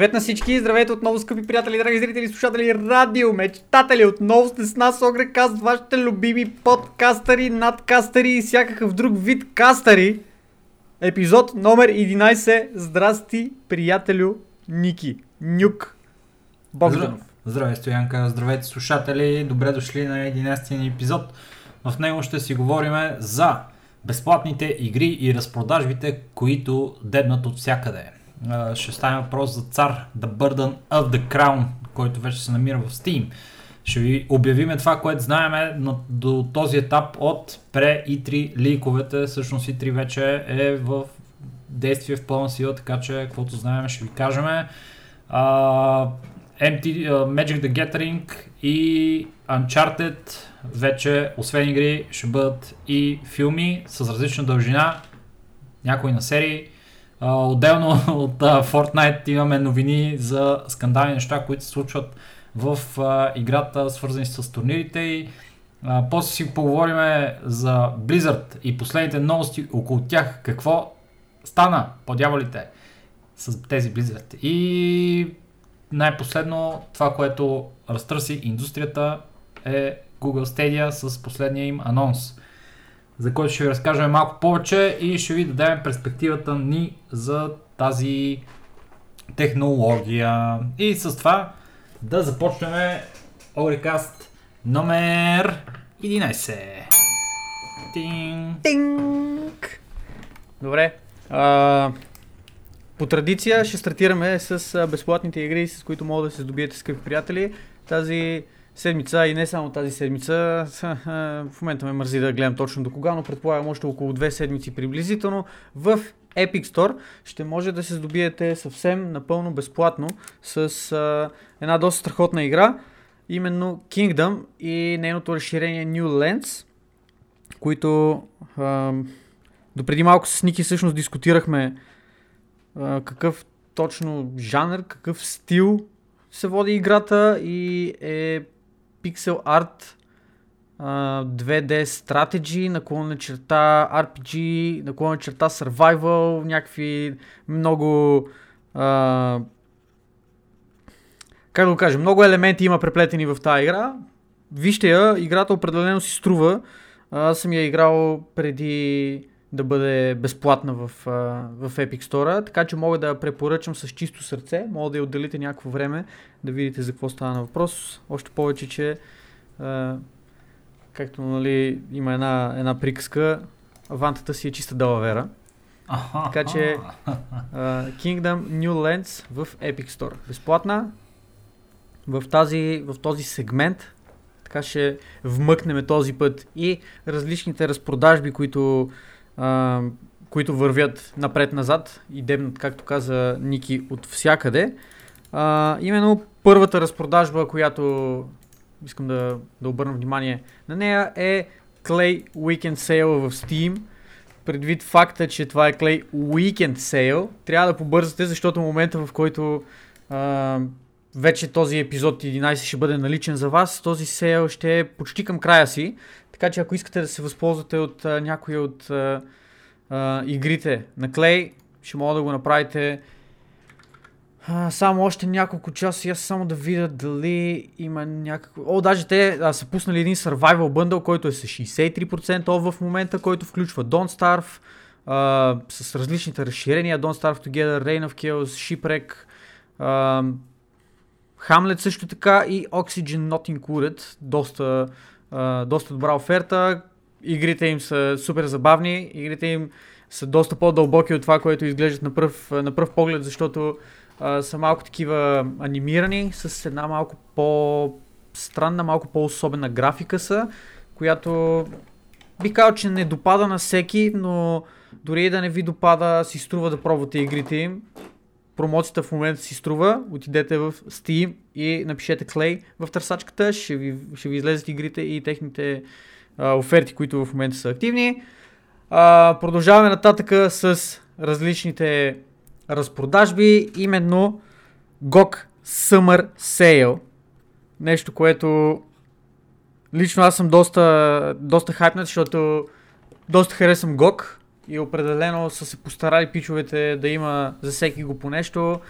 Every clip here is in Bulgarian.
Привет на всички, здравейте отново, скъпи приятели, драги зрители, слушатели, радио, мечтатели, отново сте с нас, Огрекаст, вашите любими подкастъри, надкастъри и всякакъв друг вид кастъри. Епизод номер 11. Здрасти, приятелю Ники, Нюк, Богданов. Здравей, Стоянка, здравейте слушатели, добре дошли на 11 ни епизод. В него ще си говорим за безплатните игри и разпродажбите, които дебнат от всякъде. Ще стане въпрос за цар The Burden of the Crown, който вече се намира в Steam. Ще ви обявиме това, което знаеме но до този етап от пре E3 ликовете. Всъщност E3 вече е в действие в пълна сила, така че каквото знаем ще ви кажем. А, MT, Magic the Gathering и Uncharted вече, освен игри, ще бъдат и филми с различна дължина, някои на серии. Отделно от а, Fortnite имаме новини за скандални неща, които се случват в играта, свързани с турнирите и после си поговорим за Blizzard и последните новости около тях. Какво стана по дяволите с тези Blizzard. И най-последно това, което разтърси индустрията е Google Stadia с последния им анонс, за който ще ви разкажем малко повече и ще ви дадем перспективата ни за тази технология. И с това да започнем Орикаст номер 11. Тин. Тинг! Добре. А, по традиция ще стартираме с безплатните игри, с които могат да се здобиете, скъпи приятели. Тази седмица и не само тази седмица, в момента ме мързи да гледам точно до кога, но предполагам още около две седмици приблизително, в Epic Store ще може да се здобиете съвсем напълно безплатно с а, една доста страхотна игра, именно Kingdom и нейното разширение New Lands, които а, допреди малко с Ники всъщност дискутирахме а, какъв точно жанр, какъв стил се води играта и е пиксел арт 2D strategy, наклонна черта RPG, наклонна черта survival, някакви много а, как да го кажа, много елементи има преплетени в тази игра. Вижте я, играта определено си струва. Аз съм я играл преди да бъде безплатна в, в Epic Store, така че мога да я препоръчам с чисто сърце. Мога да я отделите някакво време да видите за какво става на въпрос. Още повече, че а, както нали, има една, една приказка, вантата си е чиста далавера. Така че а, Kingdom New Lands в Epic Store. Безплатна. В, тази, в този сегмент така ще вмъкнем този път и различните разпродажби, които, които вървят напред-назад и дебнат, както каза Ники, от всякъде. А, именно първата разпродажба, която искам да, да обърна внимание на нея е Clay Weekend Sale в Steam. Предвид факта, че това е Clay Weekend Sale, трябва да побързате, защото момента в който а, вече този епизод 11 ще бъде наличен за вас, този сейл ще е почти към края си. Така че ако искате да се възползвате от а, някои от а, а, игрите на Clay, ще мога да го направите а, само още няколко часа и аз само да видя дали има някакво... О, даже те а, са пуснали един survival bundle, който е с 63% off в момента, който включва Don't Starve, а, с различните разширения, Don't Starve Together, Reign of Chaos, Shipwreck, а, Hamlet също така и Oxygen Not Included. Доста, а, доста добра оферта. Игрите им са супер забавни. Игрите им са доста по-дълбоки от това, което изглеждат на пръв, на пръв поглед, защото а, са малко такива анимирани, с една малко по-странна, малко по-особена графика са, която бих казал, че не допада на всеки, но дори и да не ви допада, си струва да пробвате игрите им. Промоцията в момента си струва. Отидете в Steam и напишете Clay в търсачката. Ще ви, ще ви излезат игрите и техните а, оферти, които в момента са активни. А, продължаваме нататъка с различните разпродажби. Именно GOG Summer Sale. Нещо, което лично аз съм доста, доста хайпнат, защото доста харесвам GOG и определено са се постарали пичовете да има за всеки го по нещо.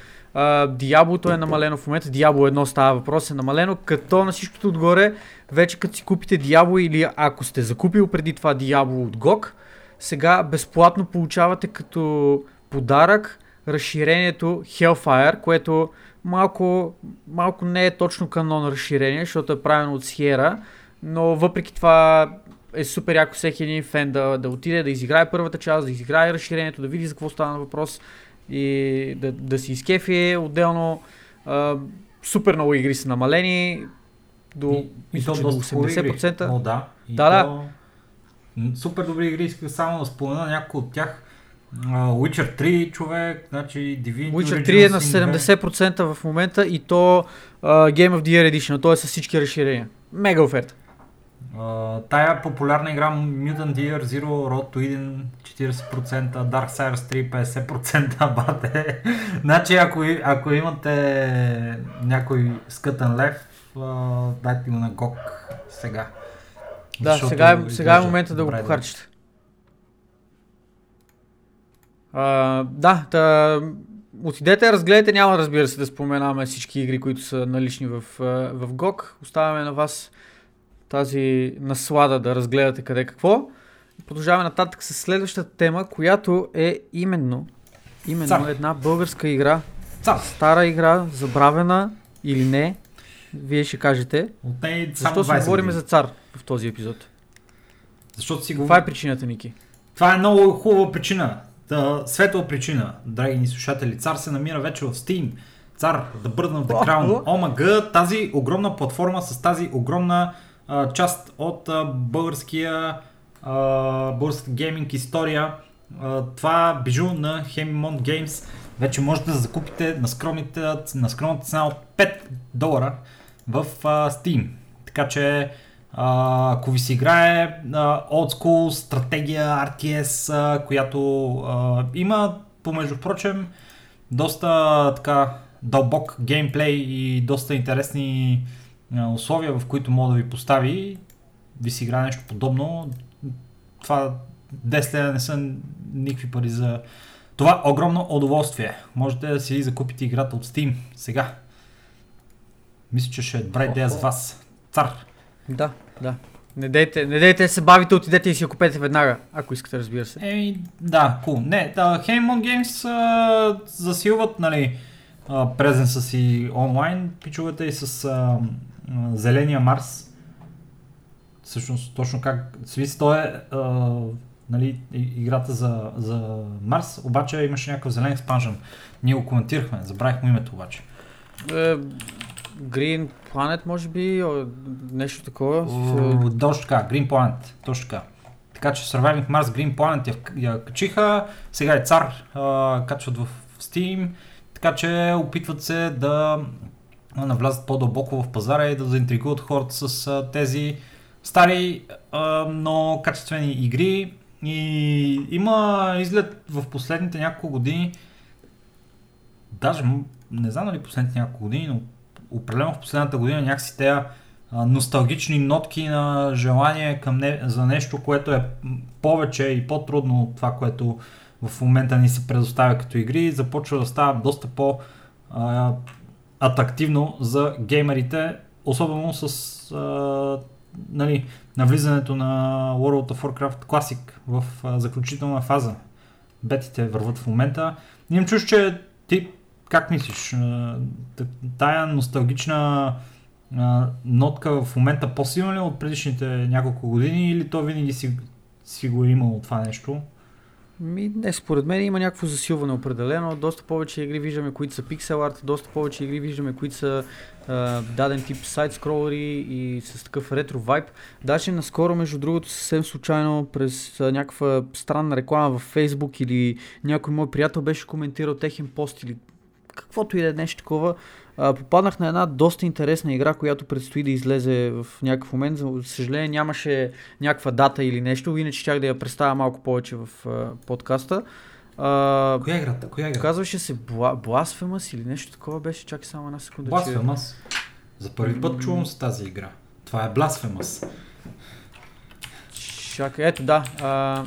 Диаблото е намалено в момента, Диабло едно става въпрос е намалено, като на всичкото отгоре, вече като си купите Диабло или ако сте закупил преди това Диабло от GOG, сега безплатно получавате като подарък разширението Hellfire, което малко, малко не е точно канон разширение, защото е правено от Sierra, но въпреки това е супер яко всеки един фен да, да отиде, да изиграе първата част, да изиграе разширението, да види за какво стана въпрос и да, да си изкефи. Отделно а, супер много игри са намалени до, и, мисля, и че до до 80%. О, да. И да, то... да. Супер добри игри, исках само да спомена някои от тях. Uh, Witcher 3 човек, значи Divinity Witcher 3 е на 70% в момента и то uh, Game of the Year Edition, т.е. с всички разширения. Мега оферта. Uh, тая популярна игра Mutant Year Zero Road to Eden 40%, Darksiders 3 50%, бате. значи ако, ако имате някой скътен лев, uh, дайте го на GOG сега. Да, сега е, сега е момента да го похарчите. Uh, да, та, отидете, разгледайте, няма разбира се да споменаваме всички игри, които са налични в, в GOG. Оставяме на вас тази наслада да разгледате къде какво. Продължаваме нататък с следващата тема, която е именно, именно Цар. една българска игра. Цар. Стара игра, забравена или не. Вие ще кажете. Нея Защо си говорим за цар в този епизод? Защото си го... Това е причината, Ники. Това е много хубава причина. Да, светла причина, драги ни слушатели. Цар се намира вече в Steam. Цар, да бърна в The Crown. Омага, тази огромна платформа с тази огромна а, част от а, българския а, българската гейминг история. А, това бижу на Hemimont Games вече можете да закупите на скромната, на скромната цена от 5 долара в а, Steam. Така че а, ако ви се играе а, old school стратегия RTS, а, която а, има, помежду прочим, доста така дълбок геймплей и доста интересни условия, в които мога да ви постави, ви си играе нещо подобно, това 10 лева не са никакви пари за това огромно удоволствие. Можете да си закупите играта от Steam сега. Мисля, че ще е добра идея за вас. Цар. Да, да. Не дейте, не дейте се бавите, отидете и си я купете веднага, ако искате, разбира се. Еми, да, кул. Cool. Не, да, Hemon Games а, засилват, нали, презенса си онлайн, пичувате и с а, Зеления Марс. Всъщност, точно как Свис, той е а, нали, играта за, за Марс, обаче имаше някакъв зелен експанжен. Ние го коментирахме, забравихме името обаче. Е, Green Planet, може би, нещо такова. Точно така, Green Planet, точно така. Така че Surviving Mars Green Planet я, я качиха, сега е цар, а, качват в Steam, така че опитват се да навлязат по-дълбоко в пазара и да заинтригуват хората с тези стари, но качествени игри. И има изглед в последните няколко години, даже не знам дали последните няколко години, но определено в последната година някакси тези носталгични нотки на желание към не, за нещо, което е повече и по-трудно от това, което в момента ни се предоставя като игри, започва да става доста по атрактивно за геймерите, особено с а, нали, навлизането на World of Warcraft Classic в а, заключителна фаза. Бетите върват в момента. Имам чуш, че ти как мислиш? Тая носталгична а, нотка в момента по-силна ли е от предишните няколко години или то винаги си, си го е имало това нещо? Ми, не, според мен има някакво засилване определено. Доста повече игри виждаме, които са пиксел арт, доста повече игри виждаме, които са а, даден тип сайт скролери и с такъв ретро вайб. Даже наскоро, между другото, съвсем случайно през а, някаква странна реклама в Facebook или някой мой приятел беше коментирал техен пост или каквото и да е нещо такова, а, попаднах на една доста интересна игра, която предстои да излезе в някакъв момент. За съжаление нямаше някаква дата или нещо, иначе щях да я представя малко повече в а, подкаста. А, Коя е играта? Коя е играта? Казваше се Bla- Blasphemous или нещо такова беше. Чакай само една секунда. Blasphemous? Че... За първи път чувам с тази игра. Това е Blasphemous. Чакай, ето да. А,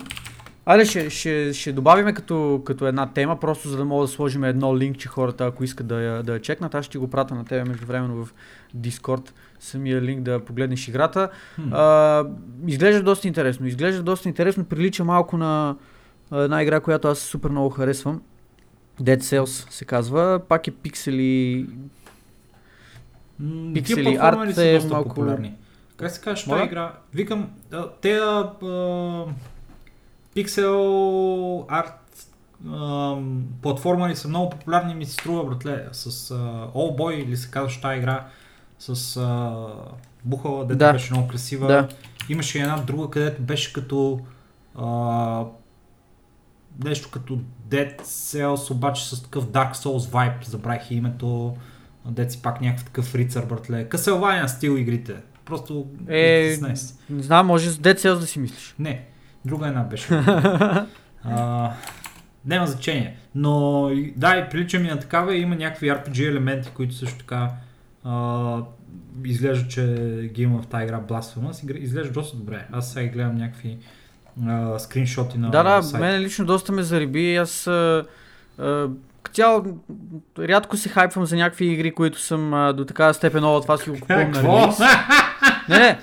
Айде, ще, ще, ще добавим като, като една тема, просто за да мога да сложим едно линкче хората, ако искат да я, да я чекнат. Аз ще го пратя на тебе междувременно в Discord самия линк да погледнеш играта. Хм. А, изглежда доста интересно. Изглежда доста интересно. Прилича малко на една игра, която аз супер много харесвам. Dead Cells се казва. Пак е пиксели. М, Пиксели арт е малко- популярни. Как се казва, що игра? Викам, те а, а, пиксел арт ам, платформери са много популярни ми се струва, братле, с All Boy или се казва тази игра, с а, Бухала, дето Да. беше много красива. Да. Имаше една друга, където беше като а, нещо като Dead Cells, обаче с такъв Dark Souls vibe, забравих името, Dead си пак някакъв такъв рицар, братле. Castlevania стил игрите. Просто Е. Не знам, може с Dead Cells да си мислиш. Не, друга една беше. а, няма значение. Но да, и прилича ми на такава и има някакви RPG елементи, които също така а, изглежда, че ги има в тази игра Blasphemous. Изглежда доста добре. Аз сега гледам някакви а, скриншоти на Да, да, сайта. мен лично доста ме зариби. Аз а, а, цяло рядко се хайпвам за някакви игри, които съм а, до такава степен много това си го купувам на релиз. Не, не,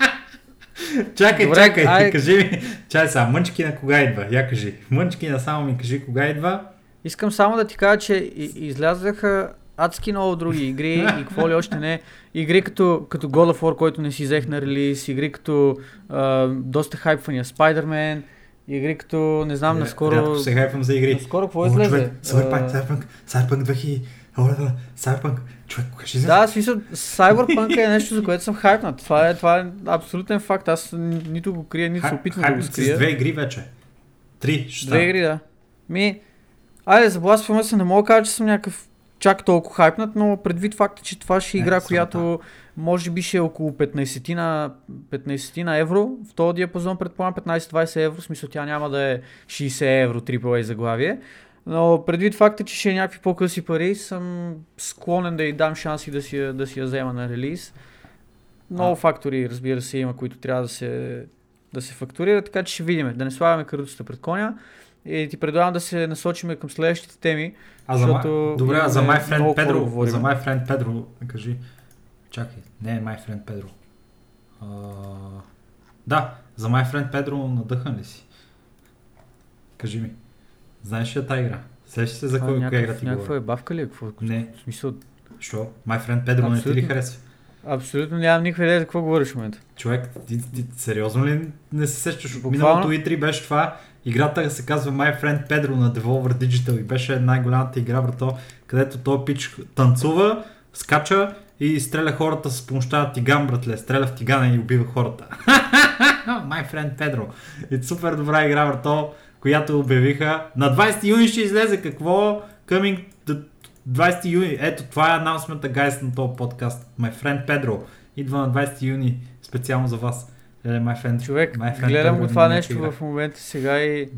Чакай, Добре, чакай, ай- кажи ми. Чай сега, мънчкина кога идва? Я кажи. Мънчкина само ми кажи кога идва. искам само да ти кажа, че излязаха адски много други игри и какво ли още не. Игри като, като God of War, който не си взех на релиз, игри като а, доста хайпвания Spider-Man, игри като, не знам, наскоро... Рядко се хайпвам за игри. Наскоро какво излезе? Cyberpunk, Cyberpunk, Cyberpunk 2000. О, да, да, Cyberpunk. Човек, кажи за... Да, смисъл, Cyberpunk е нещо, за което съм хайпнат. Това е, това е абсолютен факт. Аз ни- нито го крия, нито се опитвам да го си с скрия. две игри вече. Три ще Две игри, да. Ми, айде, за Blasphemous не мога да кажа, че съм някакъв чак толкова хайпнат, но предвид факта, че това ще е Не, игра, срамота. която може би ще е около 15 на, 15 на евро. В този диапазон предполагам 15-20 евро, смисъл тя няма да е 60 евро AAA заглавие. Но предвид факта, че ще е някакви по-къси пари, съм склонен да й дам шанси да си, я- да си я взема на релиз. Много А. фактори, разбира се, има, които трябва да се, да се фактурират, така че ще видим. Да не слагаме каруцата пред коня. И ти предлагам да се насочим към следващите теми. А за, защото добре, а за My Friend да Pedro, за My Friend Pedro, кажи. Чакай, не е My Friend Pedro. А, да, за My Friend Pedro надъхан ли си? Кажи ми. Знаеш ли я тази игра? Сещаш се за кой, е коя игра ти някаква е бавка ли? е? Какво? Не, В смисъл, що? My Friend Pedro не ти ли харесва? абсолютно нямам никаква идея за какво говориш в момента. Човек, ти, ти, сериозно ли не се сещаш? Буквално. Миналото E3 беше това. Играта се казва My Friend Pedro на Devolver Digital и беше най-голямата игра, брато, където този пич танцува, скача и стреля хората с помощта на тиган, братле. Стреля в тигана и убива хората. My Friend Pedro. И супер добра игра, брато, която обявиха. На 20 юни ще излезе какво? Coming to 20 юни. Ето, това е анонсмента, гайс, на този подкаст. My Friend Pedro. Идва на 20 юни, специално за вас. Е, my friend, Човек, my friend гледам Pedro го това нещо игра. в момента сега и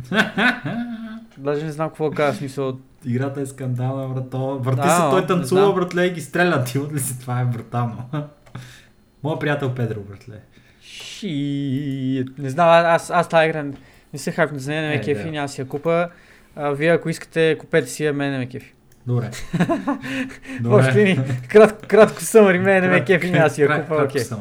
даже не знам какво кажа. Смисъл, Играта е скандална, брато. Върти Да, се, той танцува, братле, и ги стреля. Ти ли си? Това е брутално. Моя приятел Педро, братле. Ши... Не знам, аз, аз тази игра не се хайпна за нея, не ме Е, кефи, да. няма си я купа. А, вие ако искате, купете си я, мен не ме кефи. Добре. В общи линии, кратко, кратко съмъри, мен не ме кефи, няма си я купа, окей. summary.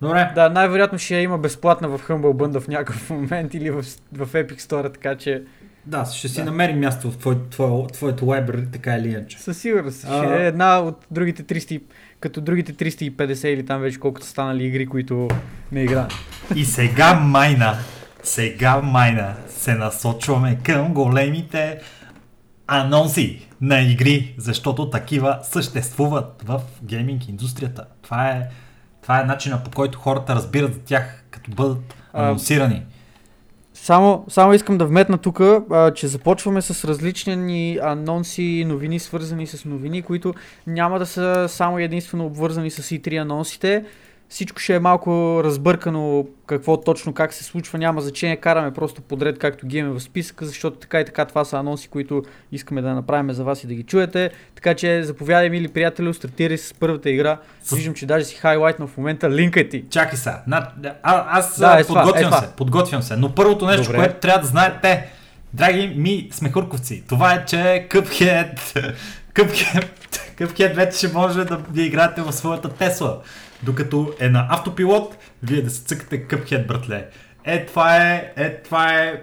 Добре. Да, най-вероятно ще я има безплатна в Humble Bundle в някакъв момент или в, в Epic Store, така че Да, ще си Да. намерим място в твое, твое, твоето library, така или иначе. със сигурност А. ще е една от другите 300, и- като другите 350 или там вече колкото станали игри, които не играем. И сега майна, сега майна, се насочваме към големите анонси на игри, защото такива съществуват в гейминг индустрията. Това е, това е начина по който хората разбират за тях, като бъдат А, анонсирани. Само, само искам да вметна тук, че започваме с различни анонси и новини, свързани с новини, които няма да са само единствено обвързани с E3 анонсите. Всичко ще е малко разбъркано какво точно как се случва, няма значение, караме просто подред както ги имаме в списъка, защото така и така това са анонси, които искаме да направим за вас и да ги чуете. Така че заповядай, мили приятели, стартирай с първата игра. С- Виждам, че даже си хайлайтнал в момента линка ти. Чакай сега. На, а, аз Да, да, е това, подготвям е това. се, подготвям се. Но първото нещо, Добре. което трябва да знаете, Драги ми смехурковци, това е, че Cuphead, Cuphead, Cuphead вече ще може да ви играете в своята Тесла. Докато е на автопилот, вие да се цъкате Cuphead, братле. Е, това е, е, това е...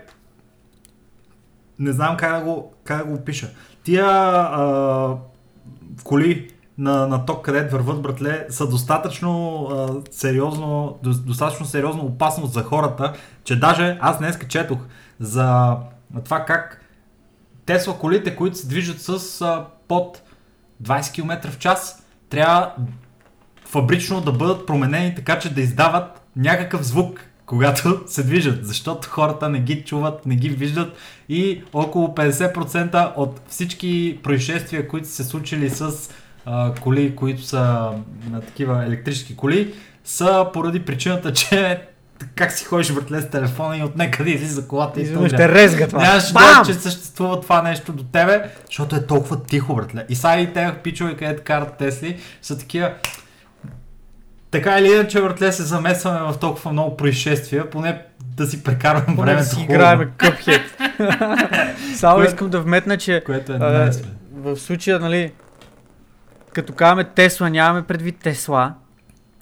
Не знам как да го, как да го опиша. Тия а, коли на, на ток, където върват, братле, са достатъчно а, сериозно, до, достатъчно сериозно опасност за хората, че даже аз днес четох за това как Тесла колите, които се движат с а, под 20 км в час, трябва фабрично да бъдат променени така, че да издават някакъв звук, когато се движат, защото хората не ги чуват, не ги виждат и около 50% от всички происшествия, които са се случили с а, коли, които са на такива електрически коли, са поради причината, че как си ходиш въртле с телефона и от некъде излиза колата и това. ще резга това. Нямаш да, че съществува това нещо до тебе, защото е толкова тихо, братле. И сега и те пичове, където карат Тесли, са такива така или иначе, братле, се замесваме в толкова много происшествия, поне да си прекарваме поне времето. Да си играем къпхет. Само искам да вметна, че което е а, в случая, нали, като казваме Тесла, нямаме предвид Тесла.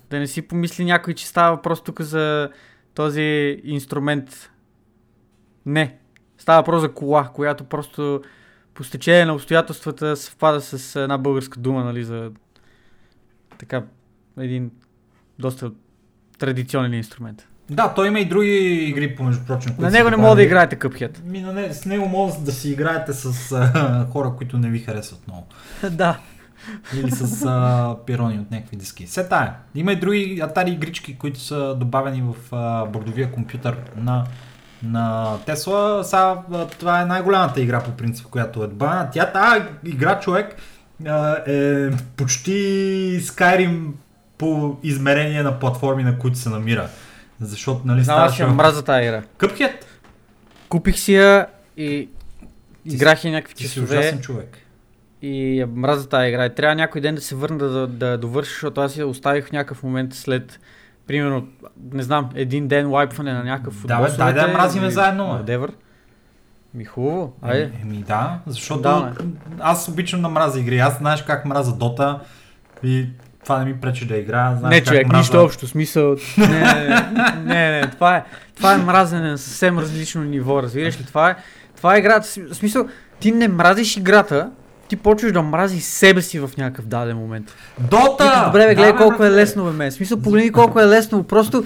Да не си помисли някой, че става въпрос тук за този инструмент. Не. Става въпрос за кола, която просто по стечение на обстоятелствата съвпада с една българска дума, нали, за така един доста традиционен инструмент. Да, той има и други игри, помежду прочим. На него не мога да играете Cuphead. Ми, на не, с него може да си играете с а, хора, които не ви харесват много. да. Или с а, пирони от някакви диски. Все тая. Има и други Atari игрички, които са добавени в а, бордовия компютър на, на Тесла. Сега, това е най-голямата игра по принцип, която е добавена. Тя, тази игра човек е почти Skyrim по измерение на платформи, на които се намира. Защото, нали, става... Аз мраза тази игра. Къпхет? Купих си я и играх и някакви часове. Ти си ужасен човек. И мраза тази игра. И трябва някой ден да се върна да, да довърши, защото аз я оставих в някакъв момент след примерно, не знам, един ден лайпване на някакъв. Да, бе, дай да мразиме заедно. Whatever. Ми хубаво, айде. Еми да, защото да, аз обичам да мразя игри. Аз знаеш как мраза Дота и това не ми пречи да играя. Знаеш не, човек, мраза... нищо общо. Смисъл. Не, не, не, не, това е, това е мразене на съвсем различно ниво. Разбираш ли? Това е, това е играта. Смисъл, ти не мразиш играта, ти почваш да мрази себе си в някакъв даден момент. Дота! Добре, бе, гледай да, колко е лесно, бе, мен. Смисъл, погледни колко е лесно. Просто,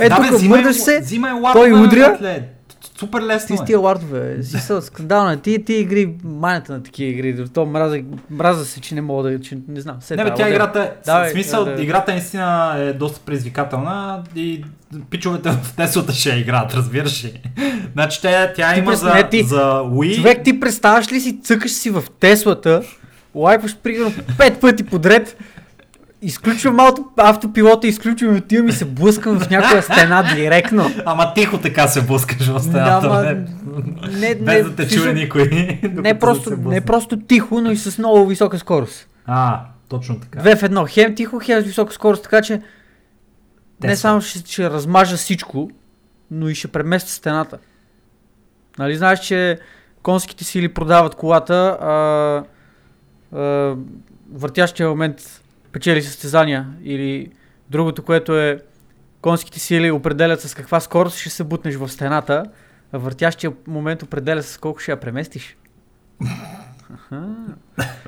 ето да, тук мърдаш се, той удря, Супер лесно Ти с тия лардове, си са скандална. Ти, ти игри, манята на такива игри, то мраза, мраза се, че не мога да, че не знам. Се, не, бе, тя играта, да, в смисъл, да, да. играта наистина е доста предизвикателна и пичовете в Теслата ще играят, разбираш ли. значи тя, тя има за, не, ти, за Wii. Човек, ти представяш ли си, цъкаш си в Теслата, лайпваш примерно пет пъти подред Изключвам авто, автопилота, изключвам и отивам и се блъскам в някоя стена директно. Ама тихо така се блъскаш в стената. Да, ма, не, не, без да те чуе никой. Не просто, не просто тихо, но и с много висока скорост. А, точно така. Две в едно. Хем тихо, хем с висока скорост, така че Тесла. не само ще, ще размажа всичко, но и ще преместя стената. Нали знаеш, че конските сили продават колата, а, а, въртящия момент печели състезания или другото, което е конските сили определят с каква скорост ще се бутнеш в стената, а въртящия момент определя с колко ще я преместиш.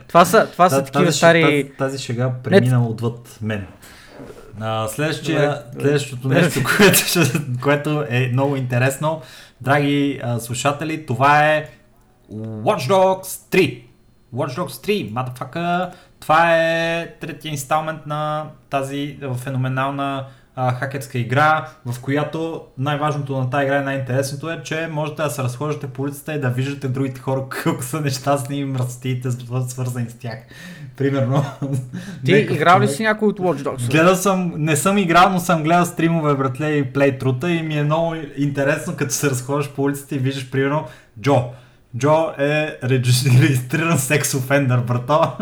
Това са, това са такива тази, стари... Тази, тази шега премина Не... отвъд мен. А, следващия, следващото нещо, което, което е много интересно, драги а, слушатели, това е Watch Dogs 3. Watch Dogs 3, motherfucker, това е третия инсталмент на тази феноменална а, хакерска игра, в която най-важното на тази игра и най-интересното е, че можете да се разхождате по улицата и да виждате другите хора колко са нещастни и мръстите, свързани с тях. Примерно. Ти играл ли си някой от Watch Dogs? Гледал съм, не съм играл, но съм гледал стримове, братле и плейтрута и ми е много интересно, като се разхождаш по улицата и виждаш, примерно, Джо Джо е регистриран секс офендър, брато.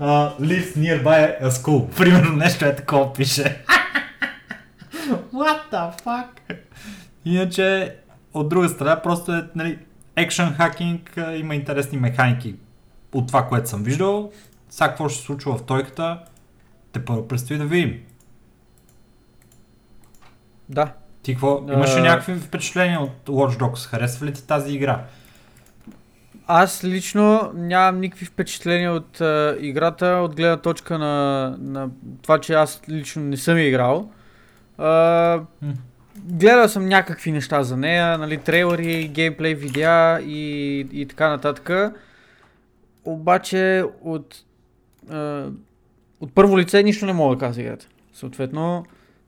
Uh, lives nearby a school. Примерно нещо е такова пише. What the fuck? Иначе, от друга страна, просто е, нали, екшен хакинг, има интересни механики от това, което съм виждал. Сега какво ще се случва в тройката, те първо предстои да видим. Да. Ти какво? Имаш ли някакви впечатления от Watch Dogs? Харесва ли ти тази игра? Аз лично нямам никакви впечатления от а, играта, от гледна точка на, на това, че аз лично не съм играл. А, гледал съм някакви неща за нея, нали, трейлери, геймплей, видеа и, и така нататък. Обаче от, а, от първо лице нищо не мога да кажа за играта. Съответно,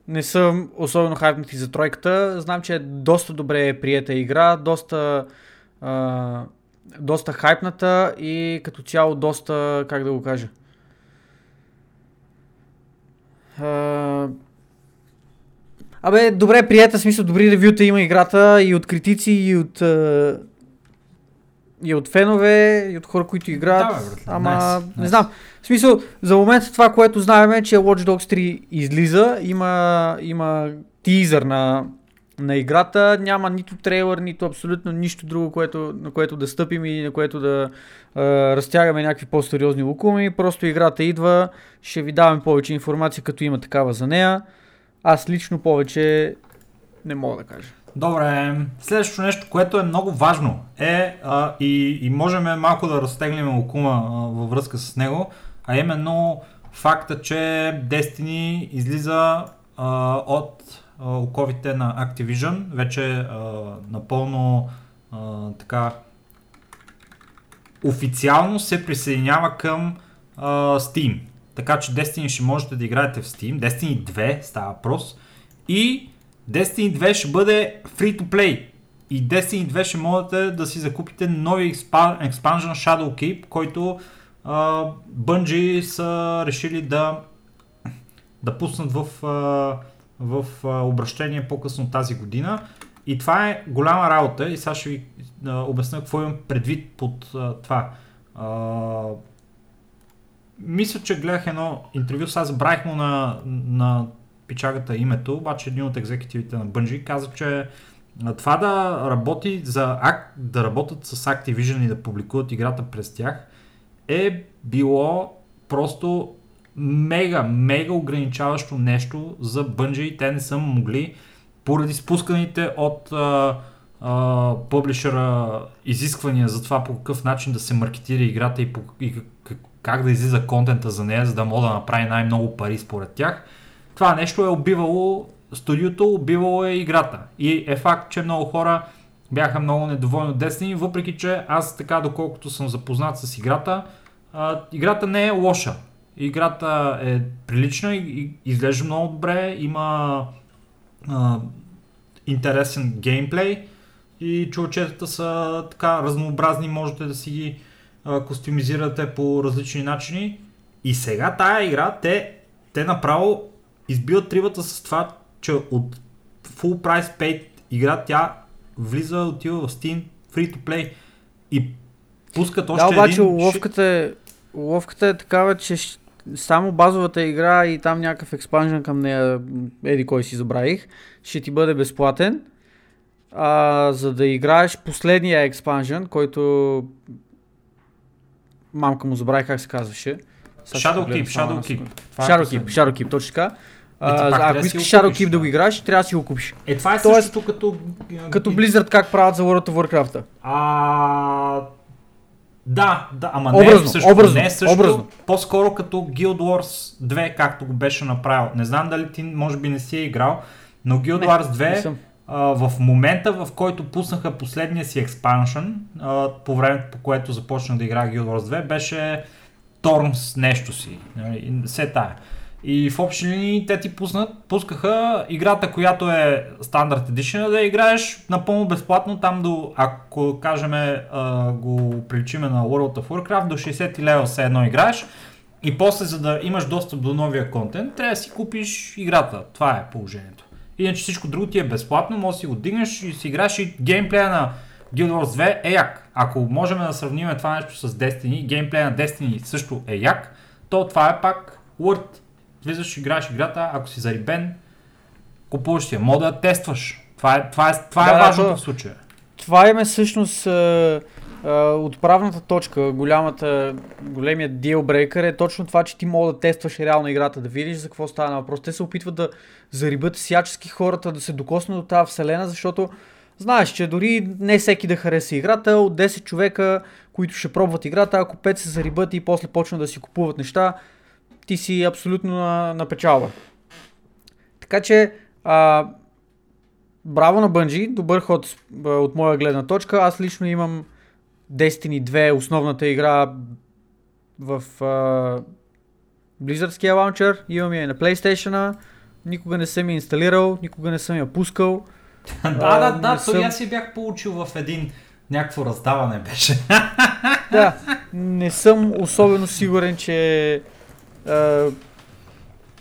не съм особено хайпнати за тройката. Знам, че е доста добре приета игра, доста, а, доста хайпната и като цяло доста, как да го кажа, а, Абе, добре, приятел, смисъл, добри ревюта има играта и от критици, и от, а, и от фенове, и от хора, които играят. Да, бе, ама, nice, не nice. знам. В смисъл, за момента това, което знаем е, че Watch Dogs 3 излиза, има, има тизър на, на играта, няма нито трейлър, нито абсолютно нищо друго, което, на което да стъпим и на което да а, разтягаме някакви по-сериозни лукуми. Просто играта идва, ще ви даваме повече информация, като има такава за нея. Аз лично повече не мога да кажа. Добре, следващото нещо, което е много важно е а, и, и можем малко да разтеглим окума а, във връзка с него, а именно факта, че Destiny излиза а, от оковите на Activision, вече а, напълно а, така официално се присъединява към а, Steam. Така че Destiny ще можете да играете в Steam. Destiny 2 става въпрос. И Destiny 2 ще бъде free to play. И Destiny 2 ще можете да си закупите нови expa- expansion Shadowkeep, който а, Bungie са решили да, да пуснат в, а, в обращение по-късно тази година. И това е голяма работа и сега ще ви обясня какво имам предвид под това. Мисля, че гледах едно интервю, сега забравих му на, на пичагата името, обаче един от екзекутивите на Bungie каза, че това да работи за да работят с Activision и да публикуват играта през тях е било просто мега, мега ограничаващо нещо за Bungie. Те не са могли поради спусканите от а, публишера изисквания за това по какъв начин да се маркетира играта и, по, и как, как да излиза контента за нея, за да мога да направи най-много пари според тях. Това нещо е убивало студиото, убивало е играта. И е факт, че много хора бяха много недоволни от Destiny, въпреки че аз така доколкото съм запознат с играта, а, играта не е лоша. Играта е прилична и, изглежда много добре, има а, интересен геймплей и чувачетата са така разнообразни, можете да си ги а, костюмизирате по различни начини. И сега тая игра, те, те направо избиват трибата с това, че от full price paid игра тя влиза, отива в Steam, free to play и пускат още Да, обаче един... уловката е, уловката е такава, че само базовата игра и там някакъв експанжен към нея, еди кой си забравих, ще ти бъде безплатен. А, за да играеш последния експанжен, който мамка му забравих как се казваше. Сега ще Shadowkeep, погледна само една Shadowkeep. секунда. Това е Shadowkeep, последно. Shadowkeep, точно така. Е, А, ако искаш го купиш, Shadowkeep да го играеш, трябва да си го купиш. Е, това е Тоест, същото като... Като Blizzard как правят за World of Warcraft. А... Да, да, ама Образно, не е също, образно, не е също, образно. по-скоро като Guild Wars 2, както го беше направил. Не знам дали ти може би не си е играл, но Guild Не, Wars не 2 съм. а, в момента, в който пуснаха последния си експаншън, а, по времето по което започнах да играя Guild Wars 2, беше Торнс нещо си. нали, Все тая. И в общи линии те ти пуснат, пускаха играта, която е стандарт Edition, да играеш напълно безплатно там до, ако кажем го приличиме на World of Warcraft, до 60 лева все едно играеш. И после, за да имаш достъп до новия контент, трябва да си купиш играта. Това е положението. Иначе всичко друго ти е безплатно, може да си го дигнеш и си играеш и геймплея на Guild Wars 2 е як. Ако можем да сравним това нещо с Destiny, геймплея на Destiny също е як, то това е пак Word. Влизаш, играеш играта, ако си зарибен, купуваш си я. Мода да тестваш. Това е, това е, това е Да, да, важното то- в случая. това е всъщност а, а, отправната точка, голямата, големият deal е точно това, че ти мога да тестваш реално играта, да видиш за какво става въпрос. Те се опитват да зарибат всячески хората, да се докоснат до тази вселена, защото знаеш, че дори не всеки да хареса играта, от 10 човека, които ще пробват играта, ако 5 се зарибат и после почнат да си купуват неща, ти си абсолютно на, на печалба. Така че, а, браво на Бънджи, добър ход от моя гледна точка. Аз лично имам Destiny 2, основната игра в а, Blizzardския лаунчер, имам я и на PlayStation, никога не съм я инсталирал, никога не съм я пускал. да, да, да, то съм... аз си бях получил в един някакво раздаване беше. да, не съм особено сигурен, че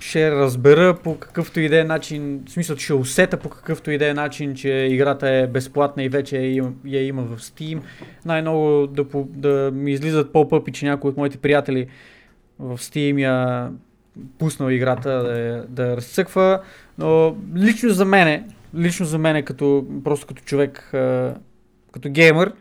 ще разбера по какъвто и да е начин, в смисъл, ще усета по какъвто и да е начин, че играта е безплатна и вече я има, я има в Steam. Най-много да, да ми излизат по-пъпи, че някои от моите приятели в Steam я пуснал играта да, да разцъква, но лично за мене, лично за мене като, просто като човек, като геймър,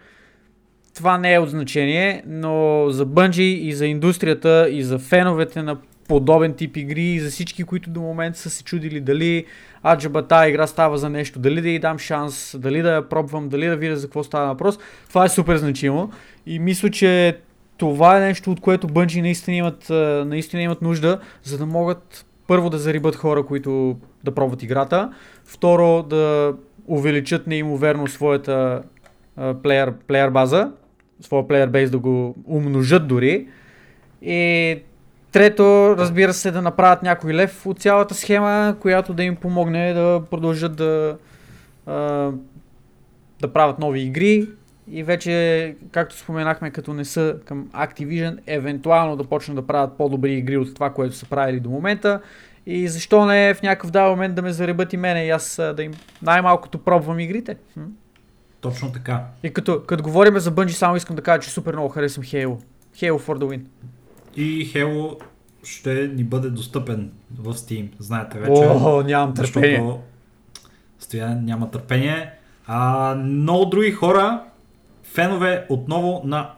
това не е от значение, но за Bungie и за индустрията и за феновете на подобен тип игри и за всички, които до момента са се чудили дали аджаба тази игра става за нещо, дали да й дам шанс, дали да я пробвам, дали да видя за какво става въпрос. Това е супер значимо и мисля, че това е нещо, от което Bungie наистина имат, наистина имат нужда, за да могат първо да зарибат хора, които да пробват играта, второ да увеличат неимоверно своята плеер, плеер база, своя плеер бейс да го умножат дори. И Трето, разбира се, да направят някой лев от цялата схема, която да им помогне да продължат да, да правят нови игри и вече, както споменахме, като не са към Activision, евентуално да почнат да правят по-добри игри от това, което са правили до момента. И защо не в някакъв дал момент да ме заребат и мене и аз да им най-малкото пробвам игрите. Точно така. И като, като говорим за Bungie, само искам да кажа, че супер много харесвам Halo. Halo for the win. И Halo ще ни бъде достъпен в Steam, знаете вече. О, нямам търпение. Стоян няма търпение. А, много други хора, фенове отново на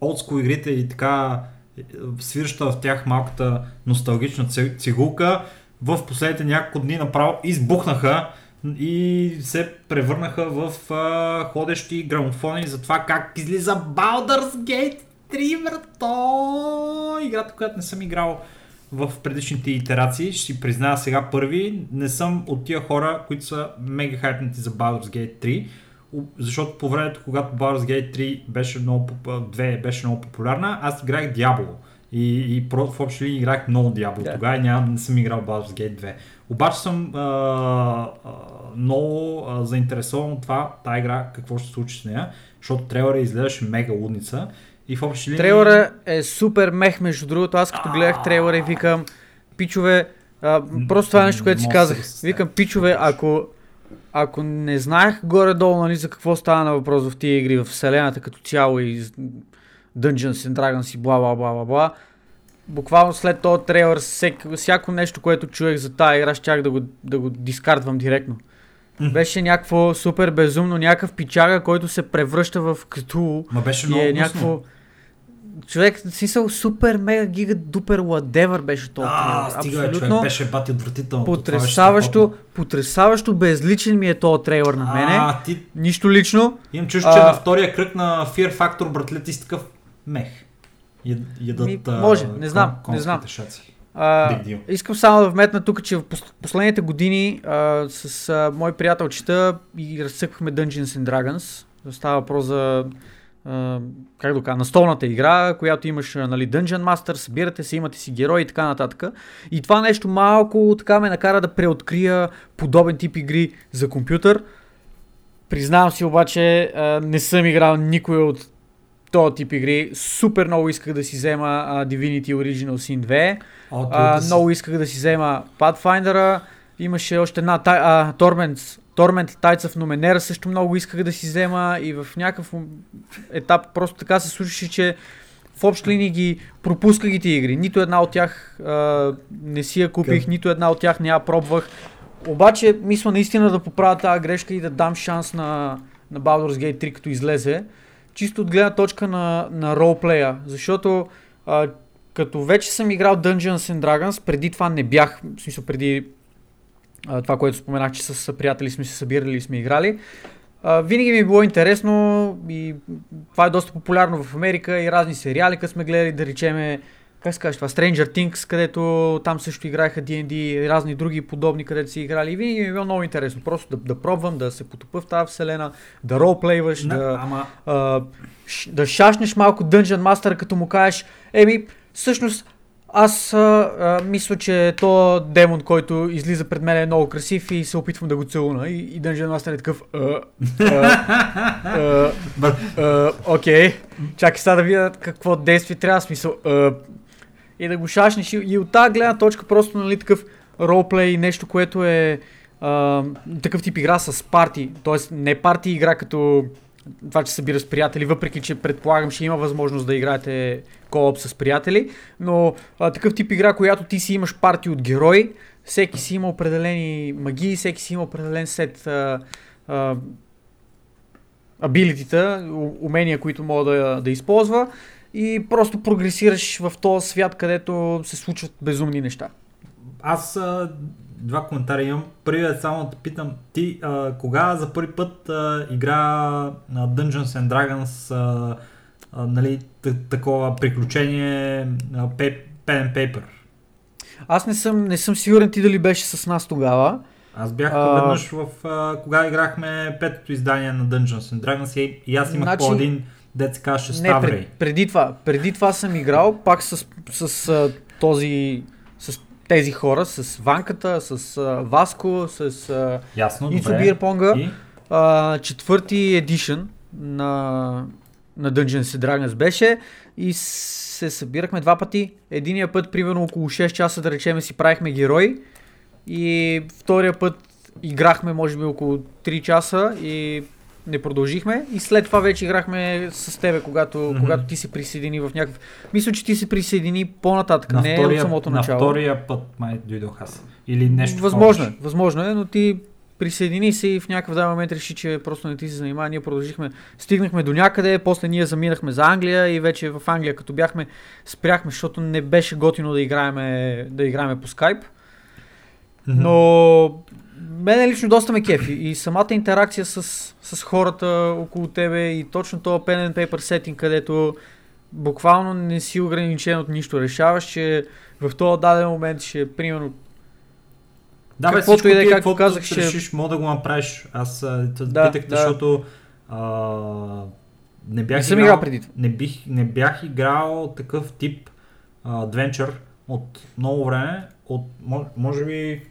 олдско игрите и така свирща в тях малката носталгична цигулка, в последните няколко дни направо избухнаха и се превърнаха в а, ходещи грамофони за това как излиза Baldur's Gate 3, брато! Играта, която не съм играл в предишните итерации, ще си призная сега първи, не съм от тия хора, които са мега хайпнати за Baldur's Gate 3, защото по времето, когато Baldur's Gate 3 беше много, 2 беше много популярна, аз играх Diablo. И, и в общи играх много Diablo. Yeah. Тогава няма, не съм играл Baldur's Gate 2. Обаче съм а, а, много а, заинтересован от това, тази игра, какво ще се случи с нея, защото трейлера изглеждаше мега лудница. И в общи линии... Трейлера е супер мех, между другото. Аз като гледах трейлера и викам, пичове, а, просто това е нещо, което си казах. Викам, пичове, ако, ако не знаех горе-долу нали, за какво става на въпрос в тия игри, в вселената като цяло и Dungeons and Dragons и бла бла бла бла бла, буквално след този трейлер, всяко, всяко нещо, което чуех за тази игра, щях да го, да го дискардвам директно. Беше някакво супер безумно, някакъв пичага, който се превръща в като. Ма беше много е някакво... Човек, смисъл, супер, мега, гига, дупер, ладевър беше това. А, стига, Абсолютно. човек, беше бати отвратително. Потресаващо, потресаващо безличен ми е този трейлър на мене. А, ти... Нищо лично. Имам чувство, че на втория кръг на Fear Factor, братлет, ти такъв мех. Ядат, ми, може, не знам, не знам. Шаци. А, искам само да вметна тук, че в последните години а, с а, мой приятелчета и разсъквахме Dungeons and Dragons. Става въпрос за Uh, как да кажа, настолната игра, която имаш нали, Dungeon Master, събирате се, имате си герои и така нататък. И това нещо малко така ме накара да преоткрия подобен тип игри за компютър. Признавам си обаче, uh, не съм играл никой от този тип игри. Супер много исках да си взема uh, Divinity Original Sin 2. О, uh, много исках да си взема Pathfinder. Имаше още една uh, Torments Torment Tides of Numenera също много исках да си взема и в някакъв етап просто така се случи, че в общи линии ги пропусках ги игри. Нито една от тях а, не си я купих, okay. нито една от тях не я пробвах. Обаче мисля наистина да поправя тази грешка и да дам шанс на, на Baldur's Gate 3 като излезе, чисто от гледна точка на, на ролплея, защото а, като вече съм играл Dungeons and Dragons, преди това не бях, в смисъл преди а, това, което споменах, че с приятели сме се събирали и сме играли, а, винаги ми е било интересно и това е доста популярно в Америка и разни сериали, като сме гледали, да речеме, как се това, Stranger Things, където там също играеха D&D и разни други подобни, където си играли. И винаги ми е било много интересно просто да, да пробвам, да се потопа в тази вселена, да ролплейваш, Не, да, ама- а, ш- да шашнеш малко Dungeon Master, като му кажеш, еми, всъщност аз а, а, мисля, че то демон, който излиза пред мен е много красив и се опитвам да го целуна. И, и Dungeon Master е такъв, окей, чакай сега да видя какво действие трябва, смисъл. А, и да го шашнеш. И, и от тази гледна точка просто, нали, такъв ролплей, нещо, което е а, такъв тип игра с парти. Тоест не парти игра като това, че събира с приятели, въпреки че предполагам, ще има възможност да играете кооп с приятели, но а, такъв тип игра, която ти си имаш парти от герои, всеки си има определени магии, всеки си има определен сет абилитита, умения, които мога да, да използва и просто прогресираш в този свят, където се случват безумни неща. Аз а, два коментара имам. Първият само да питам, ти а, кога за първи път а, игра на Dungeons and Dragons а, а, нали, такова приключение а, pen and paper? Аз не съм, не съм сигурен ти дали беше с нас тогава. Аз бях А. веднъж в а, кога играхме петото издание на Dungeons and Dragons и, и аз имах Значи- по един дет се Не, Ставрей. пред, преди това. Преди това съм играл пак с, с а, този с тези хора, с Ванката, с а, Васко, с а, Ясно, добре. Бирпонга. И? А, четвърти едишън на, на Dungeons and Dragons беше и се събирахме два пъти. Единия път, примерно около 6 часа, да речем, си правихме герои и втория път играхме, може би, около 3 часа и не продължихме. И след това вече играхме с тебе, когато, Мгм. когато ти се присъедини в някакъв... Мисля, че ти се присъедини по-нататък, На не втория, от самото на начало. втория път май дойдох аз. Или нещо Възможно е, възможно е, но ти присъедини се и в някакъв даден момент реши, че просто не ти се занимава. Ние продължихме, стигнахме до някъде, после ние заминахме за Англия и вече в Англия, като бяхме, спряхме, защото не беше готино да играеме, да играеме по скайп. Но мене лично доста ме кефи и самата интеракция с, с хората около тебе и точно този pen and paper setting, където буквално не си ограничен от нищо. Решаваш, че в този даден момент ще, примерно, Да, бе, всичко и да е, ти, както казах, ще- решиш, мога да го направиш. Аз Да, питах, да. защото а, не бях не съм играл преди това. не, бих, не бях играл такъв тип адвенчър от много време, от мо- може би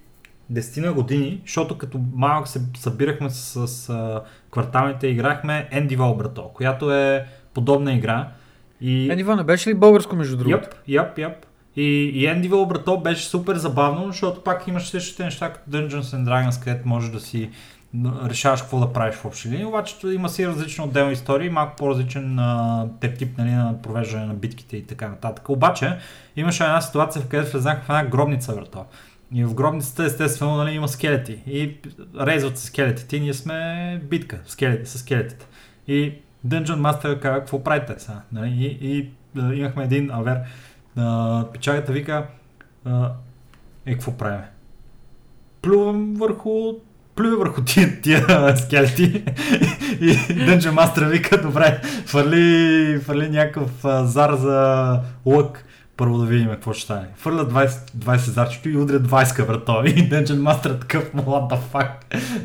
10 на години, защото като малък се събирахме с, с а, кварталните, играхме Endival брато, която е подобна игра. И... Енива не беше ли българско между другото? Яп, яп, яп. И, и Endival брато беше супер забавно, защото пак имаш същите неща като Dungeons and Dragons, където можеш да си решаваш какво да правиш в общи линии, обаче има си различни отделни истории, малко по-различен а, тип нали, на провеждане на битките и така нататък. Обаче имаше една ситуация, в където влезнах в една гробница врато. И в гробницата естествено нали, има скелети. И резват се скелетите. И ние сме битка скелети, с скелетите. И Dungeon Master казва, какво правите сега? Нали? И, и а, имахме един авер. А, печагата вика, а, е, какво правим? Плювам върху плюе върху тия, тия скелети и Dungeon Master вика, добре, фърли, фърли някакъв зар за лък. Първо да видим какво ще стане. Фърля 20, 20 зарчето и удря 20 каврато. И Dungeon Master е такъв, what the fuck.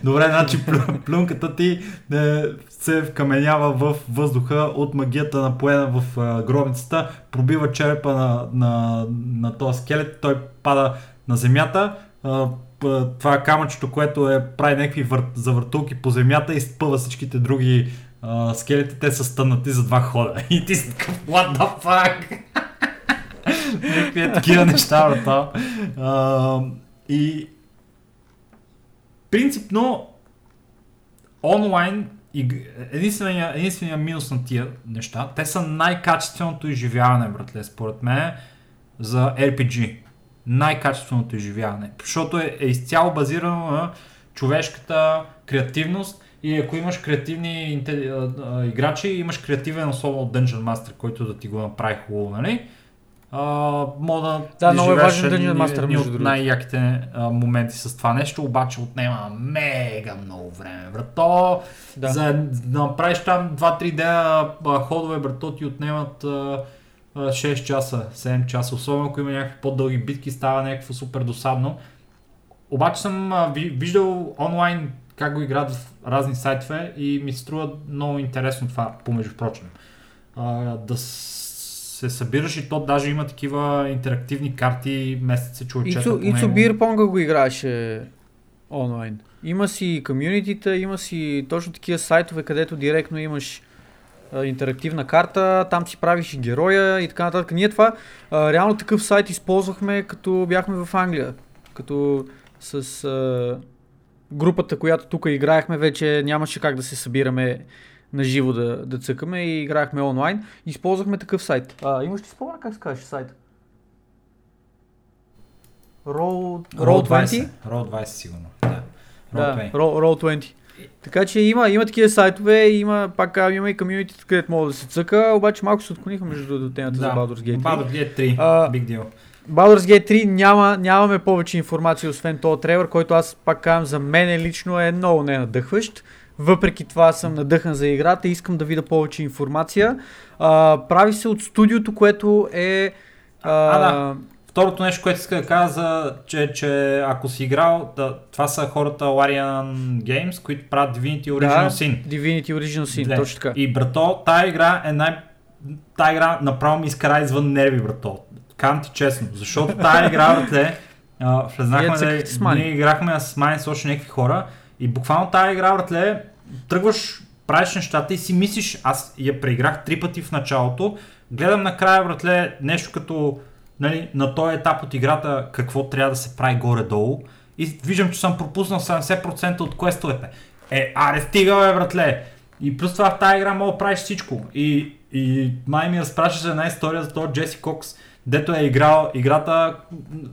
Добре, значи плю, плюнката ти е, се вкаменява в въздуха от магията напоена в а, гробницата, пробива черепа на, на, на този скелет, той пада на земята, п- това камъчето, което е прави някакви вър, завъртулки по земята и спъва всичките други скелети, те са стънати за два хода. И ти си такъв, what the fuck? Някакви такива неща, брата. И принципно онлайн единствения, единствения минус на тия неща, те са най-качественото изживяване, братле, според мен, за RPG. Най-качественото изживяване. Защото е, е изцяло базирано на човешката креативност и ако имаш креативни инте- а, а, играчи, имаш креативен особено Dungeon Master, който да ти го направи хубаво, нали? А, мога да, Да, много е важен Dungeon едни- Master, едни между от най-яките а, моменти с това нещо, обаче отнема мега много време. Брато, Да. за да направиш там 2-3 дена а, ходове, брато, ти отнемат а, а, 6 часа, 7 часа. Особено ако има някакви по-дълги битки, става някакво супер досадно. Обаче съм виждал онлайн как го играят в разни сайтове и ми струва много интересно това, помежду прочим. Да с- се събираш и то даже има такива интерактивни карти, месец се чуе чета Ицо, Ицо. Бирпонга го играеше онлайн. Има си комюнитита, има си точно такива сайтове, където директно имаш а, интерактивна карта, там си правиш и героя и така нататък. Ние това, а, реално такъв сайт използвахме като бяхме в Англия. Като с а, групата, която тук играехме, вече нямаше как да се събираме на живо да, да цъкаме и играхме онлайн. Използвахме такъв сайт. А, имаш ли спомена как се казваш сайт? Roll, Roll 20? Roll 20 сигурно. Да. Да, Roll 20. Roll, Roll 20. Така че има, има такива сайтове, има, пак има и комьюнити, където мога да се цъка, обаче малко се отклониха между другото темата за Baldur's Gate 3. Baldur's Gate 3. А, Big deal. Baldur's Gate 3 няма, нямаме повече информация, освен този трейлър, който аз пак казвам, за мен лично е много ненадъхващ. Въпреки това съм надъхан за играта и искам да видя повече информация. А, прави се от студиото, което е... А, А, да. Второто нещо, което иска да кажа, че, че ако си играл, да, това са хората Larian Games, които правят Divinity Original да, Sin. Divinity Original Sin, Зле. точно така. И брато, тая игра е най... Тая игра направо ми изкара извън нерви, брато. Кам ти честно. Защото тая игра, Вие влезнахме да... Ние играхме с мани с още някакви хора и буквално тая игра, братле, тръгваш, правиш нещата и си мислиш, аз я преиграх три пъти в началото, гледам накрая, братле, нещо като нали, на този етап от играта какво трябва да се прави горе-долу и виждам, че съм пропуснал 70% от квестовете. Е, аре стига бе, братле! И плюс това в тази игра мога да правиш всичко. И, и май ми разпрашваше една история за този Джеси Кокс, дето е играл играта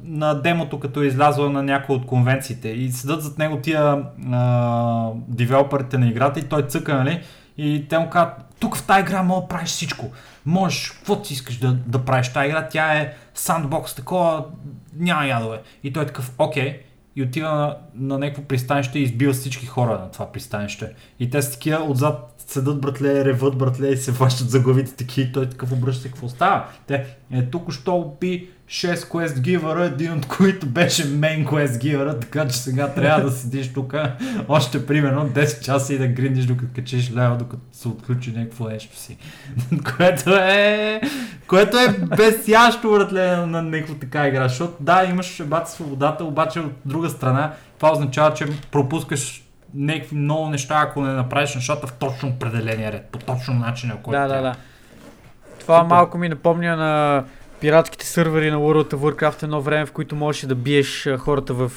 на демото, като е излязла на някои от конвенциите. И седат зад него тия а, девелоперите на играта и той цъка, нали? И те му казват, тук в тази игра мога да правиш всичко. Можеш, каквото си искаш да, да правиш. Тази игра, тя е сандбокс, такова, няма ядове. И той е такъв, окей. И отива на, на някакво пристанище и избива всички хора на това пристанище. И те са такива отзад седат братле, реват братле и се фащат за главите таки и той такъв обръща какво става? Те, е, тук що уби 6 quest гивъра, един от които беше main quest гивъра, така че сега трябва да седиш тук още примерно 10 часа и да гриндиш докато качиш лева, докато се отключи някакво нещо си. което е... Което е безящо, братле, на някаква така игра, защото да, имаш бата свободата, обаче от друга страна това означава, че пропускаш някакви много неща, ако не направиш нещата в точно определения ред, по точно начина, който Да, да, трябва. да. Това Супер. малко ми напомня на пиратските сървъри на World of Warcraft едно време, в които можеш да биеш хората в...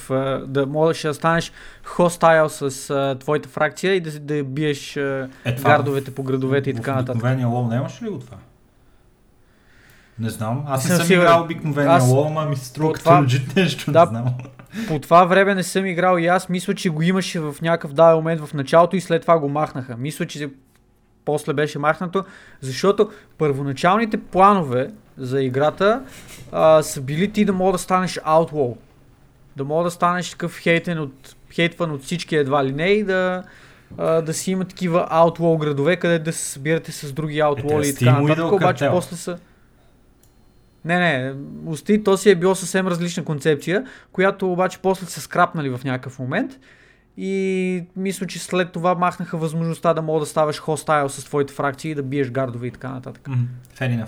да можеш да станеш хостайл с а, твоята фракция и да, да биеш а, Е, това гардовете по градовете и в така нататък. обикновения лол нямаше ли го това? Не знам. Аз не съм съм играл обикновения Аз- лол, ама ми се струва като това- нещо, Да. не знам. По това време не съм играл и аз мисля, че го имаше в някакъв даден момент в началото и след това го махнаха. Мисля, че после беше махнато, защото първоначалните планове за играта а, са били ти да мога да станеш outlaw. Да мога да станеш такъв хейтен от, хейтван от всички едва ли не и да, а, да си има такива outlaw градове, къде да се събирате с други outlaw те и така нататък, обаче после са... Не, не, усти, то си е било съвсем различна концепция, която обаче после са скрапнали в някакъв момент. И мисля, че след това махнаха възможността да мога да ставаш хостайл с твоите фракции и да биеш гардове и така нататък. Мгм, Fair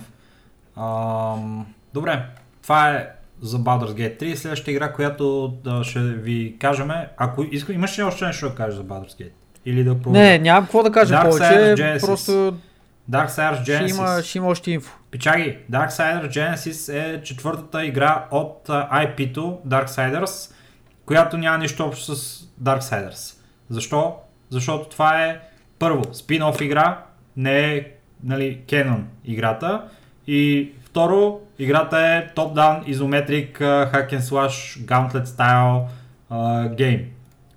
enough. Добре, това е за Baldur's Gate 3. Следващата игра, която да, ще ви кажем, ако иска, имаш ли още нещо да кажеш за Baldur's Gate? Или да продължим? Не, нямам какво да кажа повече, просто Darksiders ще Genesis. има, ще има още инфо. Пичаги, Darksiders Genesis е четвъртата игра от IP-то Darksiders, която няма нищо общо с Darksiders. Защо? Защото това е първо спин-оф игра, не е нали, canon играта и второ, играта е isometric uh, hack and slash gauntlet style uh, game,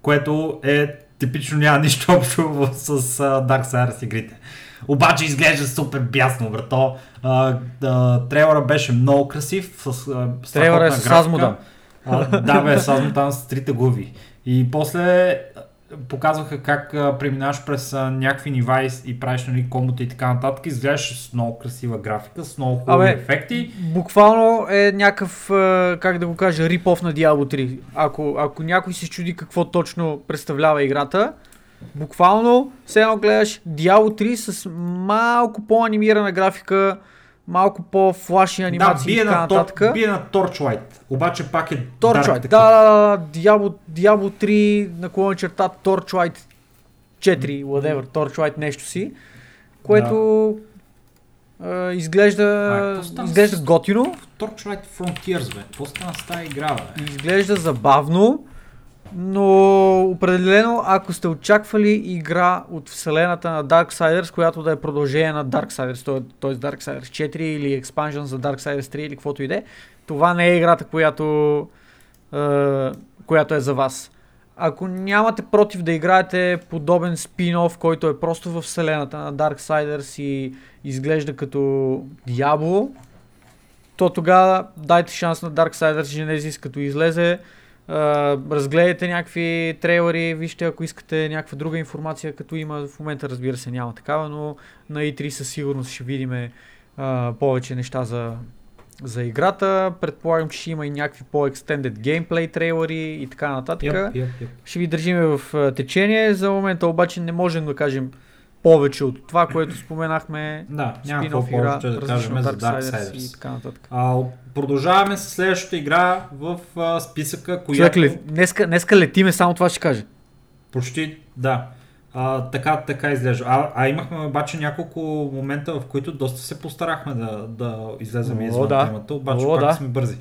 което е типично няма нищо общо с а, Darksiders игрите. Обаче изглежда супер бясно, брато. А, а, трейлера беше много красив. С, а, Трейлера е с графика. Азмода. А, да, бе, с Азмода с трите глави. И после показваха как а, преминаваш през а, някакви нива и, и правиш нали, комбота и така нататък. Изглеждаш с много красива графика, с много хубави Абе, ефекти. Буквално е някакъв, как да го кажа, рип-оф на Diablo 3. Ако, ако някой се чуди какво точно представлява играта, буквално все едно гледаш Diablo 3 с малко по-анимирана графика, малко по-флаши Да, анимации и бие така на, тор, нататък. бие на Torchlight, обаче пак е Torchlight, да, да, да, да, Diablo, Diablo 3 наклона черта Torchlight 4, whatever, Torchlight нещо си, което а, изглежда, А, изглежда с- готино, Torchlight Frontiers, бе. Какво стана с тази игра, бе? изглежда забавно, но определено, ако сте очаквали игра от вселената на Darksiders, която да е продължение на Darksiders, т.е. Darksiders 4 или Expansion за Darksiders 3 или каквото и да е, това не е играта, която, е, която е за вас. Ако нямате против да играете подобен спин-оф, който е просто в вселената на Darksiders и изглежда като Diablo, то тогава дайте шанс на Darksiders Genesis като излезе. Разгледайте някакви трейлери, вижте ако искате някаква друга информация, като има в момента разбира се няма такава, но на E3 със сигурност ще видим повече неща за, за играта. Предполагам, че ще има и някакви по-екстендед геймплей трейлери и така нататък. Yep, yep, yep. Ще ви държиме в течение. За момента обаче не можем да кажем повече от това, което споменахме. Да, няма игра, повече да кажем за Darksiders и Darksiders. така нататък. А, продължаваме с следващата игра в а, списъка, Човек, която... ле, днеска, днеска летиме, само това ще кажа. Почти, да. А, така, така изглежда. А, а имахме обаче няколко момента, в които доста се постарахме да, да излезем извън да. темата, обаче О, пак да. сме бързи.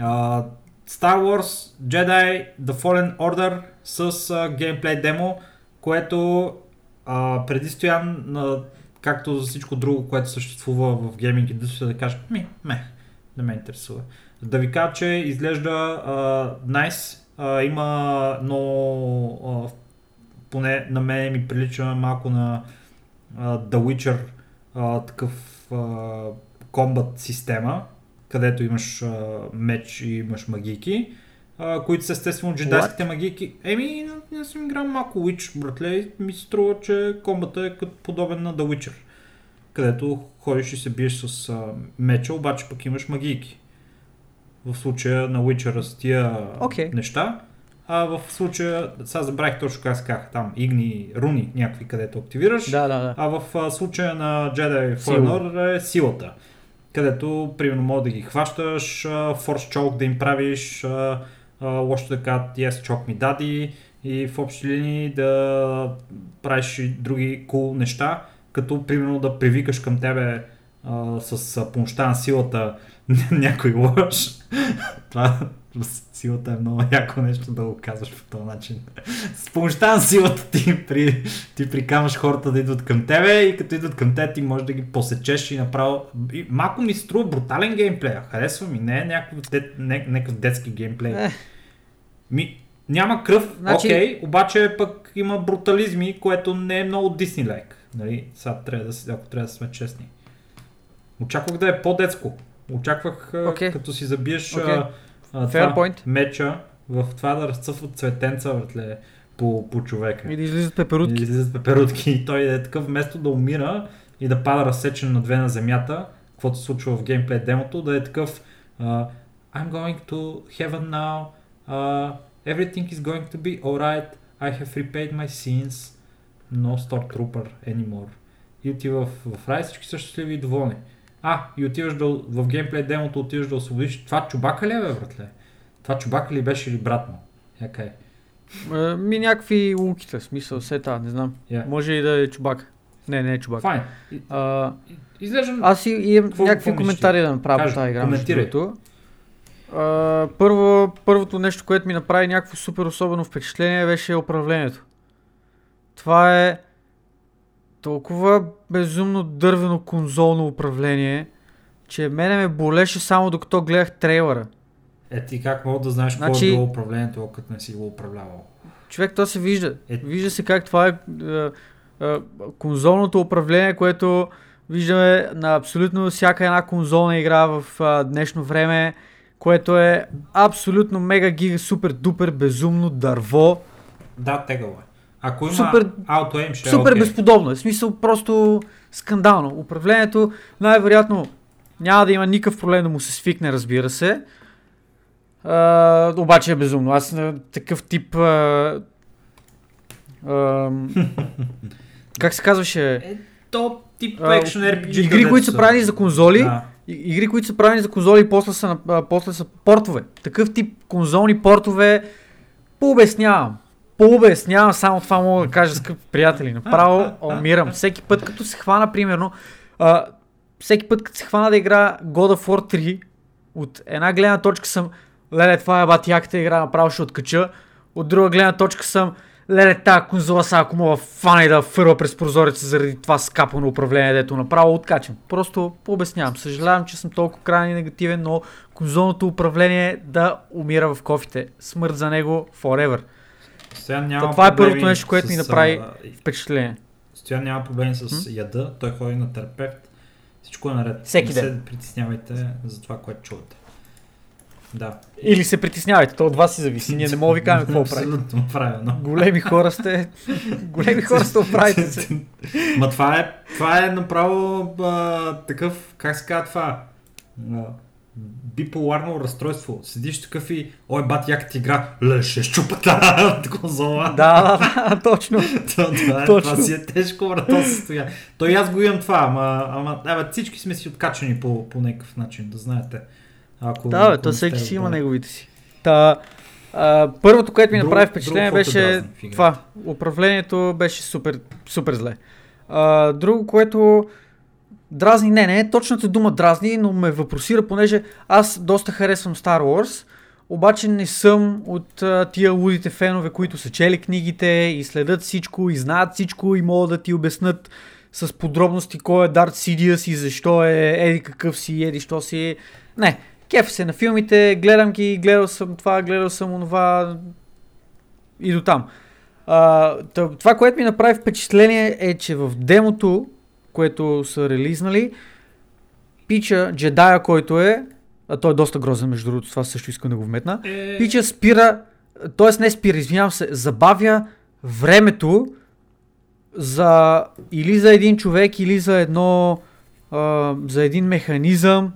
А, Star Wars Jedi The Fallen Order с а, геймплей демо, което а, преди Стоян, а, както за всичко друго, което съществува в гейминг индустрията, да кажа, ми, ме, не ме интересува. Да ви кажа, че изглежда а, nice, а, има много, а, поне на мен ми прилича малко на а, The Witcher, а, такъв комбат система, където имаш а, меч и имаш магийки, а, които са естествено джедайските магийки. Еми, не съм играл малко Witch, братле, ми се струва, че комбата е като подобен на The Witcher, където ходиш и се биеш с а, меча, обаче пък имаш магийки. В случая на Witcher с тия Окей. неща, а в случая, сега забравих точно как казах, там игни, руни някакви, където активираш, Да, да, да. а в а, случая на Jedi. Fallen Order е силата, където примерно може да ги хващаш, форс чок да им правиш, лошо да кажат yes, чок ми дади и в общи линии да правиш и други cool неща, като примерно да привикаш към тебе а, с помощта на силата някой лъж. Това силата е много яко нещо да го казваш по този начин. С помощта на силата ти, при, ти прикамаш хората да идват към тебе и като идват към теб ти можеш да ги посечеш и направо... И малко ми струва брутален геймплей. Харесва ми, не е някакъв, дет, не, някакъв детски геймплей. Ми, няма кръв, окей, Значи- okay, обаче пък има брутализми, което не е много Дисней-лайк. Нали? Сега трябва да, ако трябва да сме честни. Очаквах да е по-детско. Очаквах Окей. okay. като си забиеш Окей. А, Fair това, point. меча в това да разцъфват цветенца въртле, по, по човека. И да излизат И пеперутки. излизат пеперутки и той е такъв вместо да умира и да пада разсечен на две на земята, каквото се случва в геймплей демото, да е такъв uh, I'm going to heaven now, uh, everything is going to be alright, I have repaid my sins, no Stormtrooper anymore. И отива в, в рай, всички са щастливи и доволни. А, и отиваш да, в геймплей демото отиваш да освободиш. Това чубака ли е, бе, братле? Това чубака ли беше или брат му? Яка е? Е, Ми някакви луките, смисъл, все та, не знам. Yeah. Може и да е чубак. Не, не е чубак. Файн. И- А, Изглежда... аз и, имам Какво някакви коментари да направя по тази игра. коментирай. А, първо, първото нещо, което ми направи някакво супер особено впечатление, беше управлението. Това е толкова безумно дървено конзолно управление, че мене ме болеше само докато гледах трейлера. Е, ти как мога да знаеш какво Значи- е било управлението, като не си го управлявал? Човек, то се вижда. Е. Вижда се как това е, е, е конзолното управление, което виждаме на абсолютно всяка една конзолна игра в е, днешно време, което е абсолютно мега гига супер дупер безумно дърво. Да, тегаво е. Ако има Супер- Auto Aim, ще Супер е окей. безподобно. е. В смисъл просто скандално. Управлението най-вероятно няма да има никакъв проблем да му се свикне, разбира се. А, обаче е безумно. Аз на такъв тип... А, а, как се казваше? Е, то тип екшен RPG. игри, които са правени за конзоли, Да. Игри, които са правени за конзоли и после са, на- а, после са портове. Такъв тип конзолни портове пообяснявам. Пообяснявам, само това мога да кажа, скъпи приятели. Направо умирам. Всеки път, като се хвана, примерно, а, всеки път, като се хвана да игра God of War 3, от една гледна точка съм, леле, това е бати яката игра, направо ще откача. От друга гледна точка съм, леле, тази конзола са, ако мога фана и да фърва през прозореца заради това скапано управление, дето направо откачам. Просто пообяснявам. Съжалявам, че съм толкова крайни негативен, но конзолното управление да умира в кофите. Смърт за него forever. Сега няма това е първото нещо, което ми с, направи а, впечатление. Стоян няма проблеми с яда, той ходи на терапевт. Всичко е наред. Всеки не ден. се притеснявайте за това, което чувате. Да. Или се притеснявайте, то от вас си зависи. Ние не мога ви кажем какво. Абсолютно правилно. Големи хора сте. Големи хора сте, оправите се. Ма това е, това е направо а, такъв, как се казва това? Биполарно разстройство. Седиш такъв и, ой, бат, яката игра, ле, ще щупа тази конзола. Да, да, да, точно. това, е, Точно. това си е тежко, брат, то състояние. Той аз го имам това, ама, ама абе, всички сме си откачани по, по някакъв начин, да знаете. Ако, Да, бе, то всеки си има неговите си. Та, а, първото, което ми Друго- направи впечатление беше дразни това. Управлението беше супер, супер зле. А, друго, което дразни, не, не точната дума дразни, но ме въпросира, понеже аз доста харесвам Star Wars, обаче не съм от а, тия лудите фенове, които са чели книгите и следят всичко и знаят всичко и могат да ти обяснат с подробности кой е Дарт Сидиас и защо е еди какъв си, еди що си. Не, кеф се на филмите, гледам ги, гледал съм това, гледал съм онова и до там. А, това, което ми направи впечатление е, че в демото, което са релизнали, пича джедая, който е, а той е доста грозен между другото, това също искам да го вметна, Е, пича спира, т.е. не спира, извинявам се, забавя времето за или за един човек, или за едно, а, за един механизъм,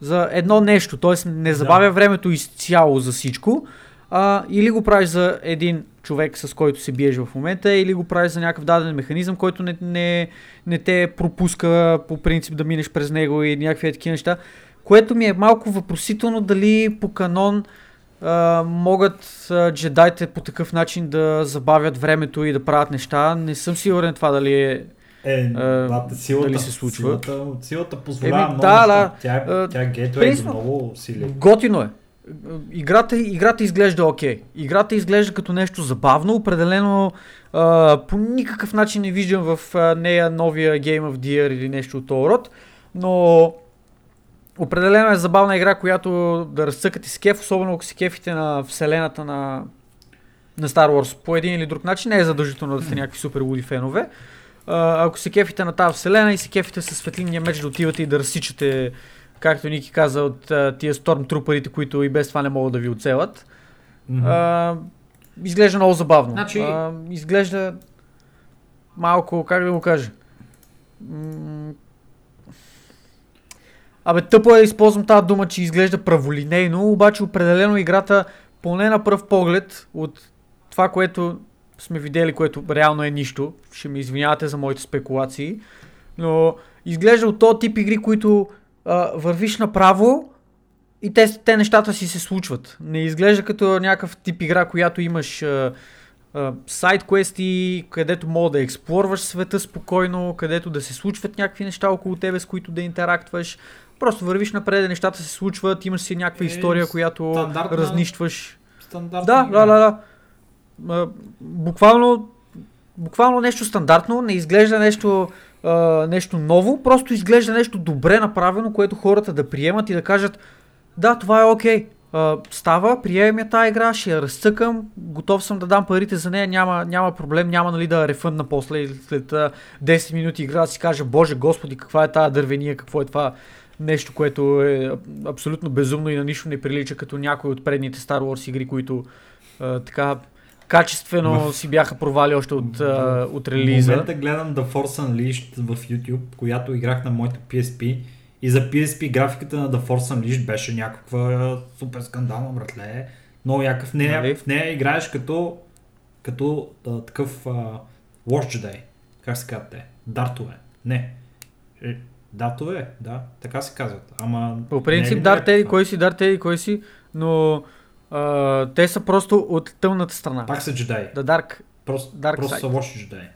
за едно нещо, т.е. не забавя Да. времето изцяло за всичко, а, или го правиш за един човек, с който се биеш в момента, или го правиш за някакъв даден механизъм, който не, не, не те пропуска по принцип да минеш през него и някакви такива неща, което ми е малко въпросително дали по канон а, могат а, джедайте по такъв начин да забавят времето и да правят неща. Не съм сигурен това дали е... Е, бата, силата, дали се случва? Силата, силата позволява Еми, много да, да. Тя, е, тя е гейтвей до принципно, много усилия. Готино е. Играта, играта изглежда окей. Играта изглежда като нещо забавно. Определено а, по никакъв начин не виждам в а, нея новия Game of the Year или нещо от този род. Но определено е забавна игра, която да разцъкате с кеф, особено ако си кефите на вселената на, на Star Wars по един или друг начин. Не е задължително да сте някакви супер луди фенове. А, ако се кефите на тази вселена и се кефите с светлинния меч да отивате и да разсичате както Ники каза, от а, тия стормтруперите, които и без това не могат да ви оцелят. Мгм. А, изглежда много забавно. Значи- А, изглежда малко, как да го кажа? М- Абе, тъпо е да използвам тази дума, че изглежда праволинейно, обаче определено играта, поне на пръв поглед, от това, което сме видели, което реално е нищо, ще ми извинявате за моите спекулации, но изглежда от този тип игри, които а, вървиш направо и те, те нещата си се случват. Не изглежда като някакъв тип игра, която имаш а, а, сайд квести, където мога да експлорваш света спокойно, където да се случват някакви неща около тебе, с които да интерактваш. Просто вървиш напред, нещата се случват, имаш си някаква Е, история, която стандартна- разнищваш. Стандартна Да, игра. да, да, да. А, буквално, буквално нещо стандартно, не изглежда нещо, нещо ново, просто изглежда нещо добре направено, което хората да приемат и да кажат да, това е окей. а, става, приемем я тази игра, ще я разцъкам, готов съм да дам парите за нея, няма, няма проблем, няма нали да рефънна после след а, 10 минути игра да си кажа, боже господи, каква е тази дървения, какво е това нещо, което е аб- абсолютно безумно и на нищо не прилича като някои от предните Star Wars игри, които а, така качествено В- си бяха провали още от, а, от В релиза. момента гледам The Force Unleashed в YouTube, която играх на моето PSP. И за PSP графиката на The Force Unleashed беше някаква супер скандална, братле. Много яка. В нея, Нали? в нея играеш като, като а, такъв а, Watch Jedi. Как се казват те? Дартове. Не. Е, дартове, да. Така се казват. Ама... По е принцип, ли дар нелепо теди, това? кой си, дар теди, кой си, но а, те са просто от тъмната страна. Пак са джедаи. The Dark, Просто, Dark просто Side. са лоши джедаи.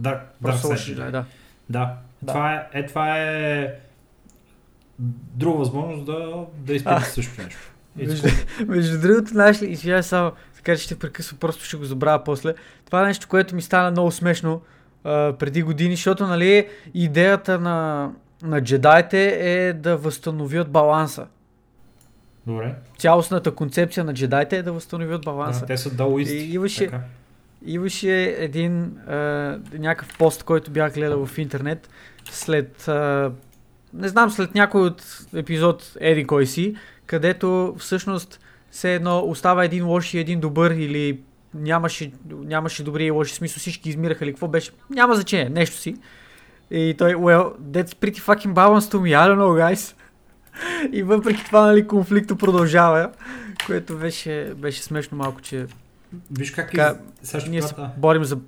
Dark, просто Dark Side лоши, джедаи. да. Да. Да. Това, е, е, това е друга възможност да, да изпитате също нещо. Между, между другото, знаеш ли, извиня само, така че ще прекъсвам, просто ще го забравя после. Това е нещо, което ми стана много смешно а, преди години, защото, нали, идеята на, на джедаите е да възстановят баланса. Добре. Цялостната концепция на джедаите е да възстановят баланса. Да, те са даоисти. И имаше- така. Имаше един а, някакъв пост, който бях гледал в интернет след, а, не знам, след някой от епизод Еди кой си, където всъщност все едно остава един лош и един добър или нямаше, нямаше добри и лоши, смисъл всички измираха или какво беше, няма значение, нещо си. И той, well, that's pretty fucking balanced to me, I don't know, guys. И въпреки това, нали, конфликта продължава, което беше, беше смешно малко, че Виж как, Така, из... Сега ние се борим за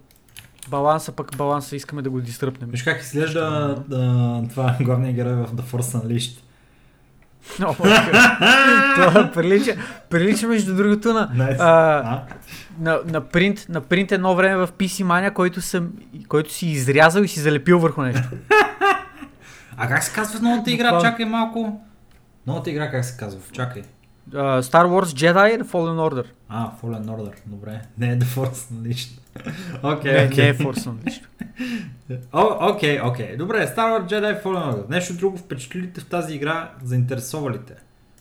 баланса, пък баланса искаме да го дистръпнем. Виж как изглежда да, това главния герой в The Force Unleashed. Много Това прилича, прилича между другото на, Nice. а, на, на, принт, на принт едно време в PC Mania, който, съм, който си изрязал и си залепил върху нещо. а как се казва новата игра? Чакай малко. Новата игра как се казва? Чакай. Uh, Star Wars Jedi The Fallen Order. А, Fallen Order. Добре. Не е The Force Unleashed. Окей, не, окей. не е Force Unleashed. Окей, окей. Добре, Star Wars Jedi Fallen Order. Нещо друго впечатлите в тази игра, заинтересовалите?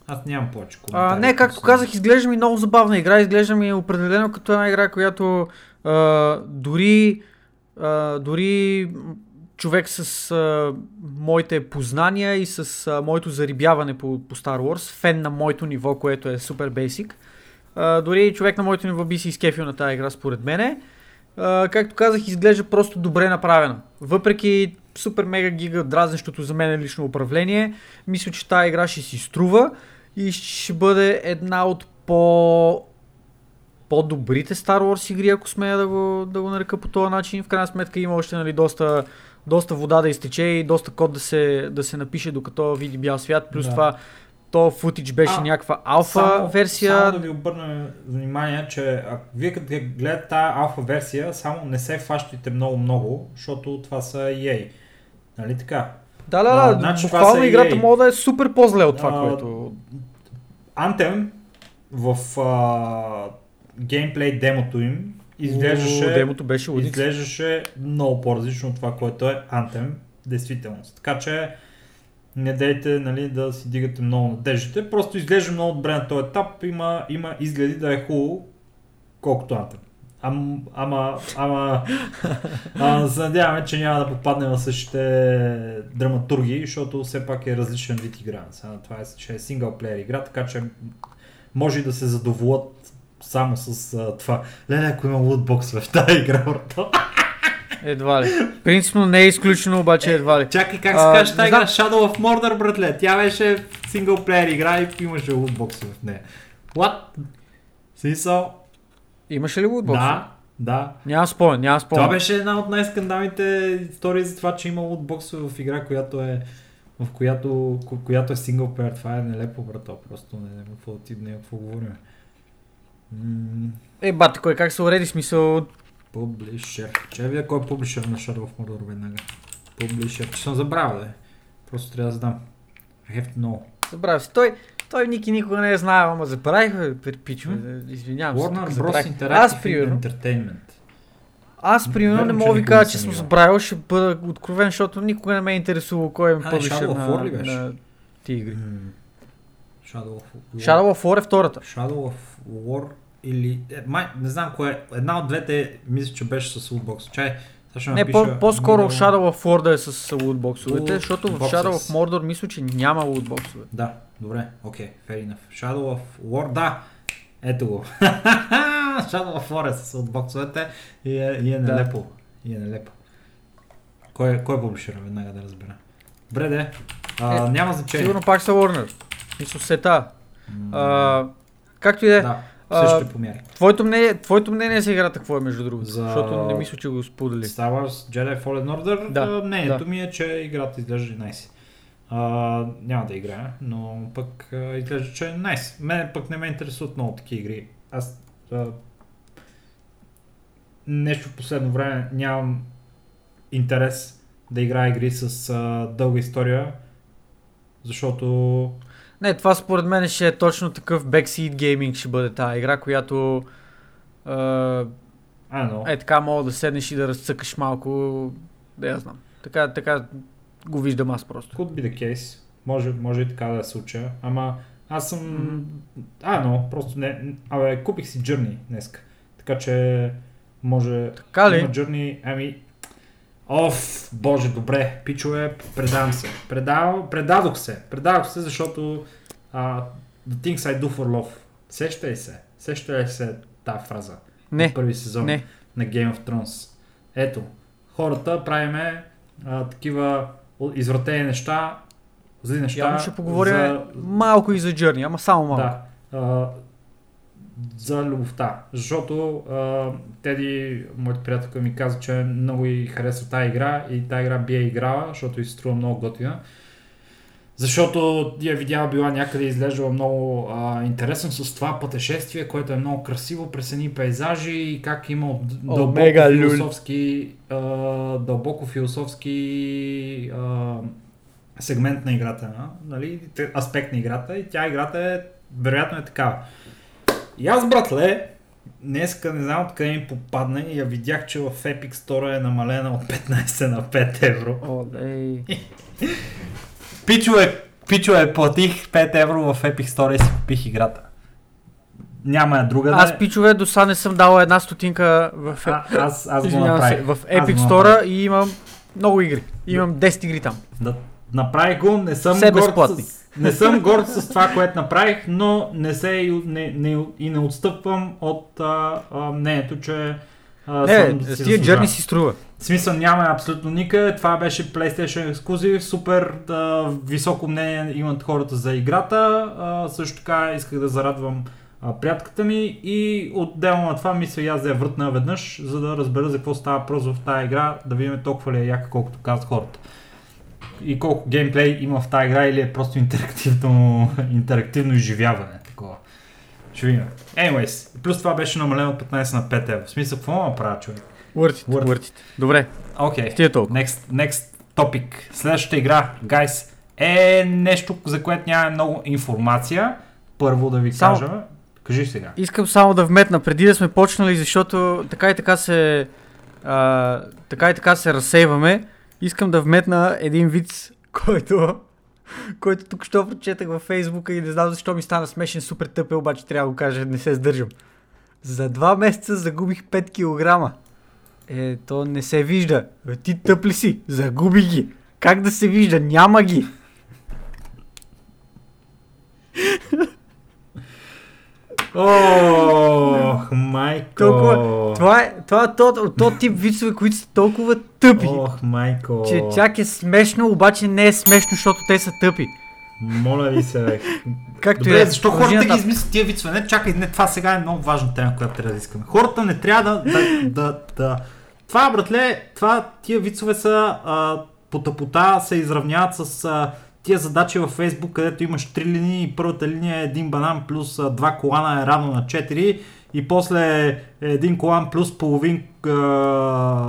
Аз нямам повече коментари. А, не, както казах, изглежда ми много забавна игра. Изглежда ми определено като една игра, която а, дори, а, дори човек с а, моите познания и с а, моето зарибяване по, по Star Wars, фен на моето ниво, което е супер бейсик, а, дори човек на моето ниво би се изкефил на тази игра, според мене. А, както казах, изглежда просто добре направена. Въпреки супер мега гига дразнещото за мен лично управление, мисля, че тази игра ще си струва и ще бъде една от по по-добрите Star Wars игри, ако смея да го, да го нарека по този начин. В крайна сметка има още нали, доста, доста вода да изтече и доста код да се, да се напише докато види бял свят. Плюс Да. това то футич беше А, някаква алфа само, версия. Само да ви обърна внимание, че ако вие като гледате тази алфа версия, само не се фащите много-много, защото това са EA. Нали така? Да, да, А, да. значи това буквално играта може да е супер по-зле от това, А, което... Anthem в а, геймплей демото им изглеждаше, демото беше лудница. изглеждаше много по-различно от това, което е Anthem действителност. Така че не дейте нали, да си дигате много надеждите. Просто изглежда много добре на този етап. Има, има изгледи да е хубаво, колкото Anthem. Ам, ама, ама, ама се надяваме, че няма да попаднем на същите драматурги, защото все пак е различен вид игра. Сега, това е, ще е синглплеер игра, така че може да се задоволят само с а, това. Леле, ако има лутбокс в тази игра, брато. Едва ли. Принципно не е изключено, обаче едва ли. Чакай, как се каже тази игра? Shadow of Mordor, братле. Тя беше синглплеер игра и имаше лутбокс в нея. What? Смисъл? Имаше ли лутбокс? Да, да. Няма спомен, няма спомен. Това беше една от най-скандалните истории за това, че има лутбоксове в игра, която е в която, ко- която е синглплеер. Това е нелепо, брато. Просто не знам какво не какво говорим. М, Е, бате, кой как се уреди смисъл? Публишер. Че вие кой е публишер на Shadow of Mordor веднага? Публишер. Че съм забравил, да е. Просто трябва да знам. I have to know. Забравя се. Той, той Ники никога не е знаел, ама забравих, припичвай. Извинявам се. Warner Bros. Interactive Аз, примерно, Entertainment. аз, примерно, Верно, не мога ви кажа, че съм забравил, ще бъда откровен, защото никога не ме е интересувал кой е of на, на ти игри. Shadow of War. Shadow of War е втората. Shadow of War или... Е, май, не знам кое. Една от двете мисля, че беше с Lootbox. Чай, ще Не, по- по-скоро Middle- Shadow of да е с лутбоксовете, защото в. Shadow of Mordor мисля, че няма лутбоксове. Да, добре, окей, okay, fair enough. Shadow of War, да, ето го. Shadow of War е с отбоксовете и е, и е Да. нелепо. И е нелепо. Кой, кой публишира, веднага да разбера. Добре, де. А, Е, няма значение. Сигурно пак са Warner. Мисля сета. М, А, както и да е. Ще помери. Твоето мнение, твоето мнение за играта какво е между другото? За- Защото не мисля, че го сподели. Star Wars Jedi Fallen Order, Да, мнението да. ми е, че играта изглежда nice. А, няма да играя, но пък а, изглежда, че е nice. Мене пък не ме интересуват много такива игри. Аз а, нещо в последно време нямам интерес да играя игри с а, дълга история, защото Не, това според мен ще е точно такъв backseat gaming ще бъде тази игра, която но, е така мога да седнеш и да разцъкаш малко, да я знам. Така, така го виждам аз просто. could be the case. Може, може и така да се случа, ама аз съм... Мгм. А, но, просто не... Абе, купих си Journey днес. Така че може... Така ли? Има Journey, ами... Оф, боже, добре, пичове, предавам се. Предав, предадох се. Предадох се, защото uh, The Things I Do for Love. Сеща ли се? Сеща ли се тази фраза? Не, Първи сезон не. на Game of Thrones. Ето, хората правиме а, такива извратени неща, зли неща. Явно ще поговорим за, малко и за Journey, ама само малко. да, а, за любовта. Защото а, Теди, моят приятелка ми каза, че много и харесва тази игра и тази игра би я играла, защото и се струва много готина. Защото я видяла била някъде изглеждала много а, интересно с това пътешествие, което е много красиво през едни пейзажи и как има дълбоко философски, а, дълбоко философски а, сегмент на играта, нали, аспект на играта и тя играта е, вероятно е такава. И аз, братле, днеска не знам откъде ми попадна и я видях, че в Epic Store е намалена от 15 на 5 евро. О. Пичове, пичове, платих 5 евро в Epic Store и си купих играта. Няма я друга Аз пичове до сега не съм дал една стотинка в, а, аз, аз го се, в Epic Store и имам много игри. Имам 10 игри там. Да, направих го, не съм Все горд безплатни. с, не съм горд с това, което направих, но не се и не, не, и не отстъпвам от а, а, мнението, че а, Не, съм с тия. Journey си струва. В смисъл няма абсолютно никъде. Това беше PlayStation ексклюзив. Супер да, високо мнение имат хората за играта. А, също така исках да зарадвам а, приятелката ми и отделно на това мисля и аз да я въртна веднъж, за да разбера за какво става просто в тази игра, да видим толкова ли е яка, колкото казват хората. И колко геймплей има в тази игра или е просто интерактивно, интерактивно изживяване. Такова. Ще видим. Anyways, плюс това беше намалено от 15 на 5 евро. В смисъл, какво да правя човек? Worth it, Worth worth it. Добре, Окей. стига толкова. Next, next topic. Следващата игра, guys, е нещо, за което няма много информация. Първо да ви Само- кажа. Кажи сега. Искам само да вметна, преди да сме почнали, защото така и така се, а, така и така се разсейваме, искам да вметна един вид, който, който тук що прочетах във Фейсбука и не знам защо ми стана смешен, супер тъпе, обаче трябва да го кажа, не се сдържам. За два месеца загубих 5 кг. Е, то не се вижда. Бе, ти тъп ли си? Загуби ги. Как да се вижда? Няма ги. Ох, майко! Толкова- Това е, това е то, то тип вицове, които са толкова тъпи. Ох, майко! Че тях е смешно, обаче не е смешно, защото те са тъпи. Моля ви се, бе. Както и Добре, е. защо хората ги нататък. измислят тия вицове? Не, чакай, не, това сега е много важна тема, която трябва да искаме. Хората не трябва да... да, да, да... Това, братле, това, тия вицове са а, по тъпота се изравняват с а, тия задачи във Facebook, където имаш три линии и първата линия е един банан плюс два колана е равно на 4 и после е един колан плюс половин а,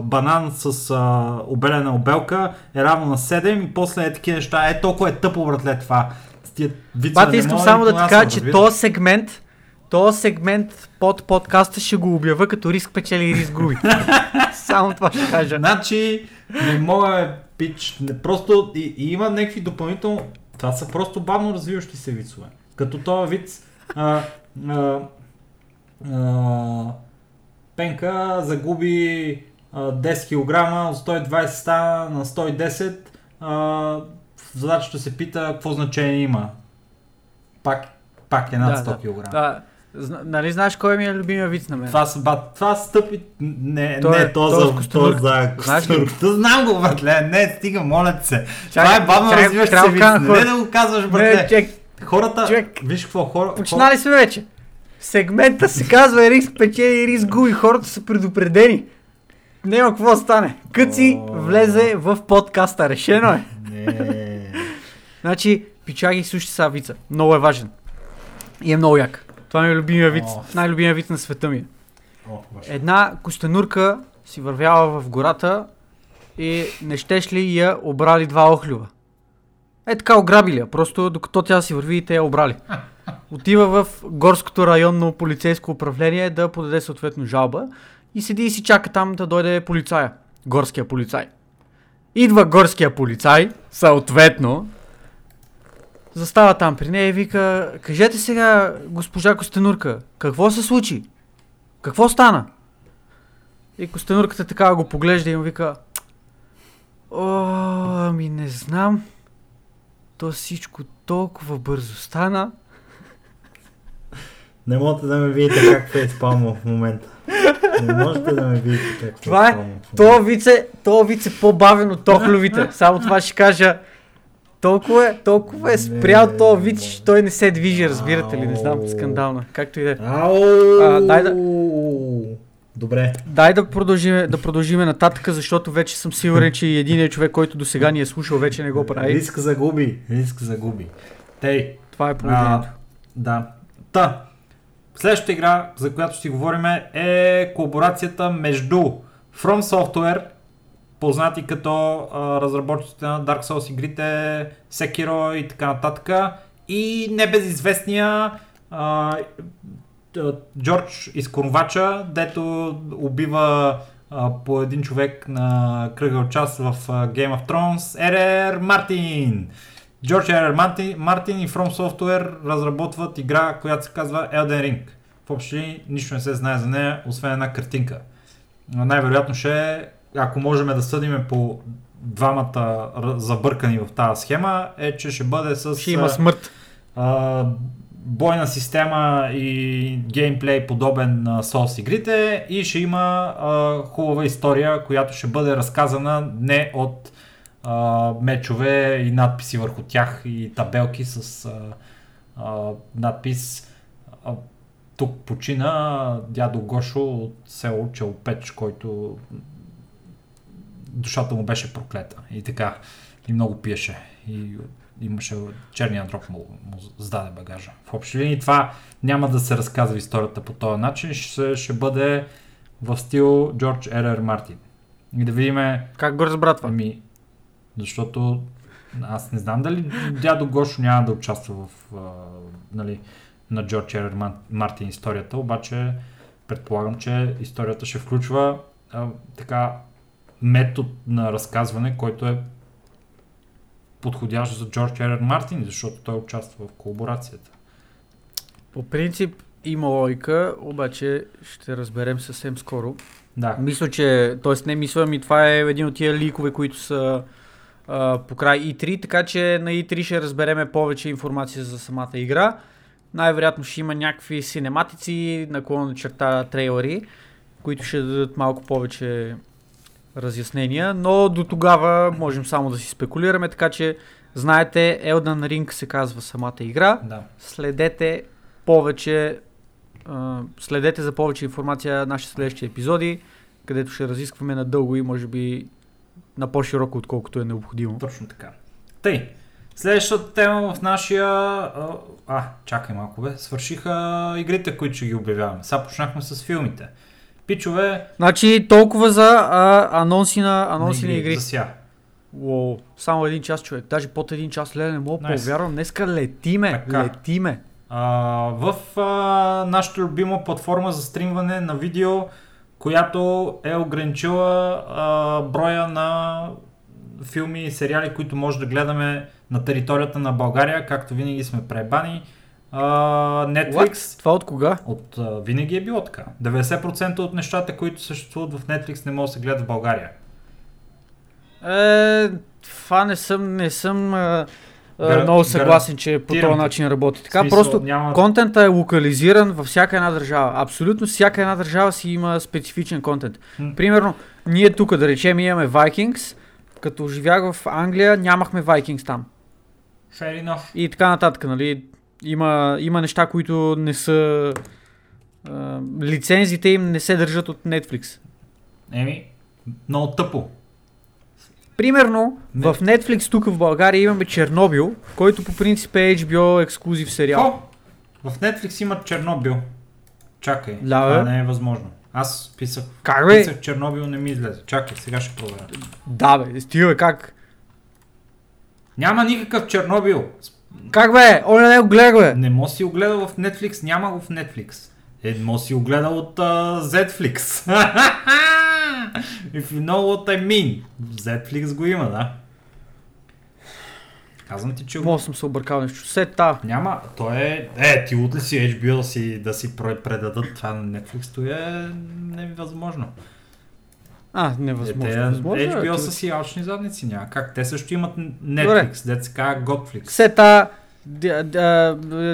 банан с а, обелена обелка е равно на 7 и после е такива неща. Е, толкова е тъпо, братле, това. Бате, искам само да ти кажа, че този сегмент, този сегмент под подкаста ще го обява като риск печели и риск губи. само това ще кажа. Значи, не мога, пич, не, просто и, и има някакви допълнително, това са просто бавно развиващи се вицове. Като този вид а, а, а, Пенка загуби а, 10 кг от 120 стана на 110 а, задачата се пита какво значение има. Пак, пак е над 100 кг. Да. Зна, нали знаеш кой ми е любимия виц на мен? Това, ба, това стъпи... Не, Той е- не, то е за, с то за Знаеш ли? костенурката. Знам го, братле. Не, стига, моля те се. Чакай, това е бавно трябва се кажа Не да го казваш, Не, братле. чек, Хората... човек. Виж какво, хора... почнали сме вече. Сегмента се казва риск печели, риск губи. Хората са предупредени. Няма какво стане. Къци влезе в подкаста. Решено е. Не. Значи, пичаги, слушайте сега вица. Много е важен. И е много як. Това ми е любимия виц. О. Най-любимия виц на света ми. О. Една костенурка си вървяла в гората и не щеш ли я обрали два охлюва. Е така ограбили я, просто докато тя си върви и те я обрали. Отива в горското районно полицейско управление да подаде съответно жалба и седи и си чака там да дойде полицая. Горския полицай. Идва горския полицай, съответно, застава там при нея и вика, кажете сега, госпожа Костенурка, какво се случи? Какво стана? И Костенурката така го поглежда и му вика О, ами не знам. То всичко толкова бързо стана. Не можете да ме видите как фейспалма в момента. Не можете да ме видите как Това е, то виц е, то виц е по-бавен от тохлювите. Само това ще кажа. Толкова е, толкова е спрял Не, то не. че той не се движи, разбирате ли, не знам, Ау. скандална. Както и да е. Дай да- Добре. Дай да продължиме, да продължиме нататък, защото вече съм сигурен, че и единият човек, който до сега ни е слушал, вече не го прави. Риск загуби. Риск загуби. Тей. Това е положението. А, да. Та. Следващата игра, за която ще говорим е колаборацията между From Software, познати като а, разработчиците на Dark Souls игрите, Sekiro и така нататък, и небезизвестния а, Джордж Изкорвача, дето убива а, по един човек на кръгъл час в а, Game of Thrones, Ерер Мартин. Джордж Ерер Мартин, и From Software разработват игра, която се казва Elden Ring. В общи линии нищо не се знае за нея, освен една картинка. Но Най-вероятно ще е, ако можем да съдиме по двамата забъркани в тази схема, е, че ще бъде с Ще има смърт. а, бойна система и геймплей подобен на Souls игрите и ще има а, хубава история, която ще бъде разказана не от а, мечове и надписи върху тях и табелки с а, а, надпис а, тук почина дядо Гошо от село Челпеч, който душата му беше проклета. И така и много пиеше. И имаше черния дроб му, му сдаде багажа. В общи линии това няма да се разказва историята по този начин, ще, ще бъде в стил Джордж Ерер Мартин. И да видим, Как го разбра това? ами, защото аз не знам дали дядо Гошо няма да участва в, а, нали, на Джордж Ерер Мар- Мартин историята, обаче предполагам, че историята ще включва а, така метод на разказване, който е подходящ за Джордж Ерер Мартин, защото той участва в колаборацията. По принцип има логика, обаче ще разберем съвсем скоро. Да, Мисля, че, т.е. не мисля, ми това е един от тия ликове, които са а, по край E3, така че на E3 ще разбереме повече информация за самата игра. Най-вероятно ще има някакви синематици, наклонна черта трейлери, които ще дадат малко повече разяснения, но до тогава можем само да си спекулираме, така че знаете, Elden Ring се казва самата игра. да. Следете повече, следете за повече информация на нашите следващи епизоди, където ще разискваме надълго и може би на по-широко, отколкото е необходимо. Точно така. Тъй, следващата тема в нашия... А, чакай малко бе. Свършиха игрите, които ще ги обявяваме. Сега почнахме с филмите. Пичове, Значи толкова за а, анонси на, анонси на игри. За сега. Уоу, само един час човек, даже под един час, леле, не мога Nice. повярвам, днеска летиме, Така. летиме. А, в а, нашата любима платформа за стримване на видео, която е ограничила а, броя на филми и сериали, които може да гледаме на територията на България, както винаги сме пребани. Netflix. What? Това от кога? От, а, винаги е било така. 90% от нещата, които съществуват в Netflix, не могат да се гледат в България. Е, това не съм, не съм а, а, много съгласен, че по този начин работи. Така, Смисъл, просто няма... контента е локализиран във всяка една държава. Абсолютно всяка една държава си има специфичен контент. М. Примерно, ние тук, да речем, имаме Vikings, като живях в Англия, нямахме Vikings там. Fair enough. И така нататък, нали? Има, има неща, които не са... А, лицензите им не се държат от Netflix. Еми, много тъпо. Примерно, Не. в Netflix тук в България имаме Чернобил, който по принцип е HBO ексклюзив сериал. О, в Netflix имат Чернобил. Чакай, Да, това не е възможно. Аз писах, Как бе? писах Чернобил, не ми излезе. Чакай, сега ще проверя. Да бе, стига как? Няма никакъв Чернобил. Как бе? Оля не го гледах бе. Не мо си огледал в Netflix, няма го в Netflix. Е, мо си огледал от uh, Zflix. If you know what I mean. Zflix го има, да. Казвам ти, че го... Мога съм се объркал нещо. Сета. Няма, то е... Е, ти от ли си HBO да си, да си пре- предадат това на Netflix, то е невъзможно. А, Е, невъзможно. те, Възможно е, HBO са си алчни задници, няма как. Те също имат Netflix, се казва Godflix. Сета.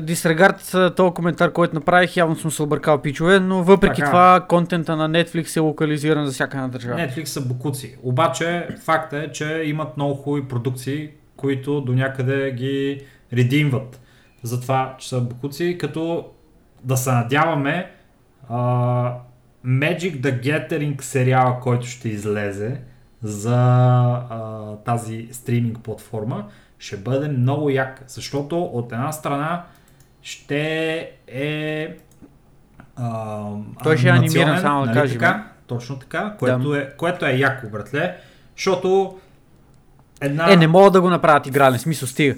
Дисрегард този коментар, който направих, явно съм се объркал пичове, но въпреки Така. това контента на Netflix е локализиран за всяка една държава. Netflix са букуци. Обаче факта е, че имат много хубави продукции, които до някъде ги редимват. За това, че са букуци, като да се надяваме а, Magic the Gathering сериала, който ще излезе за а, тази стриминг платформа, ще бъде много як, защото от една страна ще е а, Той ще е анимиран, само да нали кажем. Така? Точно така, което, е, което е яко, братле, защото една... Е, не могат да го направят игрален, смисъл стига.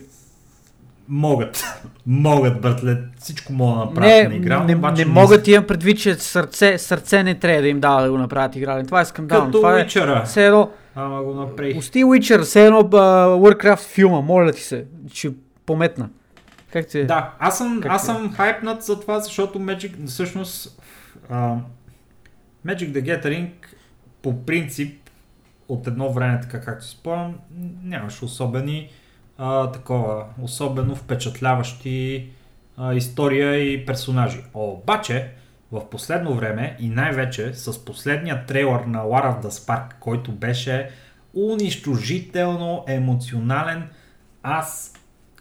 Могат. Могат, братле. Всичко могат да направят Не, на игра, не, обаче не могат имам предвид, че сърце, сърце не трябва да им дава да го направят игрален. Това е скандално. Като Това е Witcher-а. все едно, Ама го направих. Пусти Witcher, все едно uh, Warcraft филма, моля ти се, че пометна. Как ти е? Да, аз съм, Как аз е? съм хайпнат за това, защото Magic, всъщност, а, Magic the Gathering по принцип от едно време, така както си спомням, нямаше особени а, такова, особено впечатляващи а, история и персонажи. Обаче, в последно време и най-вече с последния трейлър на War of the Spark, който беше унищожително емоционален, аз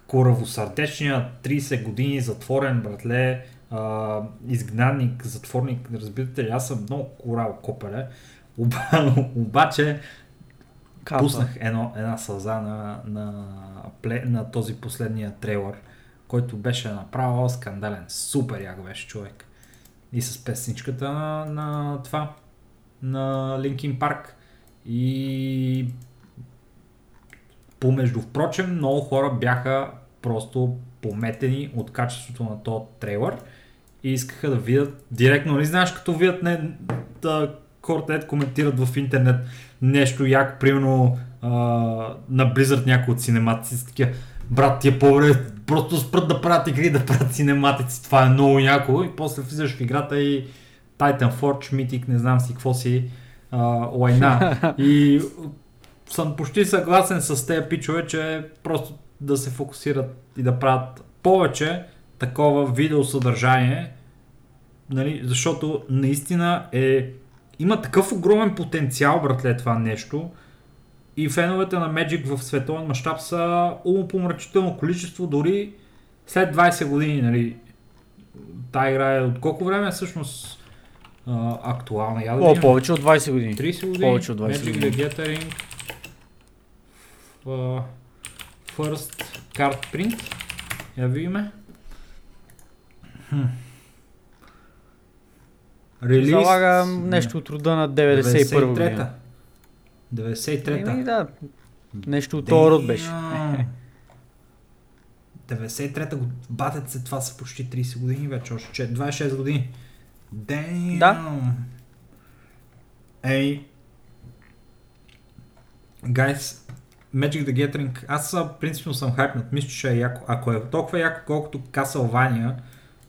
коравосърдечния 30 години затворен братле, а, изгнанник, затворник, разбирате ли, аз съм много корал копеле, Оба, обаче Капа. пуснах едно, една сълза на, на, пле, на този последния трейлър, който беше направо скандален. Супер як беше човек. И с песничката на, на това, на Линкин Парк. И помежду впрочем, много хора бяха просто пометени от качеството на този трейлър и искаха да видят директно, нали знаеш, като видят не, да, хората ед коментират в интернет нещо яко, примерно а, на Blizzard някой от синематици, такива, брат ти е по-добре, просто спрат да правят игри, да правят синематици, това е много яко. И после влизаш в играта и Titanforge, Mythic, не знам си какво си, а, лайна. И съм почти съгласен с тези пичове, че просто да се фокусират и да правят повече такова видеосъдържание, нали, защото наистина е има такъв огромен потенциал, братле, това нещо. И феновете на Magic в световен мащаб са умопомрачително количество, дори след 20 години, нали. Та игра е от колко време е всъщност а, актуална? Я да О, повече от 20 години. 30 години. Повече от 20 Magic години. the Gathering. Uh, first card print. Я видиме. Хм. Релиз. Залагам нещо от рода на 91 година. 93-та. Еми, да, нещо от този род беше. Damn. 93-та го батят се, това са почти 30 години вече, още че- 26 години. Damn. Да. Ей, гайс, Magic the Gathering, аз а, принципно съм хайпнат, мисля, че е яко. Ако е толкова яко, колкото Castlevania,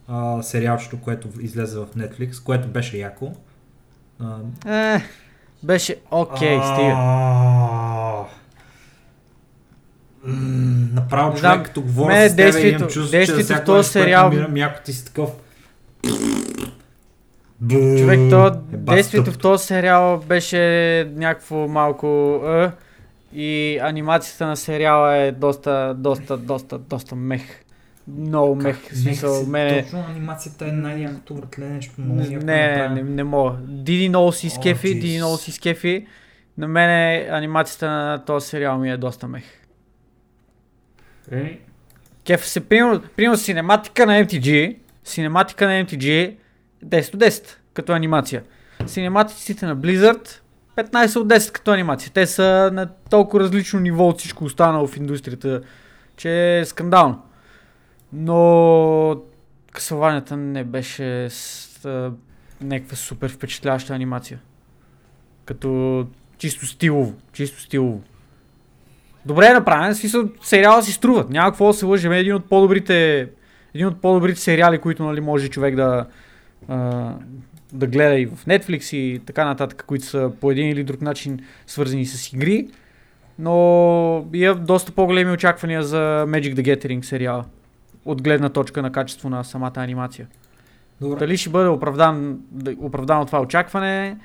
а, сериалчето, което излезе в Netflix, което беше яко. А, Е, беше окей, стига. А, м, Направо човек, знам, като говоря мен с тебе, действието- имам чувство, че действието в всяко този сериал- намирам, яко ти си такъв. Човек, то, Е, действието в този сериал беше някакво малко е, и анимацията на сериала е доста, доста, доста, доста мех. Много мех. Смисъл, мене... Точно анимацията е най-якото братле нещо. много Не, не, направено. не, не мога. Диди много си скефи, Диди Jesus. много си скефи. На мене анимацията на този сериал ми е доста мех. Е, Кеф се, примерно, примерно синематика на MTG, синематика на MTG 10 от 10 като анимация. Синематиците на Blizzard 15 от 10 като анимация. Те са на толкова различно ниво от всичко останало в индустрията, че е скандално. Но късованията не беше с някаква супер впечатляваща анимация. Като чисто стилово. Чисто стилово. Добре е направен, смисъл сериала си струват. Няма какво да се лъжем. Е Един от по-добрите, един от по-добрите сериали, които нали, може човек да, а, да гледа и в Netflix и така нататък, които са по един или друг начин свързани с игри. Но има доста по-големи очаквания за Magic the Gathering сериала. От гледна точка на качество на самата анимация. Добре. Дали ще бъде оправдан, да- оправдано това очакване,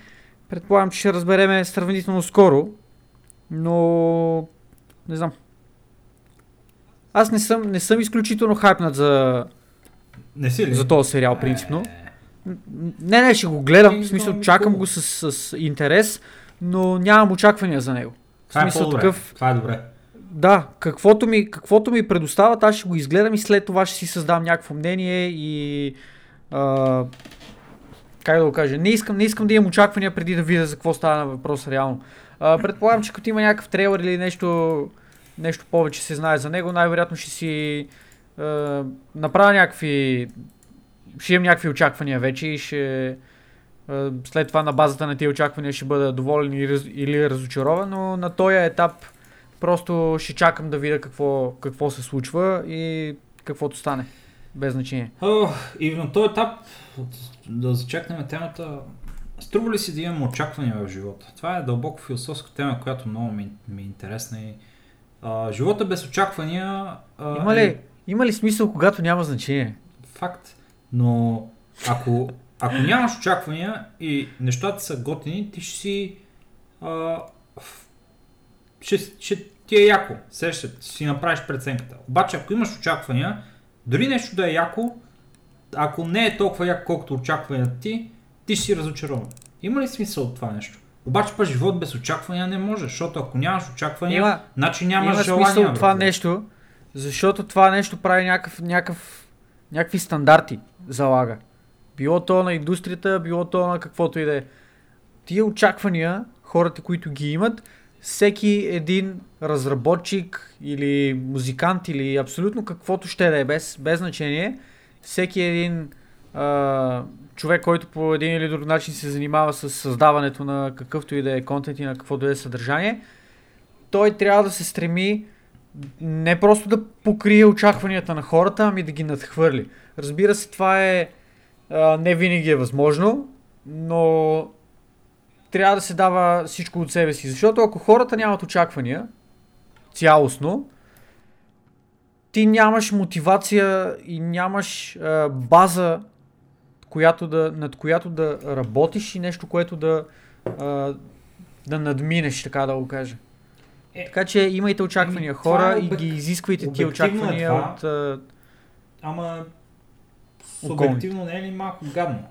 предполагам, че ще разбереме сравнително скоро, но не знам. Аз не съм, не съм изключително хайпнат за, Не си ли? за този сериал, принципно. Е, Не, не, ще го гледам, в смисъл, чакам го с, с интерес, но нямам очаквания за него. В Това е смисъл по-добре. такъв, Това е добре. Да, каквото ми, каквото ми предоставят, аз ще го изгледам и след това ще си създам някакво мнение и... А, как да го кажа, не искам, не искам да имам очаквания преди да видя за какво става въпрос реално. А, предполагам, че като има някакъв трейлер или нещо, нещо повече се знае за него, най-вероятно ще си а, направя някакви... Ще имам някакви очаквания вече и ще... а, След това на базата на тези очаквания ще бъда доволен или, раз- или разочарован, но на този етап Просто ще чакам да видя какво, какво се случва и каквото стане. Без значение. О, и на този етап да зачекнем темата. Струва ли си да имам очаквания в живота? Това е дълбоко философска тема, която много ми, ми е интересна. И, а, живота без очаквания а, Има ли, е има ли смисъл, когато няма значение? факт, но ако, ако нямаш очаквания и нещата са готини, ти ще си а, ще, ще ти е яко, сещаш, ще си направиш преценката. Обаче ако имаш очаквания, дори нещо да е яко, ако не е толкова яко, колкото очакванията ти, ти ще си разочарован. Има ли смисъл от това нещо? Обаче пък живот без очаквания не може, защото ако нямаш очаквания, Има, значи нямаш има желание. смисъл от това братле. нещо, защото това нещо прави някакъв, някакъв, някакви стандарти залага. Било то на индустрията, било то на каквото и да е. Тия очаквания, хората, които ги имат, всеки един разработчик или музикант или абсолютно каквото ще да е, без, без значение, всеки един а, човек, който по един или друг начин се занимава с създаването на какъвто и да е контент и на каквото да е съдържание, той трябва да се стреми не просто да покрие очакванията на хората, ами да ги надхвърли. Разбира се, това е а, не винаги е възможно, но трябва да се дава всичко от себе си. Защото ако хората нямат очаквания, цялостно, ти нямаш мотивация и нямаш а, база, която да, над която да работиш и нещо, което да, а, да надминеш, така да го кажа. Е, Така че имайте очаквания, ами, хора, е и обек- ги изисквайте тия е очаквания това. от... А, Ама субективно не е ли малко гадно?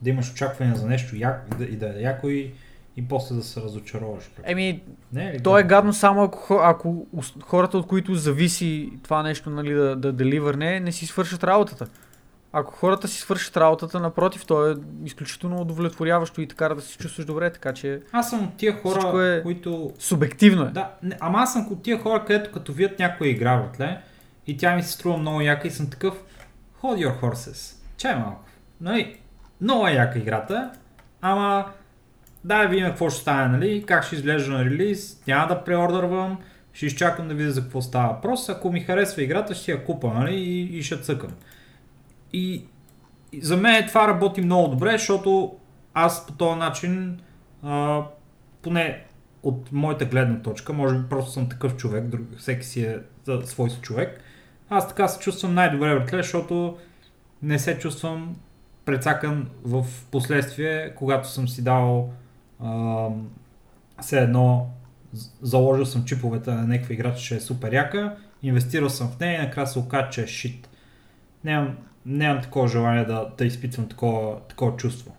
Да имаш очаквания за нещо як, да, и да е яко и, и после да се разочароваш. еми, Не е то е гадно само ако, ако хората, от които зависи това нещо нали, да, да деливърне, не си свършат работата. Ако хората си свършат работата, напротив, то е изключително удовлетворяващо и така да се чувстваш добре, така че Аз съм от тия хора, е- които... субективно е. Да, не, ама аз съм от тия хора, където като видят някоя игра, братле, и тя ми се струва много яка и съм такъв Hold your horses. Чай малко. Нали, много е яка играта, ама да видим какво ще стане, нали, как ще изглежда на релиз, няма да преордървам, ще изчакам да видя за какво става въпрос. Ако ми харесва играта, ще я купа нали? и, и ще цъкам. И, и за мен това работи много добре, защото аз по този начин, а, поне от моята гледна точка, може би просто съм такъв човек, друг, всеки си е за свой си човек, аз така се чувствам най-добре в защото не се чувствам прецакан в последствие, когато съм си дал а, все едно заложил съм чиповете на някаква игра, че е супер яка, инвестирал съм в нея и накрая се оказа, че е шит. Нямам, нямам такова желание да, да изпитвам такова, такова чувство.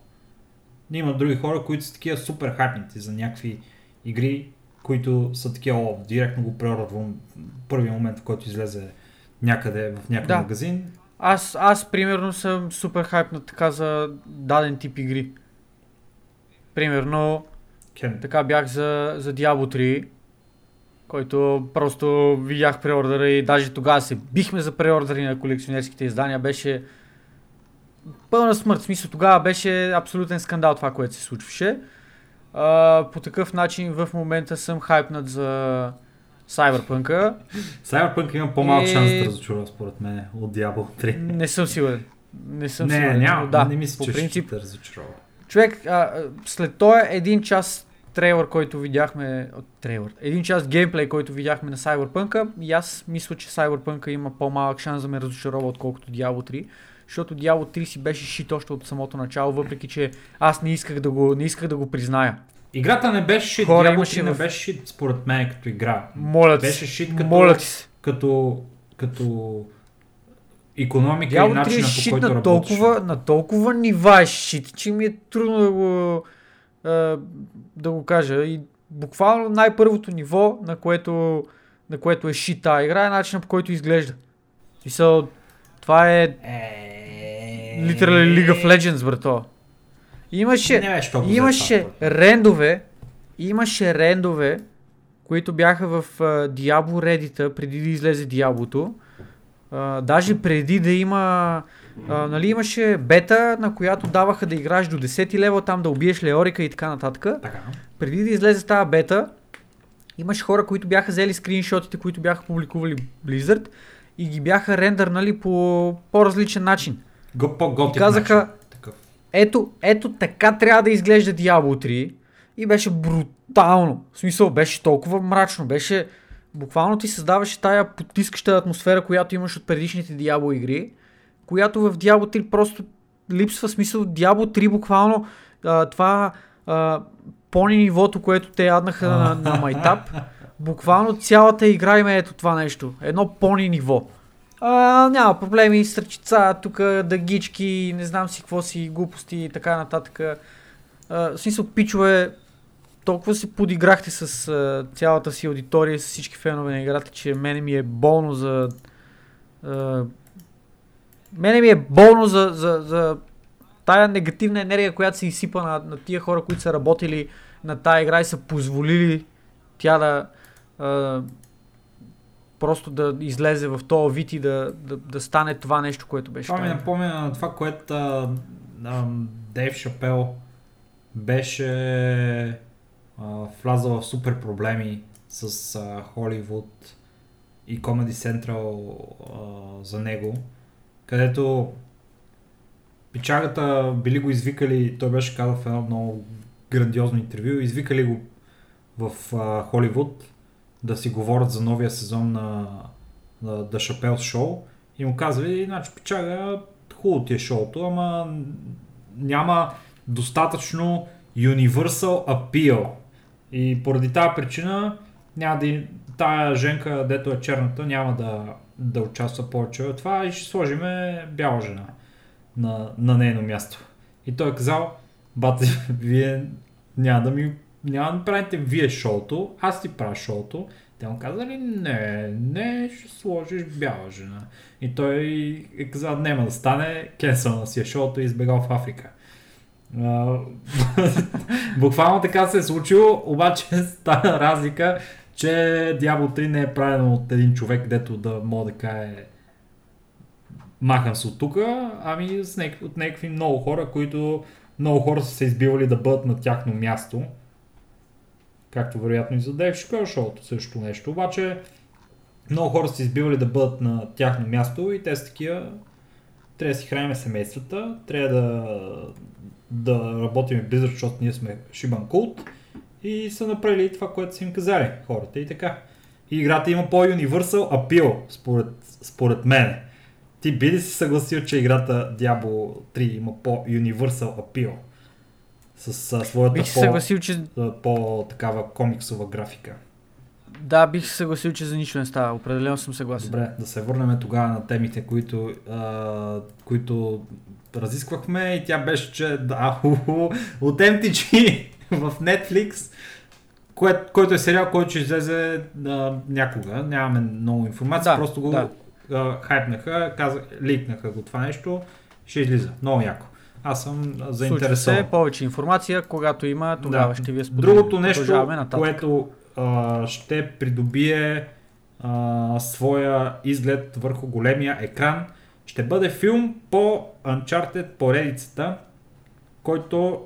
Има други хора, които са такива супер хайпнати за някакви игри, които са такива, о, директно го преоръдвам първия момент, в който излезе някъде в някакъв да. магазин. Аз, аз примерно съм супер хайпнат така за даден тип игри. Примерно, Ken. така бях за, за Diablo 3, който просто видях преордера и даже тогава се бихме за преордери на колекционерските издания. Беше пълна смърт. В смисъл тогава беше абсолютен скандал това, което се случваше. А, по такъв начин в момента съм хайпнат за Cyberpunk. Cyberpunk има по-малък и... шанс да разочарова според мен от Diablo 3. Не съм сигурен. Не съм не, сигурен. Няма, да, не мисля, по че принцип, ще разочарова. Човек, а, след този един час трейлър, който видяхме, трейлър, един час геймплей, който видяхме на Cyberpunk, и аз мисля, че Cyberpunk има по-малък шанс да ме разочарова, отколкото Diablo 3 защото Diablo 3 си беше шит още от самото начало, въпреки че аз не исках да го, не исках да го призная. Играта не беше шит, Хора Diablo 3 в... не беше шит според мен като игра. Моля беше шит като, моля като, като економика Diablo и начина е по който на толкова, на толкова нива е шит, че ми е трудно да го, да го кажа. И буквално най-първото ниво, на което, на което е шит тази игра, е начинът по който изглежда. И са, това е... е Literally League of Legends, брато. Имаше, не, имаше рендове, имаше рендове, които бяха в uh, Diablo Reddit преди да излезе Diablo-то. Uh, даже преди да има, uh, нали имаше бета, на която даваха да играеш до 10 лева, там да убиеш Леорика и така нататък. Така. Преди да излезе тази бета, имаше хора, които бяха взели скриншотите, които бяха публикували Blizzard и ги бяха рендърнали по по-различен начин. Го, по-готин казаха, ето, ето така трябва да изглежда Diablo 3 и беше брутално. В смисъл, беше толкова мрачно, беше буквално ти създаваше тая потискаща атмосфера, която имаш от предишните Diablo игри, която в Diablo 3 просто липсва смисъл. Diablo 3 буквално а, това а, пони нивото, което те яднаха на, на Майтап, буквално цялата игра има ето това нещо. Едно пони ниво. А, няма проблеми, сърчица, тук дъгички, не знам си какво си, глупости и така нататък. А, в смисъл, пичове, толкова се подиграхте с а, цялата си аудитория, с всички фенове на играта, че мене ми е болно за... А, мене ми е болно за, за, за тая негативна енергия, която се изсипа на, на тия хора, които са работили на тая игра и са позволили тя да, а, просто да излезе в този вид и да, да, да стане това нещо, което беше. Това ми напомня на това, което а, а, Дейв Шапел беше а, влязал в супер проблеми с а, Холивуд и Comedy Central а, за него, където пичагата били го извикали, той беше казал в едно много грандиозно интервю, извикали го в а, Холивуд да си говорят за новия сезон на, на The Chappelle Show и му казали, значи печага, хубаво ти е шоуто, ама няма достатъчно universal appeal. И поради тази причина няма да тая женка, дето е черната, няма да, да участва повече в това и ще сложиме бяла жена на, на нейно място. И той е казал, бате, вие няма да ми няма да правите вие шоуто, аз ти правя шоуто. Те му казали, не, не, ще сложиш бяла жена. И той е казал, няма да стане, кенсъл на си е шоуто и избегал в Африка. Буквално така се е случило, обаче стана разлика, че Diablo 3 не е правено от един човек, дето да мога да кае махам се от тук, ами от някакви много хора, които много хора са се избивали да бъдат на тяхно място както вероятно и за Дейв Шпел шоуто също нещо. Обаче много хора са избивали да бъдат на тяхно място и те са такива трябва да си храним семействата, трябва да, да работим близо, защото ние сме шибан култ и са направили това, което са им казали хората и така. И играта има по-universal appeal, според, според мен. Ти би ли си съгласил, че играта Diablo 3 има по-universal appeal? С а, своята Бих се съгласил, че... по-такава комиксова графика. Да, бих се съгласил, че за нищо не става. Определено съм съгласен. Добре, да се върнем тогава на темите, които, а, които разисквахме и тя беше, че да, от MTG в Netflix, кое, който е сериал, който ще излезе а, някога. Нямаме много информация, Да, просто го да. а, хайпнаха, казах, ликнаха го това нещо, ще излиза. Много яко. Аз съм Случва заинтересован. се повече информация, когато има, тогава ще ви я споделим. Другото нещо, което а, ще придобие а, своя изглед върху големия екран, ще бъде филм по Uncharted поредицата, който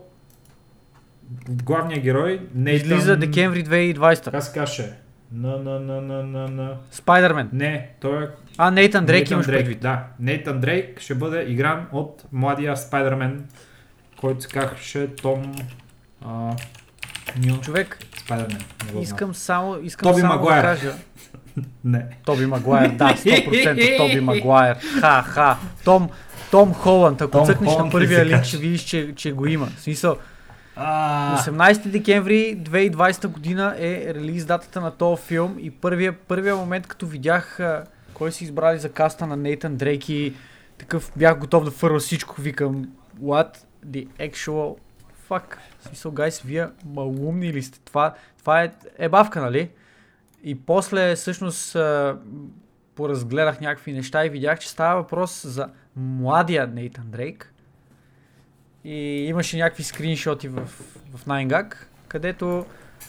главният герой Нейтан... Излиза декември 2020. Как се каже? На, на, на, на, на, на... Спайдермен. Не, той е А, Нейтан Дрейк Нейтан имаш Дрейк, предвид. Да, Нейтан Дрейк ще бъде игран от младия Спайдермен, който се казваше Том... А, Ню Човек, Спайдермен. не искам само, искам Тоби само Магуайр. да кажа. Не. Тоби Магуайр, да, 100% Тоби Магуайр. Ха, ха. Том, Том Холанд, ако Том цъкнеш на Холанд ли първия се линк, ще видиш, че, че го има. В смисъл, А, 18 декември 2020 година е релиз датата на този филм и първия, първия момент, като видях кой си избрали за каста на Нейтан Дрейк и такъв бях готов да фърва всичко, викам what the actual fuck. В смисъл, гайс, вие малумни ли сте? Това, това е ебавка, нали? И после всъщност поразгледах някакви неща и видях, че става въпрос за младия Нейтан Дрейк. И имаше някакви скриншоти в, в 9gag, където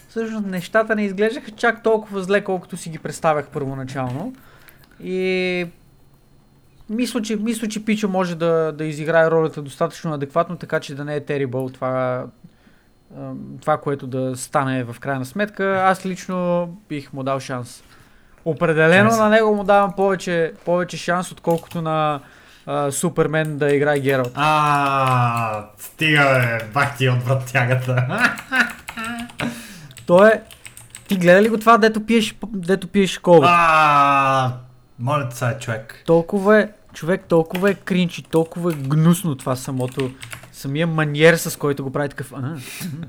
всъщност нещата не изглеждаха чак толкова зле, колкото си ги представях първоначално. И мисля, че, мисля, че Пичо може да, да изиграе ролята достатъчно адекватно, така че да не е terrible това, това, което да стане в крайна сметка. Аз лично бих му дал шанс. Определено Шанс. на него му давам повече, повече шанс, отколкото на а, Супермен да играе Гералт. А, стига бе, бах ти от вратягата. То е... Ти гледа ли го това, дето пиеш, дето пиеш колба? А, моля те сега, човек. Толкова е, човек, толкова е кринч и толкова е гнусно това самото, самия маниер, с който го прави такъв.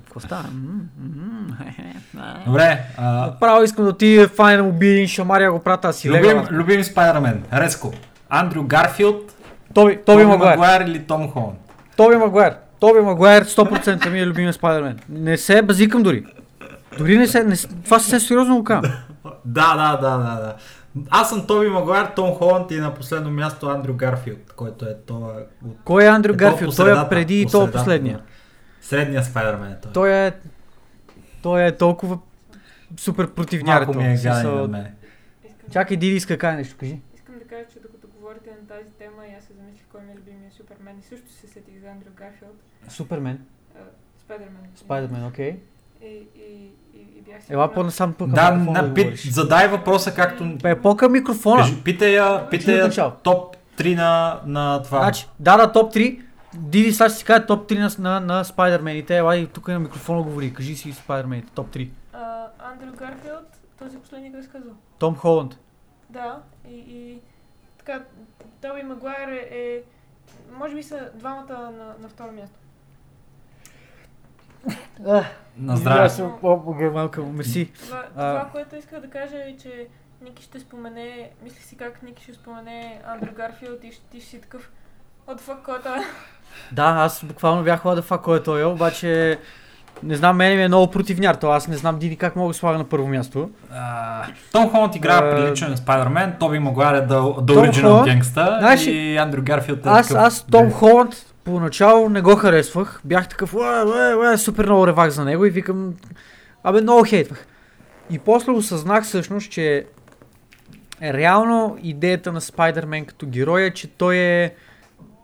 Какво става? М, хе-хе, а. Добре, а, Направо искам да отида файна му бие един шамария го прата, си любим, любим Спайдермен, резко. Андрю Гарфилд, Тоби, Тоби Магуайр. Магуайр или Том Холанд? Тоби Магуайр. Тоби Магуайр 100% ми е любимия Спайдермен. Не се базикам дори. Дори не се, не, това съвсем сериозно го казвам. Да, да, да, да, да. Аз съм Тоби Магуайр, Том Холанд и на последно място Андрю Гарфилд, който е това... от- Кой е Андрю е Гарфилд? Той е преди и то средата, последния. Средния Спайдермен е той. Той е... Той е толкова супер противняр. Малко ми е гаден на мене. Искам, Чакай, Диди иска каже нещо, кажи. искам да кажа, че докато говорите на тази тема, и аз се замислих кой ми е любимия Супермен и също се сетих за Андрю Гарфилд, Супермен, Спайдермен. Спайдермен, окей. И, и, Ела по-насам тук. Да, на, пит, задай въпроса както... Бе, по-към микрофона. Кажи, питай я, питай я топ 3 на, на това. Значи, да, да, топ 3. Диди сега ще си каже топ 3 на, на, на Спайдермените. Ела и тук на микрофона говори. Кажи си Спайдермените, топ 3. А, Андрю Гарфилд, този последния го казал. Том Холанд. Да, и, и така, Тоби Магуайр е, е, може би са двамата на, на второ място. На здраве. малко, мерси. Това, А. това, което исках да кажа е, че Ники ще спомене, мислих си как Ники ще спомене Андрю Гарфилд и ще, ти ще си такъв What the fuck, кой е той? Да, аз буквално бях лада фак кой е той, обаче не знам, мене ми е много противняр, то аз не знам Диди как мога да слага на първо място. А, Том Холанд играе А, приличен Спайдермен, Тоби Магуайр е The, the Том Original Холанд, Gangsta знаеш и Андрю Гарфилд е Аз, такъв... аз Том Холанд поначало не го харесвах, бях такъв, уе, супер много ревах за него и викам, абе много хейтвах. И после осъзнах всъщност, че реално идеята на Спайдермен като герой е, че той е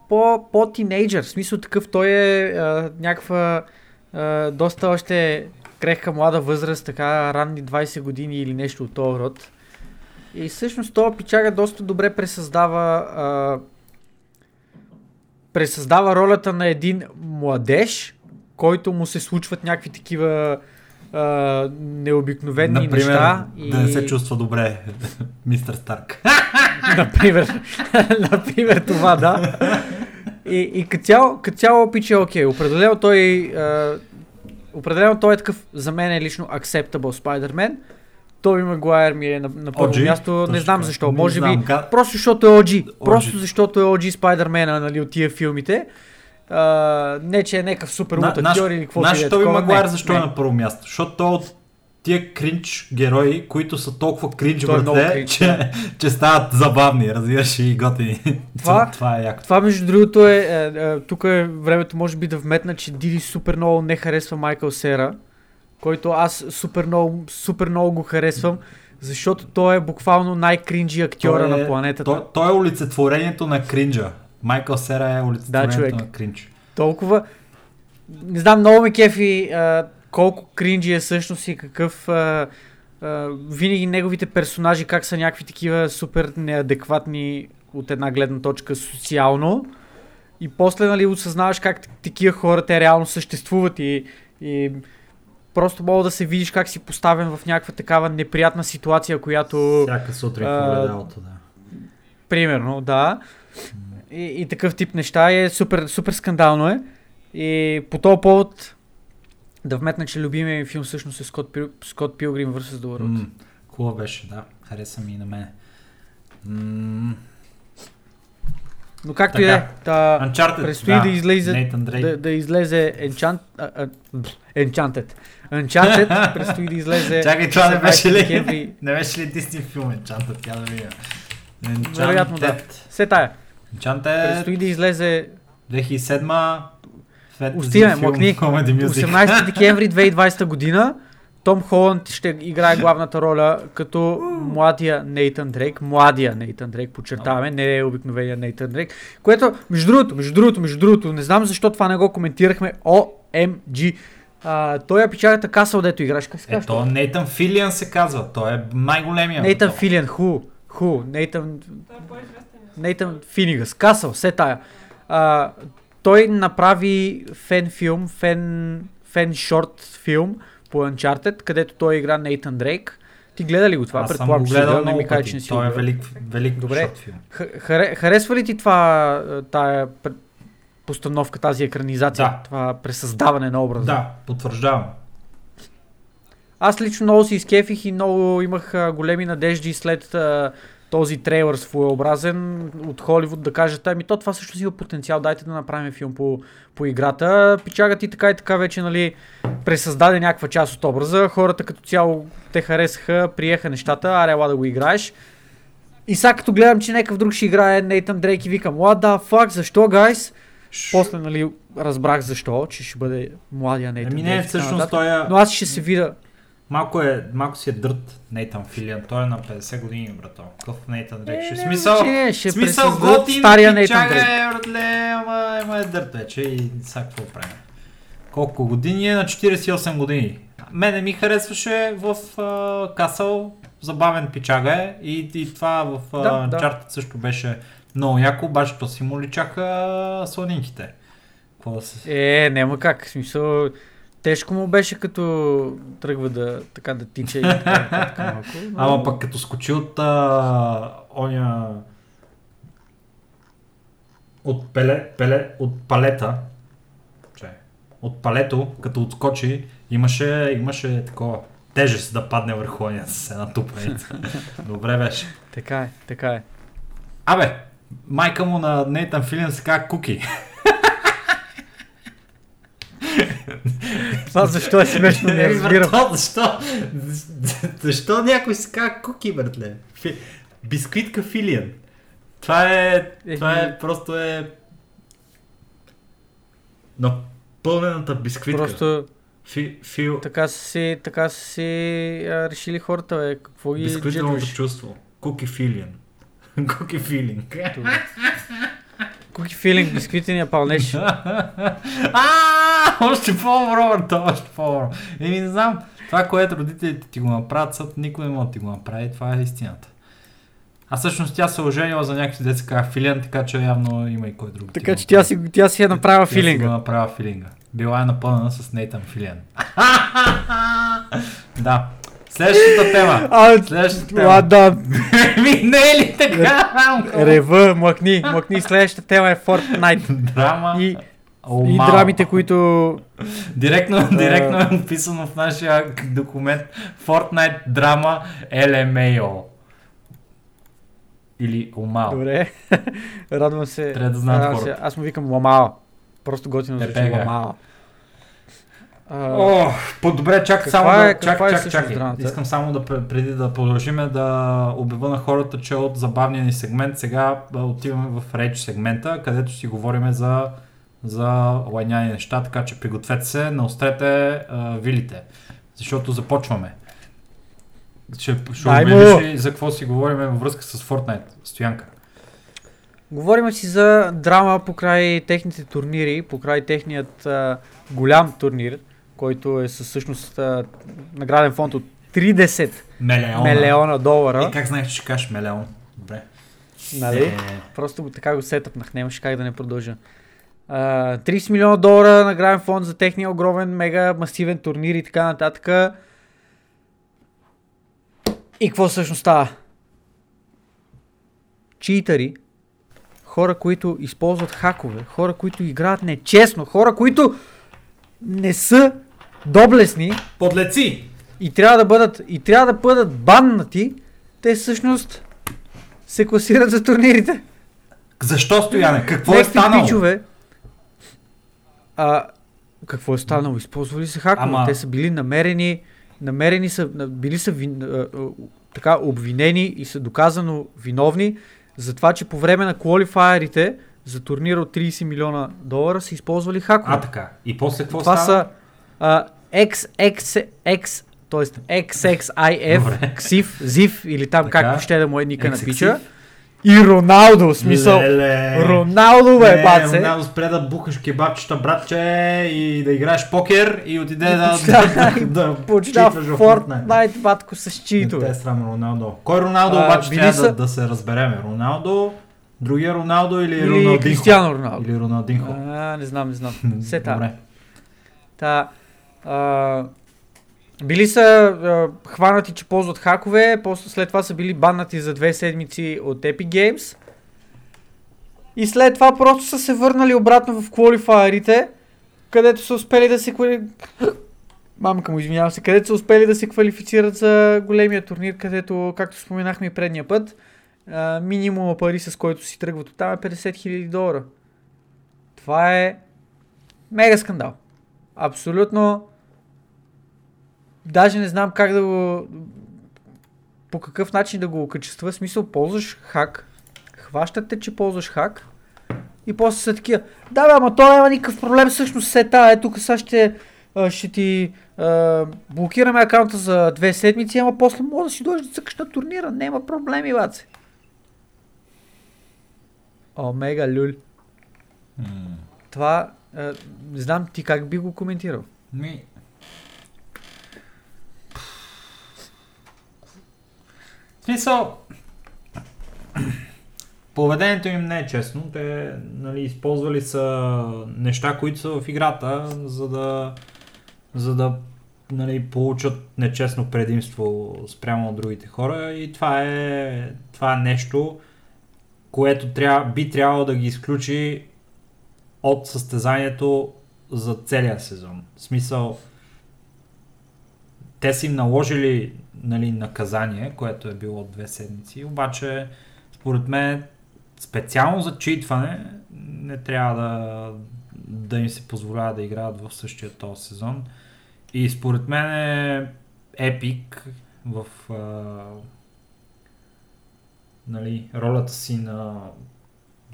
по, по-тинейджър, в смисъл такъв, той е а, някаква а, доста още крехка млада възраст, така ранни 20 години или нещо от този род. И всъщност този пичага доста добре пресъздава а, пресъздава ролята на един младеж, който му се случват някакви такива а, необикновени Например, неща. да не се чувства добре, мистер Старк. Например, например това, да. И, и като цяло, като цяло е окей. Определено той, а, определено той е такъв, за мен е лично acceptable Spider-Man. Той Магуайер ми е на, на първо OG? място. Не знам защо. Не Може знам би как. просто защото е OG. OG. Просто защото е OG Spider-Man, нали, от тия филмите. А, не, че е някакъв супер На- лут наш- или какво Наш си е Тоби Не, защо не. е на първо място? Защото той е от тия кринч герои, които са толкова кринч, Той е братле, кринч, че, че стават забавни, разбираш и готини. Това- това е яко. Това между другото е, е, е тук е времето може би да вметна, че Диди супер много не харесва Майкъл Сера, който аз супер много, супер много го харесвам, защото той е буквално най-кринджи актьора Той е- на планетата. Той, той е олицетворението на кринджа. Майкъл Сера е олицетворението човек. на кринж. Толкова... Не знам, много ме кефи а, колко кринджи е всъщност и какъв... А, а, винаги неговите персонажи как са някакви такива супер неадекватни от една гледна точка социално. И после, нали, осъзнаваш как такива хора те реално съществуват и, и просто мога да се видиш как си поставен в някаква такава неприятна ситуация, която... Всяка сутрин в огледалото, да. Примерно, да. И, и такъв тип неща е супер, супер скандално е. И по този повод да вметна, че любимия ми филм всъщност е Скот, Пил, Скот Пилгрим vs. The World. Хубаво беше, да. Хареса ми и на мен. М, Но както да е, Така. та, Uncharted, предстои да излезе- Нейтан Дрейк. да, да излезе Enchant, а, а, Enchanted. Uncharted предстои да излезе Чакай, това не 17 беше ли? декември. Не беше ли Дисни филм Enchanted? Тя да видя. Вероятно, да. Все тая. Enchanted Предстои да излезе 2007 фентези Остиваме, филм, млъкни. Comedy Music. 18 декември 2020 година Том Холанд ще играе главната роля като младия Нейтан Дрейк. Младия Нейтан Дрейк, подчертаваме, не е обикновения Нейтан Дрейк. Което, между другото, между другото, между другото, не знам защо това не го коментирахме. OMG. А, той е печалята касъл, дето играш. Как се Е, казва? то Нейтан Филиан се казва. Той е най-големия. Нейтан. Филиан, ху, ху, Нейтан, е. Нейтан Финигас, Касъл, все тая. А, той направи фен филм, фен, фен шорт филм по Uncharted, където той игра Нейтан Дрейк. Ти гледа ли го това? Аз съм Предполагам, го че си гледал много ми кажа, че не си Той е го велик, велик Добре. харе- Харесва ли ти това, тая постановка, тази екранизация, Да. това пресъздаване на образа? Да, потвърждавам. Аз лично много се изкефих и много имах големи надежди след този трейлър своеобразен от Холивуд да кажат, ами то това също си има потенциал, дайте да направим филм по, по играта. Пичагът и така и така вече, нали, пресъздаде някаква част от образа. Хората като цяло те харесаха, приеха нещата, аре ела да го играеш. И сега като гледам, че някакъв друг ще играе Нейтан Дрейк и викам, what the fuck, защо, гайс? После, нали, разбрах защо, че ще бъде младия Нейтан Ами не, всъщност той е... Но аз ще се видя, Малко, е, малко си е дърт Нейтан Филиан. Той е на 50 години, брато. Какъв Нейтан Дрейк? Ще Е, смисъл... значение, ще смисъл готин, стария Нейтан Дрейк. е, братле, ама, ама е дърт вече и сега какво правим? Колко години е? На 48 години. Мене ми харесваше в uh, Касъл, забавен пичага е и, и това в Да, uh, да. Uncharted също беше много яко, обаче то си му личаха слонинките. Какво да се... Е, няма как. В смисъл, тежко му беше като тръгва да, така да тича и така, нататък малко. Но... Ама пък като скочи от а, оня от, пеле, пеле, от палета, че, от палето, като отскочи, имаше, имаше такова тежест да падне върху оня с една тупеница. Добре беше. Така е, така е. Абе, майка му на Нейтан Филин се казва Куки. Това защо е смешно, не разбирам. брато, Защо? Защо някой се казва Куки, братле? Бисквитка Филиан. Това е, това е, просто е... Но пълнената бисквитка. Просто Фи, фил... така са си, така са си а, решили хората, бе. Какво ги джедваш? чувство. Куки Филиан. Куки Филинг. Куки филинг, бисквитения пълнеш. Още по-добро, брат, още по-добро. Еми, не знам, това, което родителите ти го направят, съд никой не може да ти го направи, това е истината. А всъщност тя се оженила за някакви деца филин, така че явно има и кой друг. Така че тя си, тя си е направила Тя си го филинга. направила филинга. Била е напълнена с Нейтан Филин. да. Следващата тема. А, Следващата а, тема. да, Ми не е ли така? рева, млъкни, млъкни. Следващата тема е Fortnite. Драма. И, О, и мал. драмите, които... Директно, директно е написано в нашия документ Fortnite драма LMAO. Или ОМАО. Добре, радвам се. Трябва да знаят се. Аз му викам Ламао. Просто готино Те звучи. Ламао. А, О, по-добре, чак Каква само е- да... Чак, е чак, чакай. драмата? Искам само да пр- преди да продължиме да обява на хората, че от забавния ни сегмент сега отиваме в рейдж сегмента, където си говориме за, за лайняни неща, така че пригответе се, наострете а, вилите, защото започваме. Ще, ще обявиш ли за какво си говориме във връзка с Fortnite, Стоянка? Говорим си за драма покрай техните турнири, покрай техният а, голям турнир, който е със всъщност а, награден фонд от 30 Мелеона. милиона долара. И как знаеш, че ще кажеш мелеон? Добре. Нали? Е, Просто го- така го сетъпнах, нямаше как да не продължа. А, 30 милиона долара награден фонд за техния огромен, мега масивен турнир и така нататък. И какво всъщност става? Читари, хора, които използват хакове, хора, които играят нечестно, хора, които не са доблесни Подлеци! и трябва да бъдат, и трябва да бъдат баннати, те всъщност се класират за турнирите. Защо стояне? Какво е Някакви станало? пичове. А, какво е станало? Използвали са хакове. Ама- Те са били намерени, намерени са, били са вин, а, а, така обвинени и са доказано виновни за това, че по време на квалифайерите за турнира от 30 милиона долара са използвали хакове. А, така. И после какво Това става? са а, XXX, т.е. XXIF. XIF, ZIF или там Така. както ще да му е ника на XXIF. И Роналдо, в смисъл. Леле. Роналдо, бе, баце. Роналдо спре да бухаш кебабчета, братче, и да играеш покер и отиде да, да, да читаш в Fortnite, батко, с Не те е срам Роналдо. Кой Роналдо А, обаче трябва са- да, да се разбереме? Роналдо, другия Роналдо или, Или Роналдинхо? Кристиано Роналдо. Или Роналдинхо. А, не знам, не знам. Се та. Добре. Та, а, били са а, хванати, че ползват хакове, после след това са били баннати за две седмици от Epic Games. И след това просто са се върнали обратно в квалифайерите, където са успели да се. Мамка му, извинявам се, където са успели да се квалифицират за големия турнир, където, както споменахме и предния път, а, минимума пари, с който си тръгват оттам е 50 000 долара. Това е мега скандал. Абсолютно. Даже не знам как да го. По какъв начин да го окачества. В смисъл, ползваш хак. Хващат те, че ползваш хак. И после са такива. Да, бе, ама то няма никакъв проблем. Всъщност се та. Е, тук сега ще, ще ти а, блокираме акаунта за две седмици, ама после може да си дойдеш да цъкаш на турнира. Няма проблеми, баце. О, мега люль. М, Това, а, не знам ти как би го коментирал. Ми... смисъл... Поведението им не е честно. Те нали, използвали са неща, които са в играта, за да, за да нали, получат нечестно предимство спрямо от другите хора. И това е, това е нещо, което трябва, би трябвало да ги изключи от състезанието за целия сезон. В смисъл, те са им наложили нали, наказание, което е било две седмици, обаче според мен специално за читване не трябва да, да им се позволява да играят в същия този сезон. И според мен е Epic в а, нали, ролята си на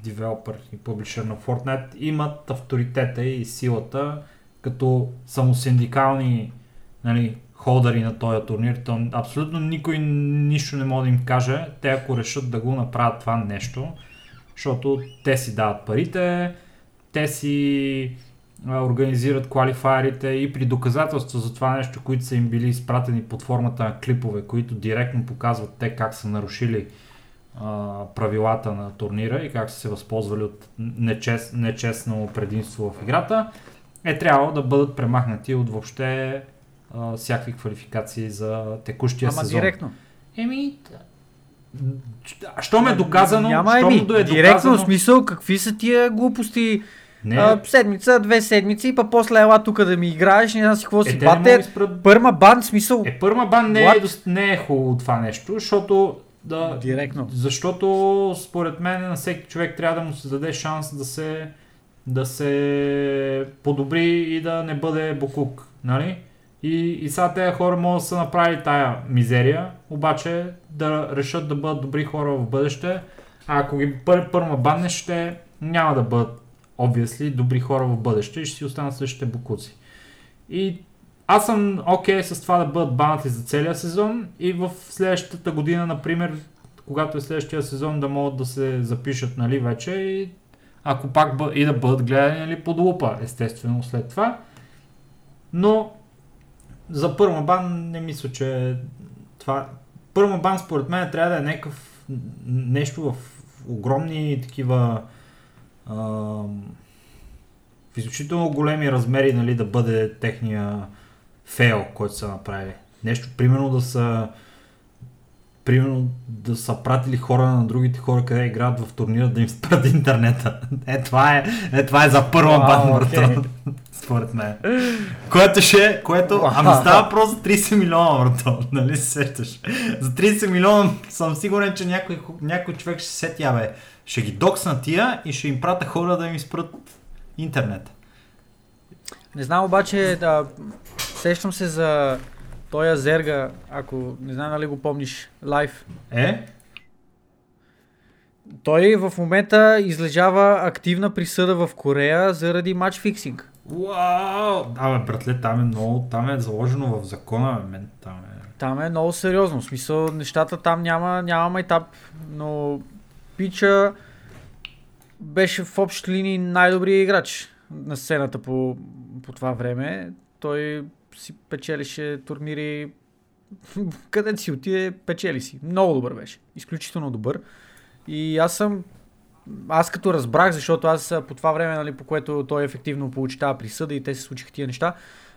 девелопър и публишър на Fortnite имат авторитета и силата като самосиндикални нали, холдъри на този турнир. То абсолютно никой нищо не може да им каже. Те ако решат да го направят това нещо, защото те си дават парите, те си организират квалифайерите и при доказателства за това нещо, които са им били изпратени под формата на клипове, които директно показват те как са нарушили а, правилата на турнира и как са се възползвали от нечест, нечестно предимство в играта, е трябвало да бъдат премахнати от въобще а, всякакви квалификации за текущия Ама сезон. директно. Еми, що ме е доказано, Няма еми, е директно доказано, смисъл, какви са тия глупости? не, А, седмица, две седмици, па после ела тук да ми играеш, не знам си какво е, си бате. спрат Пърма бан, смисъл, Е, пърма бан не е, What? дос- не е хубаво това нещо, защото да, директно. защото според мен на всеки човек трябва да му се даде шанс да се, да се подобри и да не бъде бокук. Нали? И, и сега тези хора могат да са направили тая мизерия, обаче да решат да бъдат добри хора в бъдеще, а ако ги пър, пърма банне, ще няма да бъдат obviously добри хора в бъдеще и ще си останат същите бокуци. И аз съм окей okay с това да бъдат банати за целия сезон и в следващата година, например, когато е следващия сезон, да могат да се запишат нали, вече и ако пак бъ... и да бъдат гледани нали, под лупа, естествено, след това. Но за пърма бан не мисля, че това... Пърма бан според мен трябва да е някакъв нещо в огромни такива ам, в изключително големи размери нали, да бъде техния фейл, който са направили. Нещо, примерно да са примерно да са пратили хора на другите хора, къде играят в турнира, да им спрат интернета. Е, това е, е, това е за първа Вау, бан, окей. Според мен. Което ще, което, ами става просто за 30 милиона, брато. Нали се сещаш? За 30 милиона съм сигурен, че някой, някой човек ще се сети, абе, ще ги доксна тия и ще им пратя хора да им спрат интернет. Не знам обаче, да, сещам се за Тоя Зерга, ако не знам дали го помниш, лайв. Е? Той в момента излежава активна присъда в Корея заради матч фиксинг. Вау! Да, бе, братле, там е много, там е заложено в закона, бе, мен, там е. Там е много сериозно. В смисъл, нещата там няма, няма майтап, но Пича беше в общи линии най-добрият играч на сцената по, по това време. Той си печелише турнири където си отиде, печели си. Много добър беше. Изключително добър. И аз съм аз като разбрах, защото аз по това време, нали, по което той ефективно получи тази присъда и те се случиха тия неща,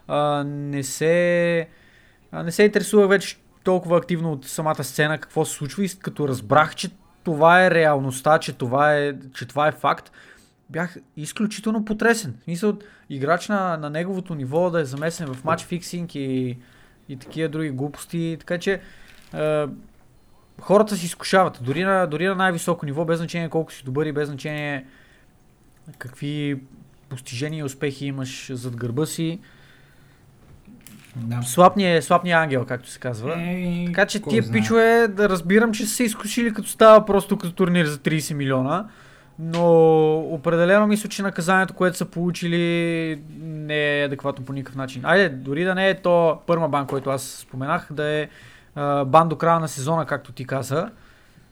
а, не се а, не се интересувах вече толкова активно от самата сцена, какво се случва и като разбрах, че това е реалността, че това е, че това е факт, бях изключително потресен. В смисъл, играч на, на неговото ниво да е замесен в матч фиксинг и, и такива други глупости. Така че е, хората се изкушават. Дори на, дори на най-високо ниво, без значение колко си добър и без значение какви постижения и успехи имаш зад гърба си. Да. Слабният, слабният ангел, както се казва. Е, Така че тия знае. пичове да разбирам, че са се изкушили като става просто като турнир за 30 милиона. Но определено мисля, че наказанието, което са получили не е адекватно по никакъв начин. Айде, дори да не е то пърма бан, който аз споменах, да е бан до края на сезона, както ти каза.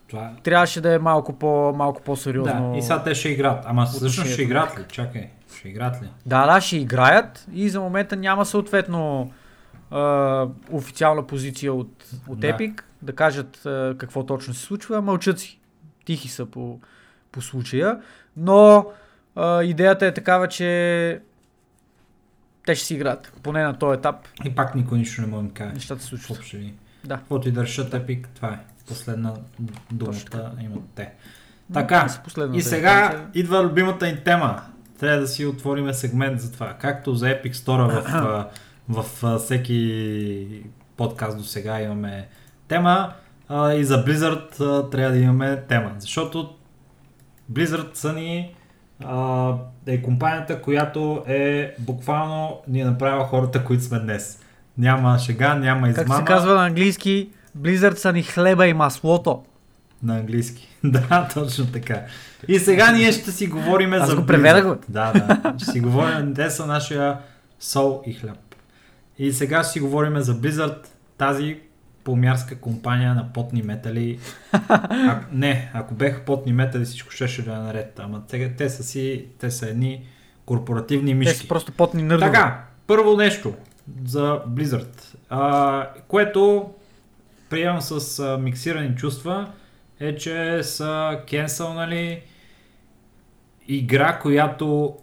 Това... Трябваше да е малко, по, малко по-сериозно. Да, и сега те ще играят. Ама всъщност ще играят ли? Чакай, ще играят ли? Да, да, ще играят и за момента няма съответно а, официална позиция от, от Да. Epic да кажат а, какво точно се случва, мълчат си. Тихи са по, по случая, но а, идеята е такава, че те ще си играят, поне на този етап И пак никой нищо не може да каже. нещата се случват. Въобще? Да. Каквото и да решат Epic, това е. Последна думата имат те. Така, и сега инстанция. идва любимата ни тема. Трябва да си отвориме сегмент за това. Както за Epic Store в, в, а, всеки подкаст до сега имаме тема а, и за Blizzard а, трябва да имаме тема. Защото Blizzard са ни а, е компанията, която е буквално ни е направила хората, които сме днес. Няма шега, няма измама. Как се казва на английски, Blizzard са ни хлеба и маслото. На английски. да, точно така. И сега ние ще си говорим Аз за го преведах. Да, да. Ще си говорим, те са нашия сол и хляб. И сега ще си говорим за Blizzard, тази помярска компания на потни метали. А, не, ако беха потни метали, всичко щеше да е наред. Ама те, те са си, те са едни корпоративни Те мишки. са просто потни нърдове. Така, първо нещо за Blizzard, а, което приемам с а, миксирани чувства, е, че са кенсълнали игра, която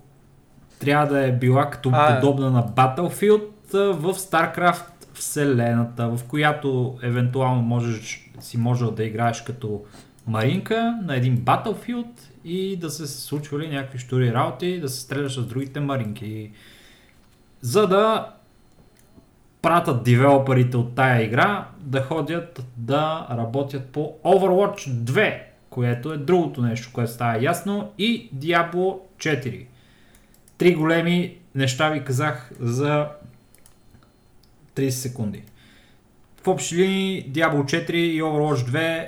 трябва да е била като А, подобна на Battlefield в StarCraft вселената, в която евентуално можеш, си можел да играеш като маринка на един Battlefield и да се случвали някакви штури работи, да се стреляш с другите маринки. За да пратят девелоперите от тая игра да ходят да работят по Overwatch 2, което е другото нещо, което става ясно, и Diablo 4. Три големи неща ви казах за 30 секунди. В общи линии Diablo 4 и Overwatch 2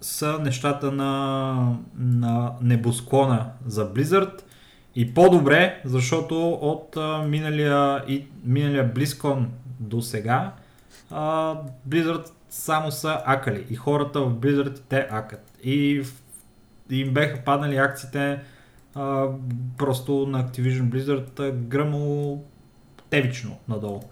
са нещата на, на небосклона за Blizzard и по-добре, защото от а, миналия, и, миналия BlizzCon до сега а, Blizzard само са акали и хората в Blizzard те акат и им беха паднали акциите а, просто на Activision Blizzard а, гръмно тевично надолу.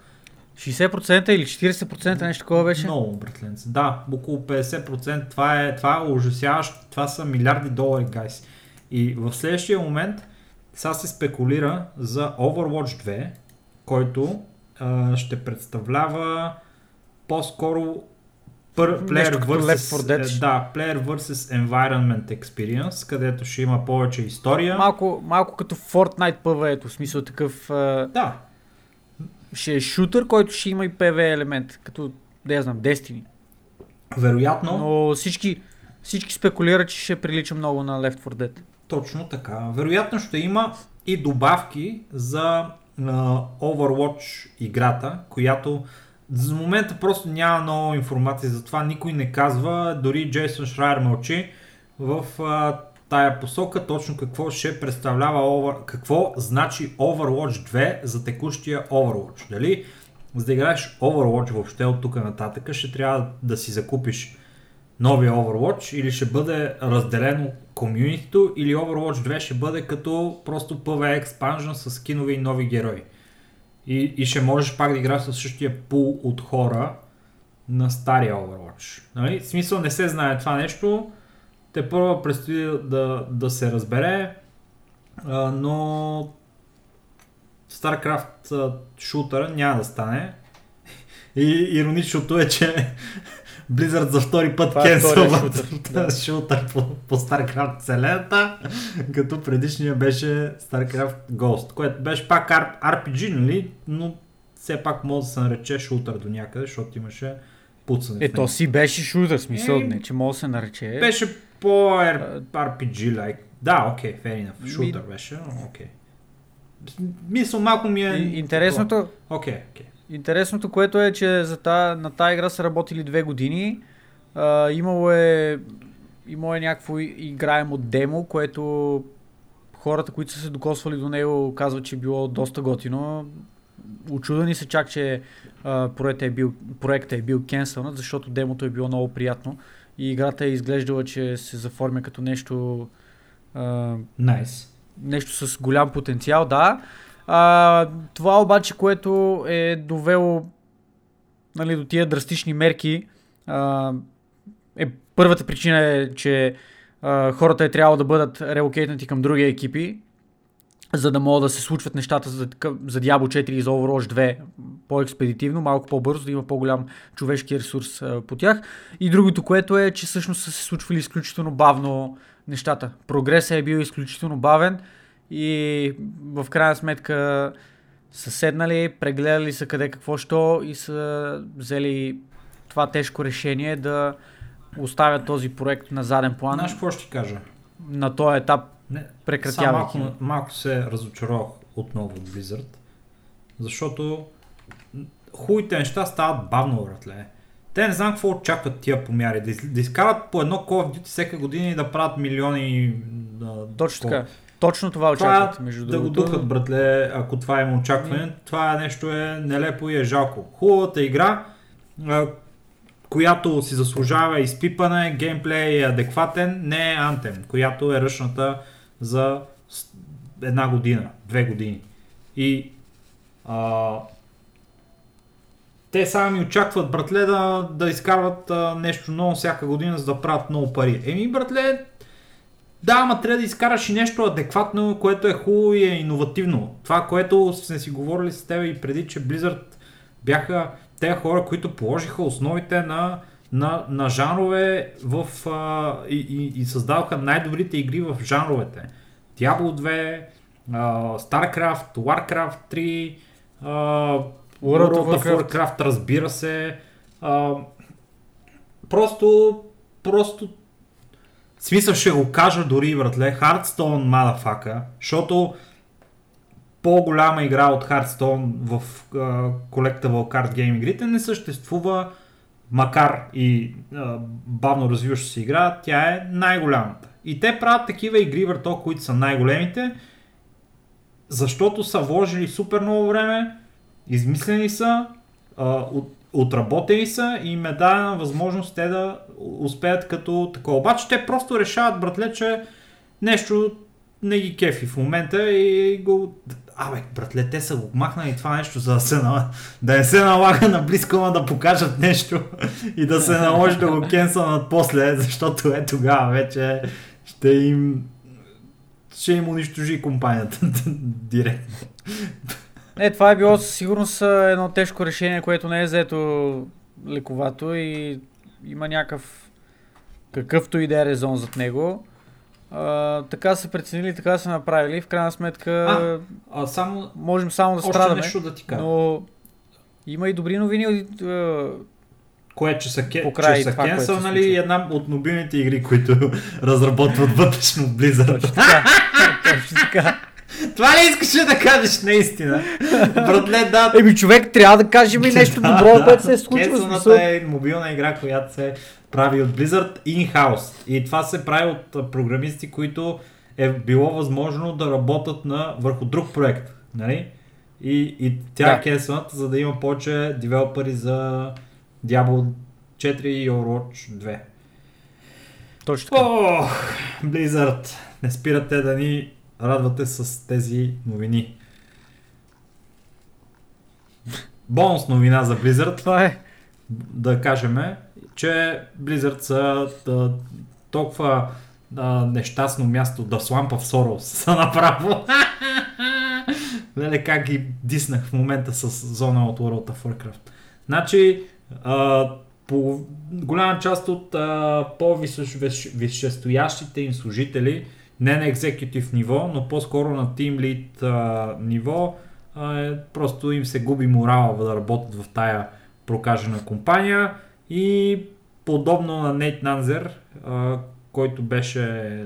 60% или 40% нещо такова беше? Много, братленце. Да, около 50%. Това е, това е ужасяващо. Това са милиарди долари, гайс. И в следващия момент сега се спекулира за Overwatch 2, който а, ще представлява по-скоро пър, player versus, 4 Dead. е, да, player versus environment experience, където ще има повече история. Малко, малко като Fortnite PvE, в смисъл такъв Да, ще е шутър, който ще има и PvE елемент, като, да я знам, Destiny. вероятно. Но всички, всички спекулират, че ще прилича много на Left 4 Dead. Точно така. Вероятно ще има и добавки за а, Overwatch играта, която за момента просто няма много информация за това, никой не казва, дори Джейсон Шрайер мълчи в а, тая посока. Точно какво ще представлява, over, какво значи Overwatch 2 за текущия Overwatch. Дали за да играеш Overwatch въобще от тук нататък ще трябва да си закупиш новия Overwatch или ще бъде разделено комюнитито или Overwatch 2 ще бъде като просто PvE експанжен с скинове и нови герои. И, и ще можеш пак да играеш с същия пул от хора на стария Overwatch. Нали? В смисъл не се знае това нещо. Те първо предстои да, да се разбере, а, но StarCraft шутъра няма да стане. И ироничното е, че Blizzard за втори път Това е кенсълват шутър, по, по StarCraft вселената, като предишния беше StarCraft Ghost, което беше пак RPG, нали? но все пак може да се нарече шутър до някъде, защото имаше пуцане. в Е, то него. си беше шутър, смисъл, Е, не, че може да се нарече. Беше по RPG-like. Да, окей, okay, fair enough. Шутър беше, окей. Мисъл малко ми е... Интересното, Окей, окей. Интересното, което е, че за та, на тази игра са работили две години. А, имало е имало е някакво играемо демо, което хората, които са се докосвали до него, казват, че е било доста готино. Очудени са чак, че а, проектът, е бил, проектът е бил кенсълнат, защото демото е било много приятно. И играта е изглеждала, че се заформя като нещо Найс. нещо с голям потенциал, да. А, това обаче, което е довело нали, до тия драстични мерки, а, е, първата причина е, че а, хората е трябвало да бъдат релокейтнати към други екипи, за да могат да се случват нещата за, за Diablo 4 и за Overwatch 2 по-експедитивно, малко по-бързо, да има по-голям човешки ресурс а, по тях. И другото, което е, че всъщност са се случвали изключително бавно нещата. Прогресът е бил изключително бавен и в крайна сметка са седнали, прегледали са къде какво що и са взели това тежко решение да оставят този проект на заден план Знаеш какво ще кажа? на този етап, Не, прекратявайки. малко, малко се разочаровах отново от Blizzard, защото хубавите неща стават бавно, братле. Те не знам какво очакват тия помяри. Да, из, да изкарат по едно Call of Duty всека година и да правят милиони... Да, Точно така. Точно това Това очакват, между да го другото. духат, братле, ако това има очакване. Това нещо е нелепо и е жалко. Хубавата игра, която си заслужава изпипане, геймплей е адекватен, не е Anthem, която е ръчната за една година, две години. И а, те само ми очакват, братле, да, да изкарват а, нещо ново всяка година, за да правят много пари. Еми, братле, да, ама трябва да изкараш и нещо адекватно, което е хубаво и е иновативно. Това, което сме си говорили с теб и преди, че Blizzard бяха те хора, които положиха основите на, на, на жанрове в, а, и, и, и създаваха най-добрите игри в жанровете. Diablo 2, а, StarCraft, Warcraft 3, а, World of Warcraft. Warcraft, разбира се. А, просто, просто смисъл ще го кажа дори, братле, Hearthstone, мадафака, защото по-голяма игра от Hearthstone в uh, Collectible Card Game игрите не съществува, макар и uh, бавно развиваща се игра, тя е най-голямата. И те правят такива игри, върто, които са най-големите, защото са вложили супер много време, измислени са, отработени са и им е дадена възможност те да успеят като такова. Обаче те просто решават, братле, че нещо не ги кефи в момента и го абе, братле, те са го махнали това нещо, за да, се, да не се налага на близко, да покажат нещо и да се наложи да го кенсълнат после, защото е тогава вече ще им ще им унищожи компанията директно. Не, това е било със сигурност едно тежко решение, което не е взето лековато и има някакъв какъвто и да е резон зад него. А, така са преценили, така са направили. В крайна сметка а, а само, можем само да страдаме. Нещо да ти кажа. Но има и добри новини. Кое, че са, ке, че са кенсъл, нали, една от мобилните игри, които разработват вътрешно Blizzard. Точно така. Точно така. Това ли искаш да кажеш наистина? Братле, да. Еми човек, трябва да кажем и нещо добро, което се е случило. Кенсълната е мобилна игра, която се прави от Blizzard in-house. И това се прави от програмисти, които е било възможно да работят на, върху друг проект. Нали? И, и тя да. е кенсълът, за да има повече девелопери за Diablo 4 и Overwatch 2. Точно така. О, Blizzard, не спирате да ни радвате с тези новини. Бонус новина за Blizzard. Това е. Да кажем, че Blizzard са да, толкова да, нещастно място да слампа в Сорос са направо. Леле как ги диснах в момента с зона от World of Warcraft. Значи, а, по голяма част от а, по-висшестоящите им служители, не на екзекутив ниво, но по-скоро на Team Lead ниво, а, просто им се губи морала да работят в тая прокажена компания. И подобно на Нейт Нанзер, а, който беше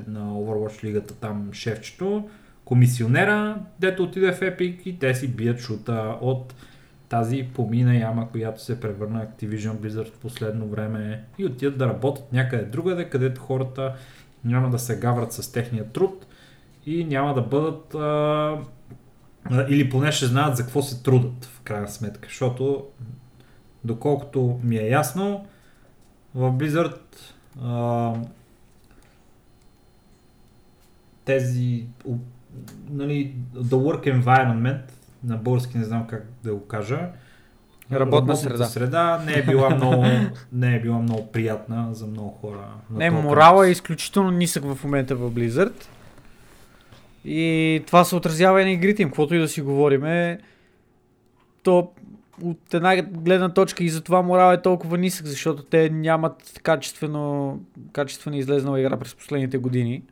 на Overwatch лигата там шефчето, комисионера, дето отиде в Epic и те си бият шута от тази помина яма, която се превърна Activision Blizzard в последно време и отидат да работят някъде другаде, където хората няма да се гаврат с техния труд и няма да бъдат а, или поне ще знаят за какво се трудат в крайна сметка, защото доколкото ми е ясно, в Blizzard а, тези нали, the work environment на български не знам как да го кажа Работна среда. среда не е била много, не е била много приятна за много хора. Не, морала е изключително нисък в момента в Blizzard. И това се отразява и на игрите им, каквото и да си говориме. То от една гледна точка и затова морал е толкова нисък, защото те нямат качествено, качествено излезнала игра през последните години.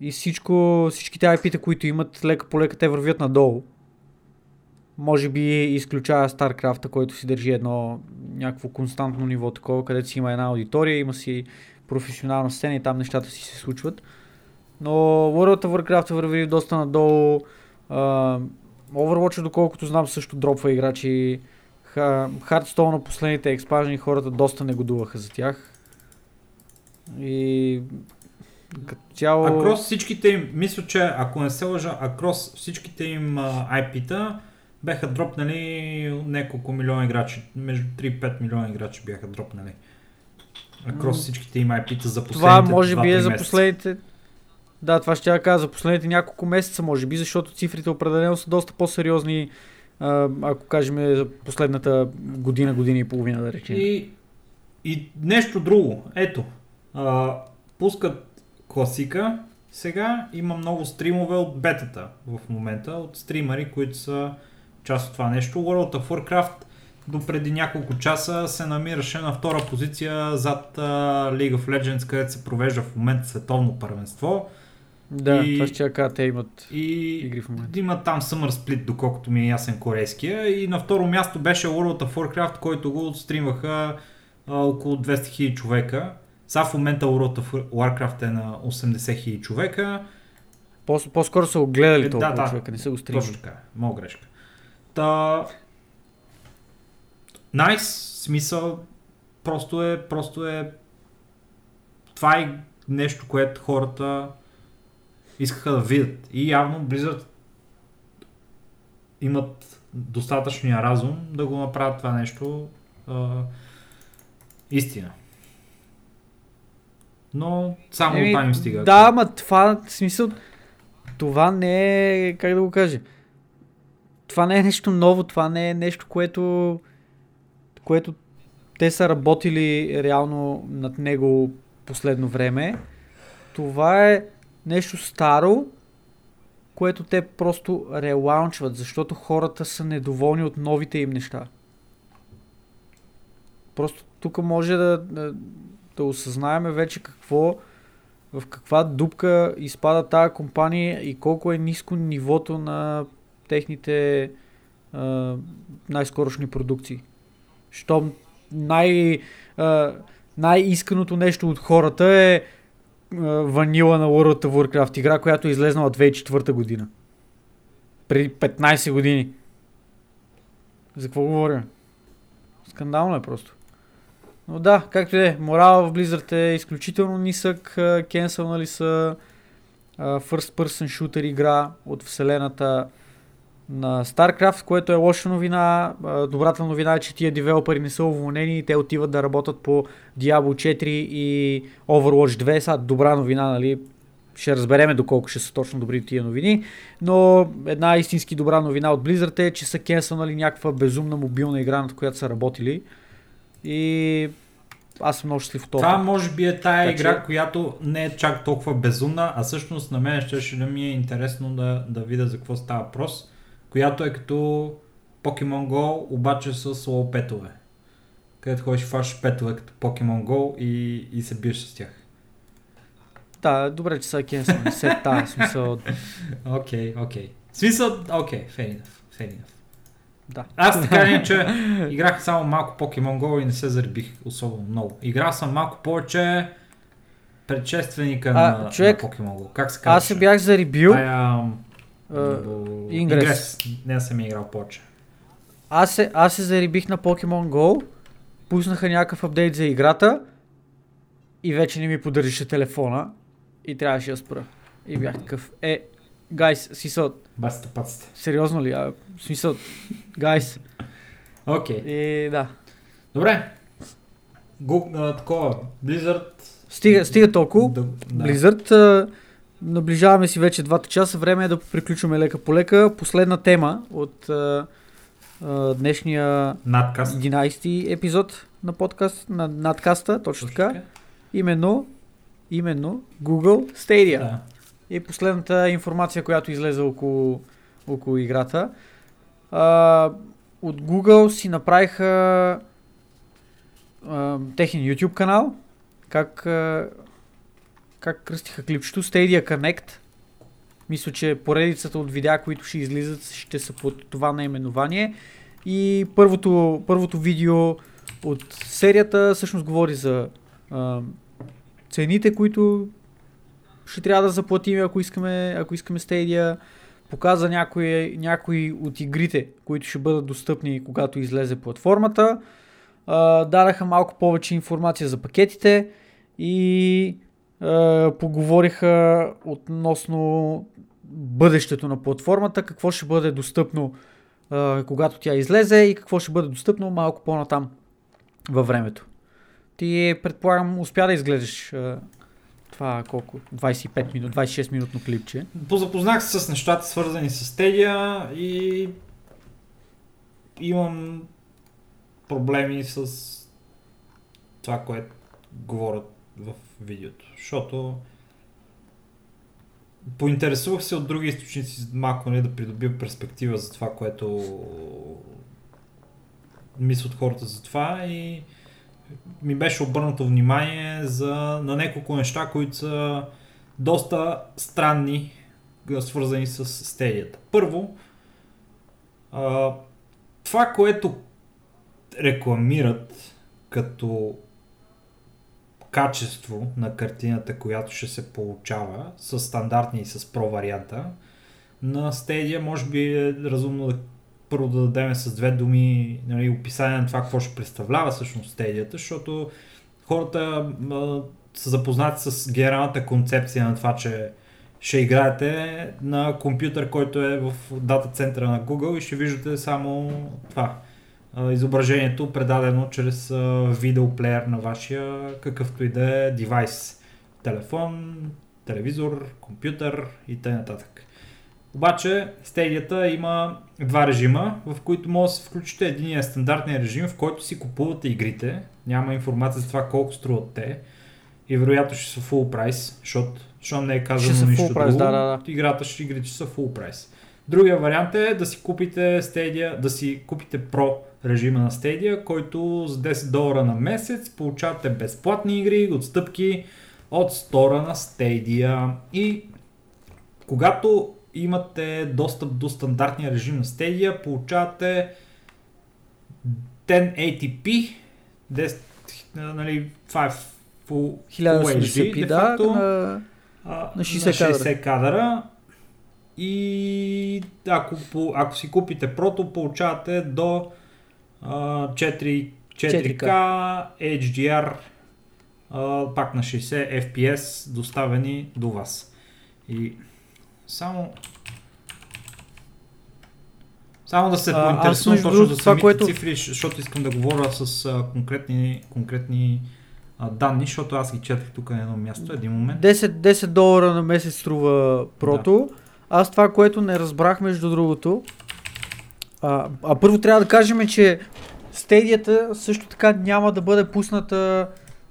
И всичко, всичките IP-та, които имат, лека по лека те вървят надолу. Може би изключава StarCraft, който си държи едно някакво константно ниво такова, където си има една аудитория, има си професионална сцена и там нещата си се случват. Но World of Warcraft върви доста надолу. Uh, Overwatch, доколкото знам, също дропва играчи. Hearthstone на последните експажни хората доста негодуваха за тях. И като цяло... Акрос всичките им, мисля, че ако не се лъжа, Акрос всичките им IP-та беха дропнали няколко милиона играчи. Между 3 и 5 милиона играчи бяха дропнали. Акрос всичките им IP-та за последните Това може би е за последните Да, това ще я кажа за последните няколко месеца, може би, защото цифрите определено са доста по-сериозни, ако кажем за последната година, година и половина, да речем. И, и нещо друго. Ето, а, пускат класика. Сега има много стримове от бетата в момента, от стримери, които са част от това нещо. World of Warcraft до преди няколко часа се намираше на втора позиция зад League of Legends, където се провежда в момента световно първенство. Да, и- това ще кажа, те имат И игри в момента. има там Summer Split, доколкото ми е ясен корейския. И на второ място беше World of Warcraft, който го стримваха а, около 200 000 човека. Сега в момента World of Warcraft е на 80 000 човека. По- по-скоро са го гледали Е, да, толкова да. човека, не са го стримали. Точно така, моя грешка. Та... Найс, смисъл, просто е, просто е... Това е нещо, което хората искаха да видят. И явно Blizzard имат достатъчния разум да го направят това нещо а, истина. Но само Еми, там им стига. Да, ама това, в смисъл, това не е, как да го кажа, това не е нещо ново, това не е нещо, което, което те са работили реално над него последно време. Това е нещо старо, което те просто релаунчват, защото хората са недоволни от новите им неща. Просто тук може да, да, да осъзнаем вече какво, в каква дупка изпада тази компания и колко е ниско нивото на техните а, най-скорошни продукции. Щом най, а, най-исканото нещо от хората е а, ванила на World of Warcraft, игра, която е излезнала 2004 година. Преди 15 години. За какво говоря? Скандално е просто. Но да, както е, морала в Blizzard е изключително нисък, кенсълнали са а, First Person Shooter игра от вселената на StarCraft, което е лоша новина. Добрата новина е, че тия девелопери не са уволнени и те отиват да работят по Diablo 4 и Overwatch 2. Сега добра новина, нали? Ще разбереме доколко ще са точно добри тия новини, но една истински добра новина от Blizzard е, че са кенсълнали някаква безумна мобилна игра, над която са работили. И аз съм много щастлив от това. Това може би е тая Така че- игра, която не е чак толкова безумна, а всъщност на мен ще, ще да ми е интересно да, да видя за какво става въпрос, която е като Pokemon Go, обаче с лоу петове. Където ходиш фаш петове като Pokemon Go и, и се биеш с тях. Да, добре, че са кенсълнали. Се тази смисъл. Окей, окей. Смисъл, окей, fair enough, fair enough. Да. Аз така не, че играх само малко Pokemon Go и не се заребих особено много. Играл съм малко повече предшественика А, на, човек, на Pokemon Go. Как се казва? Аз се бях зарибил. Тая, а, бо- Ингрес. Не съм играл повече. Аз се, аз се зарибих на Pokemon Go. Пуснаха някакъв апдейт за играта. И вече не ми поддържаше телефона. И трябваше да спра. И бях такъв. Е, гайс, смисъл, Баста пацата. сериозно ли? А, смисъл, гайс. Окей. И да. Добре. А, такова. Blizzard. Стига, стига толкова. Да, да. Blizzard. а, Наближаваме си вече двата часа. Време е да приключваме лека по лека. Последна тема от а, а, днешния Надкаст. 11 епизод на подкаст, на надкаста, точно така. Именно, именно Google Stadia. Да. И последната информация, която излезе около, около играта. А, от Google си направиха а, техен YouTube канал. Как, а, как кръстиха клипчето? Stadia Connect. Мисля, че поредицата от видеа, които ще излизат, ще са под това наименование. И първото, първото видео от серията всъщност говори за а, цените, които ще трябва да заплатим, ако искаме, ако искаме Stadia. Показа някои, някои от игрите, които ще бъдат достъпни, когато излезе платформата. А, дадаха малко повече информация за пакетите и а, поговориха относно бъдещето на платформата, какво ще бъде достъпно, а, когато тя излезе и какво ще бъде достъпно малко по-натам във времето. Ти, предполагам, успя да изгледаш а, това колко? 25 минут, 26 минутно клипче. Позапознах се с нещата свързани с Stadia и имам проблеми с това, което говорят в видеото. Защото поинтересувах се от други източници малко не да придобия перспектива за това, което мислят хората за това и ми беше обърнато внимание за, на няколко неща, които са доста странни, свързани с стедията. Първо, а, това, което рекламират като качество на картината, която ще се получава с стандартния и с про варианта, на Stadia може би е разумно да първо да дадем с две думи нали, описание на това какво ще представлява всъщност Stadia, защото хората а, са запознати с генералната концепция на това, че ще играете на компютър, който е в дата центъра на Google и ще виждате само това изображението предадено чрез видеоплеер на вашия какъвто и да е девайс. Телефон, телевизор, компютър и т.н. Обаче стедията има два режима, в които може да се включите. Един е стандартния режим, в който си купувате игрите. Няма информация за това колко струват те. И вероятно ще са full прайс, защото, защото не е казано нищо price, друго. Да, да, да. Играта ще игрите са full прайс. Другия вариант е да си купите Stadia, да си купите Pro режима на Stadia, който с 10 долара на месец получавате безплатни игри, отстъпки от стора на Stadia. И когато имате достъп до стандартния режим на Stadia, получавате 1080p, 10, нали, това е Full, full HD, 1080p, де да, факто, на... а, на 60 на 60 кадъра. И ако, ако си купите прото, получавате до 4, 4K HDR а, пак на 60 FPS доставени до вас. И само само да се поинтересувам точно за самите което- цифри, защото искам да говоря с а, конкретни, конкретни а, данни, защото аз ги четах тук на едно място, един момент. 10, 10 долара на месец струва прото. Аз това, което не разбрах между другото, а, а първо трябва да кажем, че стедията също така няма да бъде пусната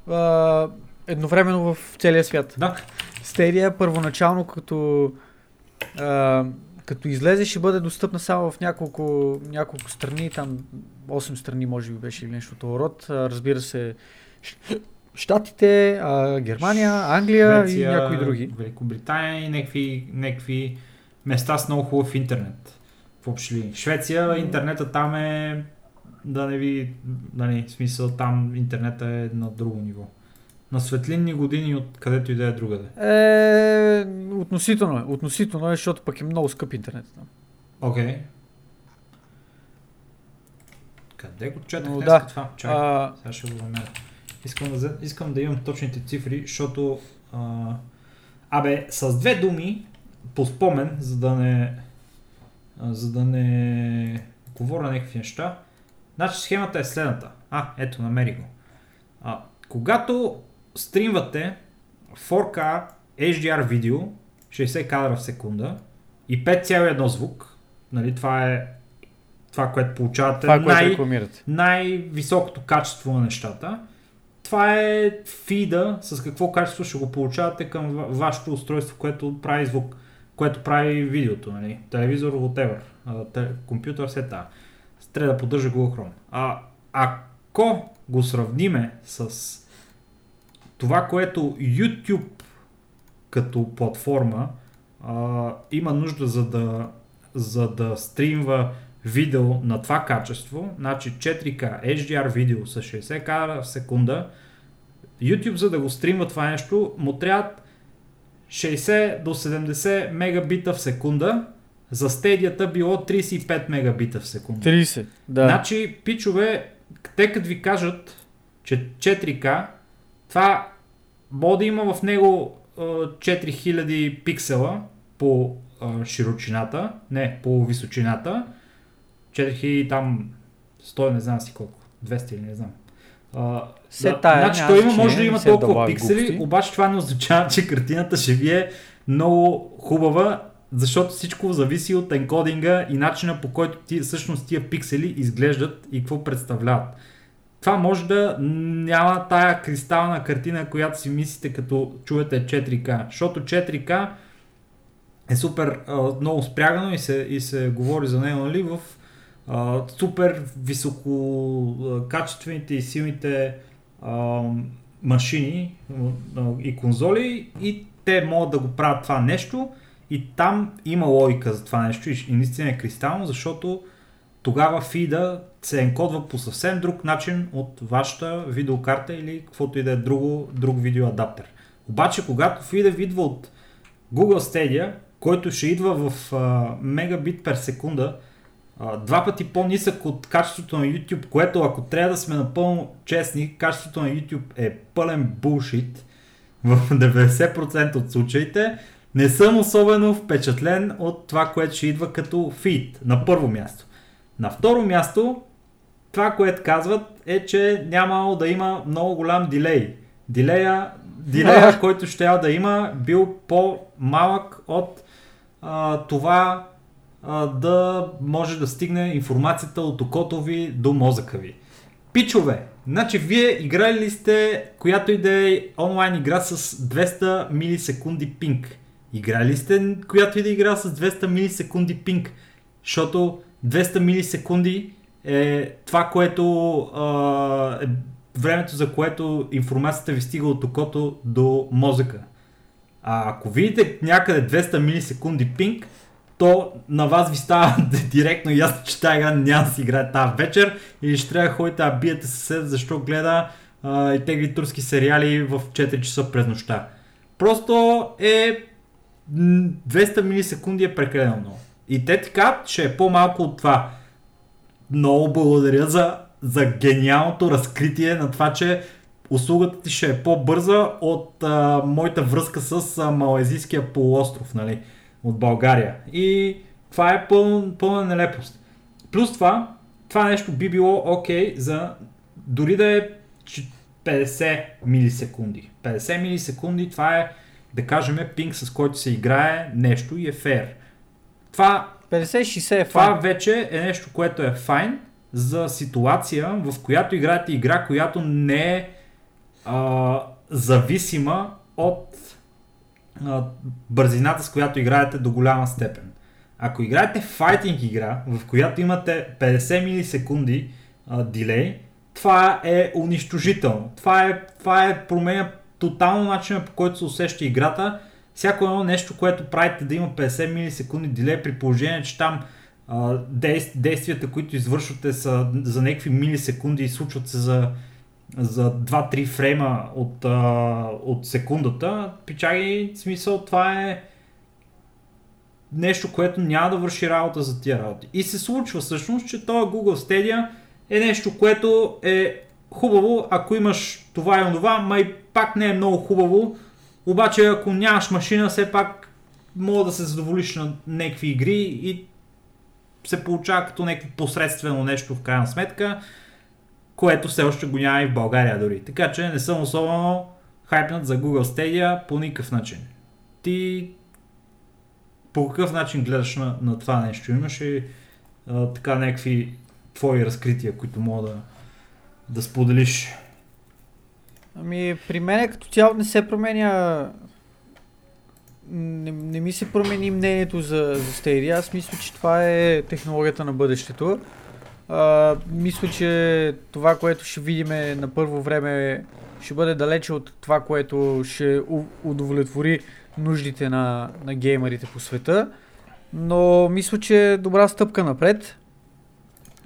а, едновременно в целия свят. Да, Стедия първоначално като, а, като излезе ще бъде достъпна само в няколко, няколко страни, там 8 страни може би беше или нещо от род. А, разбира се, Штатите, а, Германия, Англия и някои други. Великобритания и някакви, някакви места с много хубав интернет. В общи линии. Швеция, интернета там е да не ви, нали, в смисъл там интернета е на друго ниво. На светлинни години от където и да е другаде. Е, относително е. Относително е, защото пък е много скъп интернет там. Окей. Къде го четах Но да. това? Чакай, А, сега ще го намеря. Искам да, искам да имам точните цифри, защото... А, абе, с две думи, по спомен, за да не... За да не говоря някакви неща. Значи схемата е следната. А, ето, намери го. А, когато стримвате 4K HDR видео, 60 кадра в секунда и 5,1 звук, нали, това е това, което получавате това което най- рекламирате. най-високото качество на нещата. Това е фида, с какво качество ще го получавате към ва- вашето устройство, което прави звук, което прави видеото, нали? телевизор, whatever, компютър, все това. Трябва да поддържа Google Chrome. А, ако го сравниме с това, което YouTube като платформа а, има нужда за да, за да стримва видео на това качество, значи 4K HDR видео с 60 кадра в секунда, YouTube за да го стримва това нещо, му трябват 60 до 70 мегабита в секунда, за стедията било 35 мегабита в секунда. 30, да. Значи, пичове, те като ви кажат, че 4K, това да има в него а, 4000 пиксела по широчината, не, по височината, 4000 там 100, не знам си колко, 200 или не знам. А, Се да, тая, значи той има, може да има толкова пиксели, глупости. обаче това не означава, че картината ще ви е много хубава, защото всичко зависи от енкодинга и начина по който ти, всъщност тия пиксели изглеждат и какво представляват. Това може да няма тая кристална картина, която си мислите като чуете 4К, защото 4K е супер много спрягано и се, и се говори за него нали, в а, супер високо а, качествените и силните машини и конзоли и те могат да го правят това нещо и там има логика за това нещо и, и наистина е кристално, защото тогава фида се енкодва по съвсем друг начин от вашата видеокарта или каквото и да е друго, друг видеоадаптер. Обаче, когато фида идва от Google Stadia, който ще идва в а, мегабит пер секунда, два пъти по-нисък от качеството на YouTube, което ако трябва да сме напълно честни, качеството на YouTube е пълен булшит в 90% от случаите. Не съм особено впечатлен от това, което ще идва като фид на първо място. На второ място, това, което казват е, че нямало да има много голям дилей. Дилея, дилея който ще да има, бил по-малък от а, това да може да стигне информацията от окото ви до мозъка ви. Пичове, значи вие играли ли сте която и да е онлайн игра с 200 милисекунди пинг? Играли ли сте която и да е игра с 200 милисекунди пинг? Защото 200 милисекунди е това, което е времето, за което информацията ви стига от окото до мозъка. А ако видите някъде 200 милисекунди пинг, то на вас ви става директно ясно, че тази игра няма да си играе тази вечер или ще трябва да ходите да биете съсед, защо гледа а, и тегли турски сериали в 4 часа през нощта. Просто е м, 200 милисекунди е прекалено много. И те така ще е по-малко от това. Много благодаря за, за гениалното разкритие на това, че услугата ти ще е по-бърза от а, моята връзка с а, Малайзийския полуостров, нали, от България. И това е пълна, пълна нелепост. Плюс това, това нещо би било окей okay за дори да е че 50 милисекунди. 50 милисекунди това е, да кажем, пинг с който се играе нещо и е фер. Това 50-60 е това файн. вече е нещо, което е файн за ситуация, в която играете игра, която не е а, зависима от бързината, с която играете до голяма степен. Ако играете файтинг игра, в която имате 50 милисекунди а, дилей, това е унищожително. Това е, това е променя тотално начина по който се усеща играта. Всяко едно нещо, което правите да има 50 милисекунди дилей при положение, че там а, действ, действията, които извършвате са за някакви милисекунди и случват се за, за 2-3 фрейма от, а, от секундата, пичаги, смисъл това е нещо, което няма да върши работа за тия работи. И се случва всъщност, че този Google Stadia е нещо, което е хубаво, ако имаш това и онова, ма и пак не е много хубаво, обаче ако нямаш машина, все пак мога да се задоволиш на някакви игри и се получава като някакво посредствено нещо в крайна сметка, което все още го няма и в България дори. Така че не съм особено хайпнат за Google Stadia по никакъв начин. Ти по какъв начин гледаш на, на това нещо? Имаш ли така някакви твои разкрития, които мога да, да споделиш? Ами, при мен като цяло не се променя. Не, не ми се промени мнението за, за Stadia. Аз мисля, че това е технологията на бъдещето. Мисля, че това, което ще видим на първо време, ще бъде далече от това, което ще удовлетвори нуждите на, на геймерите по света. Но мисля, че е добра стъпка напред.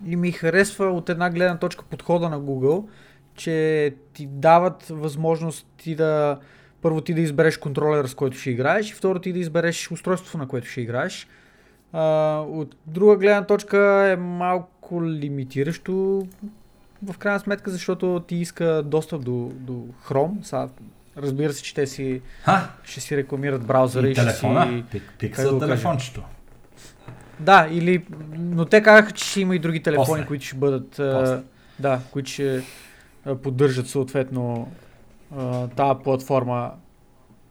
И ми харесва от една гледна точка подхода на Google, че ти дават възможност ти да първо ти да избереш контролера с който ще играеш и второ ти да избереш устройството на което ще играеш. А, от друга гледна точка е малко лимитиращо в крайна сметка, защото ти иска достъп до, до Chrome. Сега, разбира се, че те си, Ха! ще си рекламират браузъра и, И ще телефона? си... Пик, пик за телефончето. Да, или... Но те казаха, че ще има и други телефони, После. които ще бъдат... После. Да, които ще, поддържат съответно тази платформа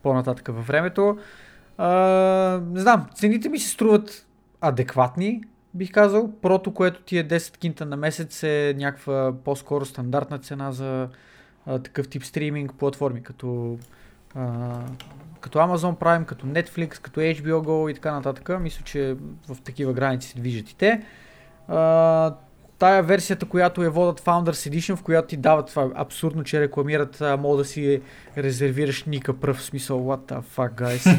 по-нататък във времето. А, не знам, цените ми се струват адекватни, бих казал. Прото, което ти е 10 кинта на месец е някаква по-скоро стандартна цена за а, такъв тип стриминг платформи, като, а, като Amazon Prime, като Netflix, като HBO Go и така нататък. Мисля, че в такива граници се движат и те. А, тая версията, която е водят Founders Edition, в която ти дават това абсурдно, че рекламират, а, мога да си резервираш ника пръв, в смисъл, what the fuck, guys.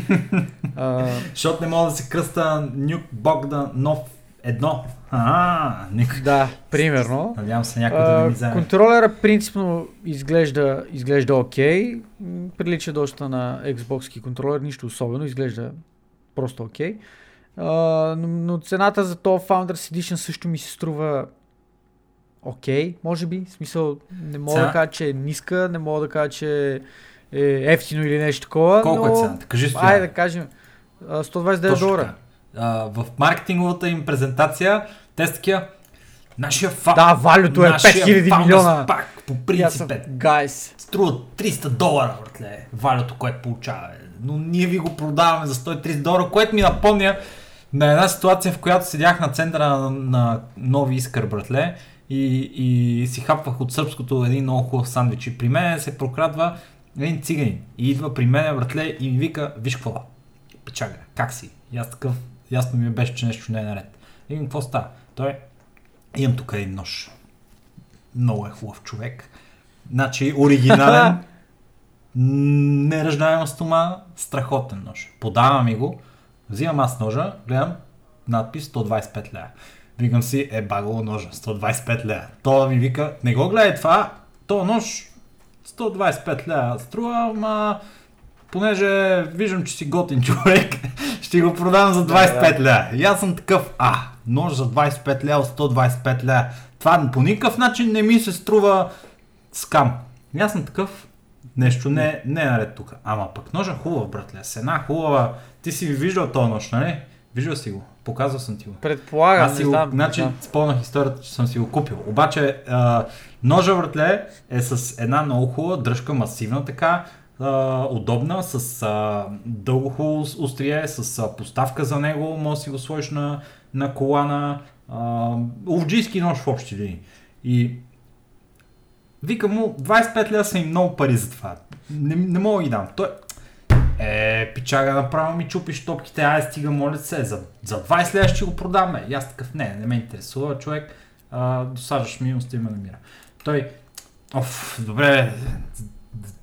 Защото не мога да се кръста Нюк Богдан нов едно. А, никой. да, примерно. Надявам се някой да не ми вземе. контролера принципно изглежда, изглежда окей. М, Прилича доста на Xbox контролер, нищо особено, изглежда просто окей. А, но, но цената за този Founders Edition също ми се струва окей, може би. В смисъл, не мога Цена? да кажа, че е ниска, не мога да кажа, че е ефтино или нещо такова. Колко но... е цената? Кажи стоя. Айде да кажем, а, 129 Точно долара. А, в маркетинговата им презентация те са такива Нашия фа... Да, валюто е нашия 5000 Founders милиона. Пак по принцип е Гайс. струва 300 долара, братле, валюто, което получава. Но ние ви го продаваме за 130 долара, което ми напомня на една ситуация, в която седях на центъра на, на Нови Искър, братле, и, и си хапвах от сръбското един много хубав сандвич. И при мен се прокрадва един циганин. И идва при мен, братле, и ми вика, виж какво, печага, как си? И аз такъв, ясно ми беше, че нещо не е наред. И какво става? Той, имам тук един нож. Много е хубав човек. Значи, оригинален, неръждаема стома, страхотен нож. Подава ми го, взимам аз ножа, гледам надпис 125 лева. Викам си, е багало ножа, 125 лева. То ми вика, не го гледай това, то нож 125 лева струва, ама понеже виждам, че си готин човек, ще го продам за 25 лева. И аз съм такъв, а, нож за 25 лева, 125 лева. Това по никакъв начин не ми се струва скам. И аз съм такъв, нещо не, не е наред тук. Ама пък ножа хубав, братле, с една хубава. Ти си ви виждал този нож, нали? Виждал си го. Показвал съм ти го. Предполагам, Аз не си го, знам. не значи, спомнах историята, че съм си го купил. Обаче, а, ножа вратле е с една много хубава дръжка, масивна така, а, удобна, с а, дълго хубаво острие, с а, поставка за него, може да си го сложиш на, на колана. Овджийски нож в общи линии. И Вика му, 25 лева са им много пари за това. Не, не мога да ги дам. Той, е, пичага, направо ми чупиш топките, ай стига, моля се, за, за 20 лева ще го продаме. И аз такъв, не, не ме интересува, човек, а, досаждаш ми, остави ме на мира. Той, оф, добре,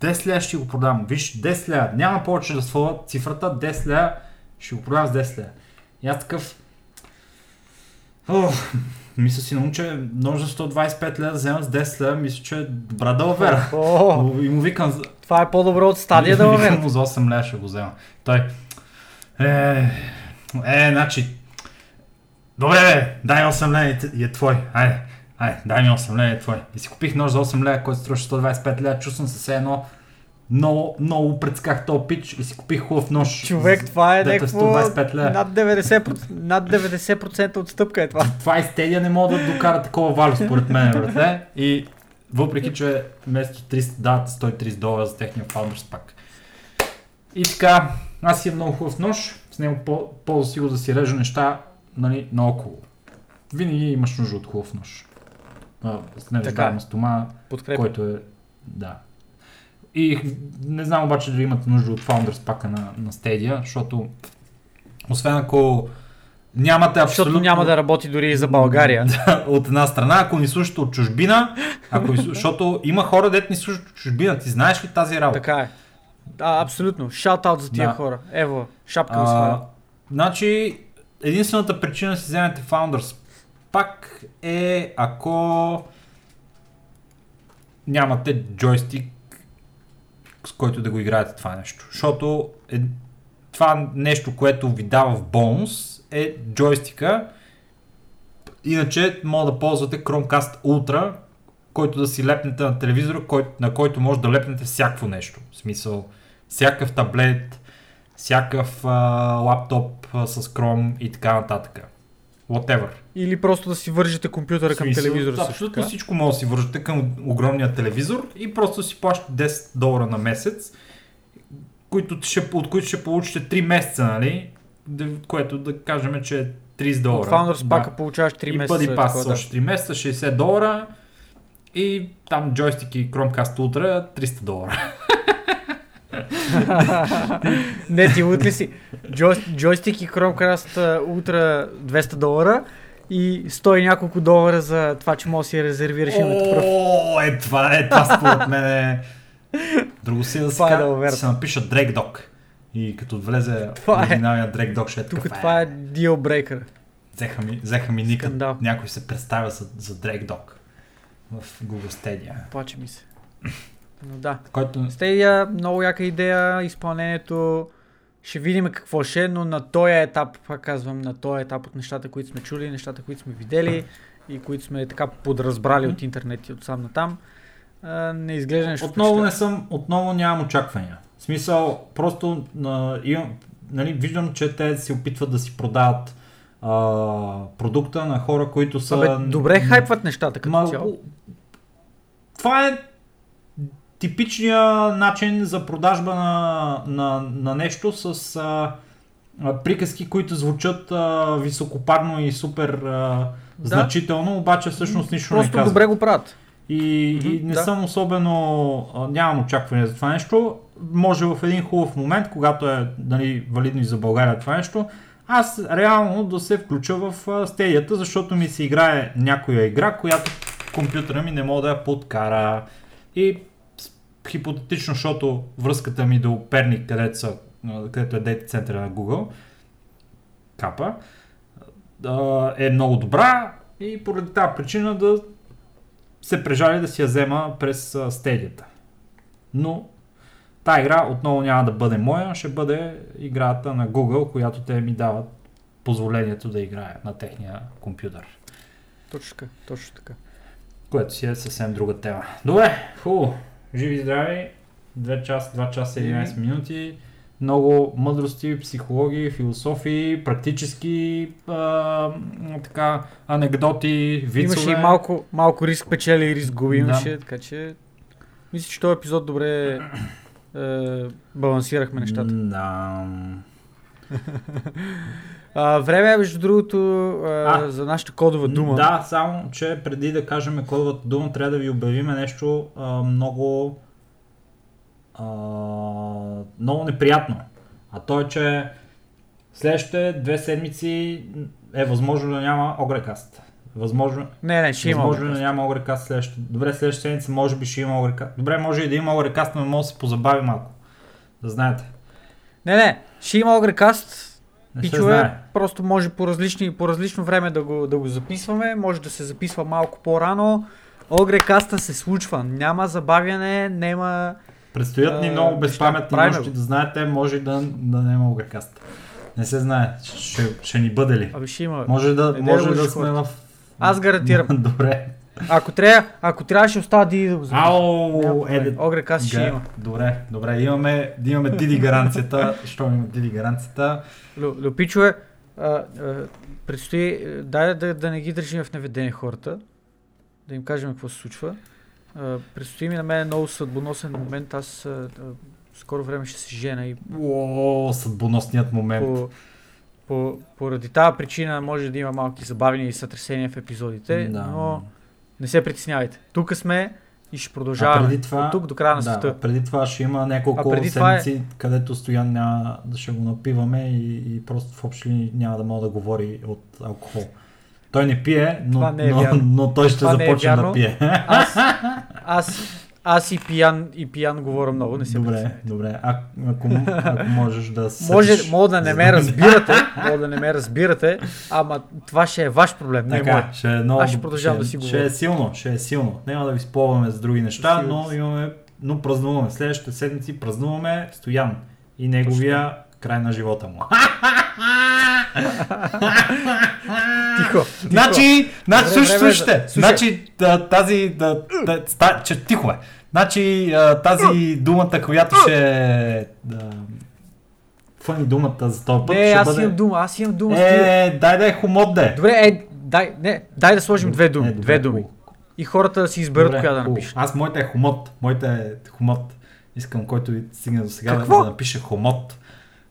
10 лева ще го продам. Виж, 10 лева, няма повече да сваля цифрата, 10 лева, ще го продам с 10 лева. И аз такъв, Оф, мисля си науча нож за 125 лева да взема с 10 лева, мисля, че е добра далавера. О, И му викам, това е по-добро от стадия да въвер. му за 8 лева ще го взема. Той, е, е, значи, добре бе, дай 8 лева и е твой, айде, айде, дай ми 8 лева и е твой. И си купих нож за 8 лева, който струваше 125 лева, чувствам се все едно, много, много предсках този пич и си купих хубав нож. Човек, това е дето някакво 125 лева. над 90%, над 90% отстъпка е това. Това и стедия не мога да докара такова валю според мен, братле. И въпреки, че вместо 300 дават 130 долара за техния Founders пак. И така, аз имам много хубав нож, с него по- ползва си го да си режа неща нали, наоколо. Винаги имаш нужда от хубав нож. А, с неръждаема стома, Подкрепя. който е... Да. И не знам обаче дали имате нужда от Founders пака на, на Stadia, защото освен ако нямате абсолютно... Защото няма да работи дори и за България. Да, от една страна, ако ни слушате от чужбина, ако ни, защото има хора, дет ни слушат от чужбина, ти знаеш ли тази работа? Така е. Да, абсолютно. Шаут-аут за тия Да. хора. Ево, шапка ви А, сваля. значи, единствената причина да си вземете Founders пак е ако нямате джойстик, с който да го играете това нещо. Защото е, това нещо, което ви дава в бонус е джойстика. Иначе мога да ползвате Chromecast Ultra, който да си лепнете на телевизора, на който може да лепнете всякакво нещо. В смисъл, всякакъв таблет, всякакъв а, лаптоп а, с Chrome и така нататък. whatever. Или просто да си вържете компютъра към Смисъл, телевизора също Абсолютно всичко може да си вържете към огромния телевизор и просто си плащате 10 долара на месец, които ще, от които ще получите 3 месеца, нали? Което да кажем, че е 30 долара. От Founders Да. пака получаваш 3 и месеца. Такова, Pass да. още 3 месеца, 60 долара и там джойстик и Chromecast Ultra 300 долара. Не, ти лут ли си? Джой, джойстик и Chromecast Ultra 200 долара и 100 и няколко долара за това, че може да си резервираш името пръв. О, е това, е това според мен е... Друго си да си, Това е да се напиша Drake Dog. И като влезе Това е. оригиналния Drake Dog, ще е Тук това е deal breaker. Взеха ми, взеха ми ника, Скандал. някой се представя за, за Drake Dog в Google Stadia. Плаче ми се. Но да. Който... Stadia, много яка идея, изпълнението. Ще видим какво ще е, но на този етап, пак казвам, на този етап от нещата, които сме чули, нещата, които сме видели и които сме така подразбрали от интернет и от сам натам, а, не изглежда нещо Отново не съм, отново нямам очаквания. В смисъл, просто а, имам, нали, виждам, че те си опитват да си продават а, продукта на хора, които са... Абе, добре хайпват нещата като Ма, цяло. Това е типичния начин за продажба на, на, на нещо с а, приказки, които звучат а, високопарно и супер а, Да. значително, обаче всъщност нищо не Просто казват. добре го правят. И, Мгм, и не да. съм особено, а, нямам очакване за това нещо. Може в един хубав момент, когато е нали, валидно и за България това нещо, аз реално да се включа в стедията, защото ми се играе някоя игра, която компютъра ми не мога да я подкара. И хипотетично, защото връзката ми до Перник, където, са, където е дейта центъра на Google, капа, е много добра и поради тази причина да се прежали да си я взема през стедията. Но тази игра отново няма да бъде моя, ще бъде играта на Google, която те ми дават позволението да играя на техния компютър. Точно така, точно така. Което си е съвсем друга тема. Добре, хубаво. Живи и здрави. 2 часа, 2 часа и 11 минути. Много мъдрости, психологии, философии, практически а, така, анекдоти, вицове. Имаше и малко, малко риск печели и риск губи Да. имаше, така че мисля, че този епизод добре е, балансирахме нещата. Да. А, време е, между другото, а, А. за нашата кодова дума. Да, само, че преди да кажем кодовата дума, трябва да ви обявим нещо а, много а, много неприятно. А то е, че следващите две седмици е възможно да няма Огрекаст. Възможно, Не, не, ще има. възможно е Огрекаст. няма Огрекаст следващата. Добре, следващата седмица може би ще има Огрекаст. Добре, може и да има Огрекаст, но може да се позабави малко. Да знаете. Не, не, ще има Огрекаст. Не Пичове, просто може по, различни, по различно време да го, да го записваме, може да се записва малко по-рано. Огрекаста се случва, няма забавяне, няма... Предстоят ни много безпаметни нощи, да знаете, може да, да няма Огрекаст. Не се знае, ще, ще ни бъде ли. Абе ще има. Може да, може да сме в... Аз гарантирам. Добре. Ако трябва, ако трябва ще остава Диди да го запише. Ау, Няма е, проблем. де- Огрекаст ще има. Добре, добре, имаме, имаме Диди гаранцията. Що има Диди гаранцията? Лю, Люпичове, предстои, дай да, да не ги държим в неведение хората, да им кажем какво се случва. А, предстои ми на мен много съдбоносен момент, аз а, а, скоро време ще се жена и О, съдбоносният момент. по, по, поради тази причина може да има малки забавени и сътресения в епизодите, Да. но не се притеснявайте. Тук сме и ще А продължаваме. преди това, От тук до края на да, света. преди това ще има няколко е- седмици, където Стоян няма да ще го напиваме и, и просто в общи линии няма да мога да говори от алкохол. Той не пие, но, Това не е но, но той ще Това е започне да вярно. пие. Аз, аз, аз и пиян, и пиян говоря много, не се Добре, добре. А, ако, ако можеш да се Може, мога да не ме разбирате, мога да не ме разбирате, ама това ще е ваш проблем, не Така, мой. ще е много, Аз ще продължавам ще, да си Ще говоря. е силно, ще е силно. Няма да ви спомняме за други неща, Силно но си. имаме, но празнуваме. Следващите седмици празнуваме Стоян и неговия край на живота му. Тихо, тихо. Значи, значи, слушай, време, слушайте, слушай. значи да, тази, да, да, че, тихо е. Значи тази думата, която ще да, фъни думата за този път. Не, аз бъде... имам дума, аз имам дума. Е, дай да е хомот де. Добре, е, дай, не, дай да сложим две думи. Е, добре, две думи. И хората да си изберат Добре, коя да напишат. Аз моята е хомот. Моята е хомот. Искам който стигне до сега да, да напише хомот.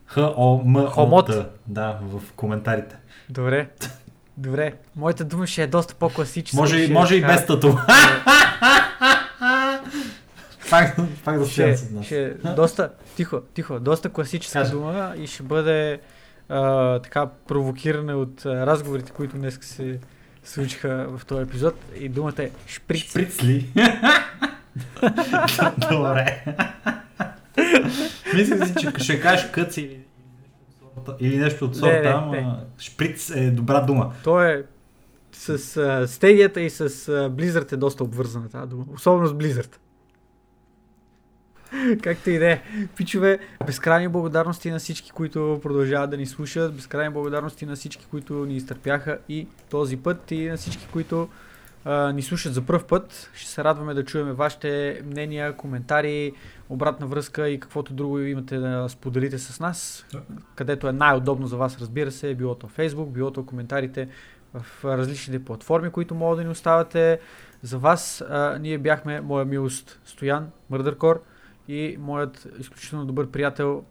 Х-О-М. Хомот? Да, в коментарите. Добре. Добре. Моята дума ще е доста по-класическа. Може, ще и- е може и без тату. пак, пак да ще, с нас. ще е доста, тихо, тихо, доста класическа Кажи. дума и ще бъде а, така провокиране от а, разговорите, които днес се случиха в този епизод. И думата е шприц. Шприц ли? Добре. Мисля си, че ще кажеш къци или, или нещо от Не, сорта, не, ама не. шприц е добра дума. То е с а, стедията и с а, Blizzard е доста обвързана тази дума. Особено с Blizzard. Както и да е. Пичове, безкрайни благодарности на всички, които продължават да ни слушат. Безкрайни благодарности на всички, които ни изтърпяха и този път. И на всички, които а, ни слушат за първ път. Ще се радваме да чуем вашите мнения, коментари, обратна връзка и каквото друго имате да споделите с нас. Където е най-удобно за вас, разбира се, било то Facebook, било то коментарите в различните платформи, които могат да ни оставате. За вас а, ние бяхме моя милост Стоян Мърдъркор и моят изключително добър приятел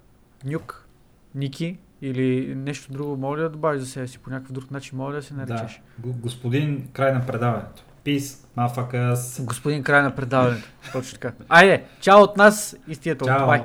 Нюк, Ники или нещо друго. Мога ли да добавиш за себе си по някакъв друг начин? Мога ли да се наречеш? Да. Господин, край на предаването. Peace, motherfuckers. Господин край на предаването. Точно така. Айде, чао от нас и стието. Чао. Бай.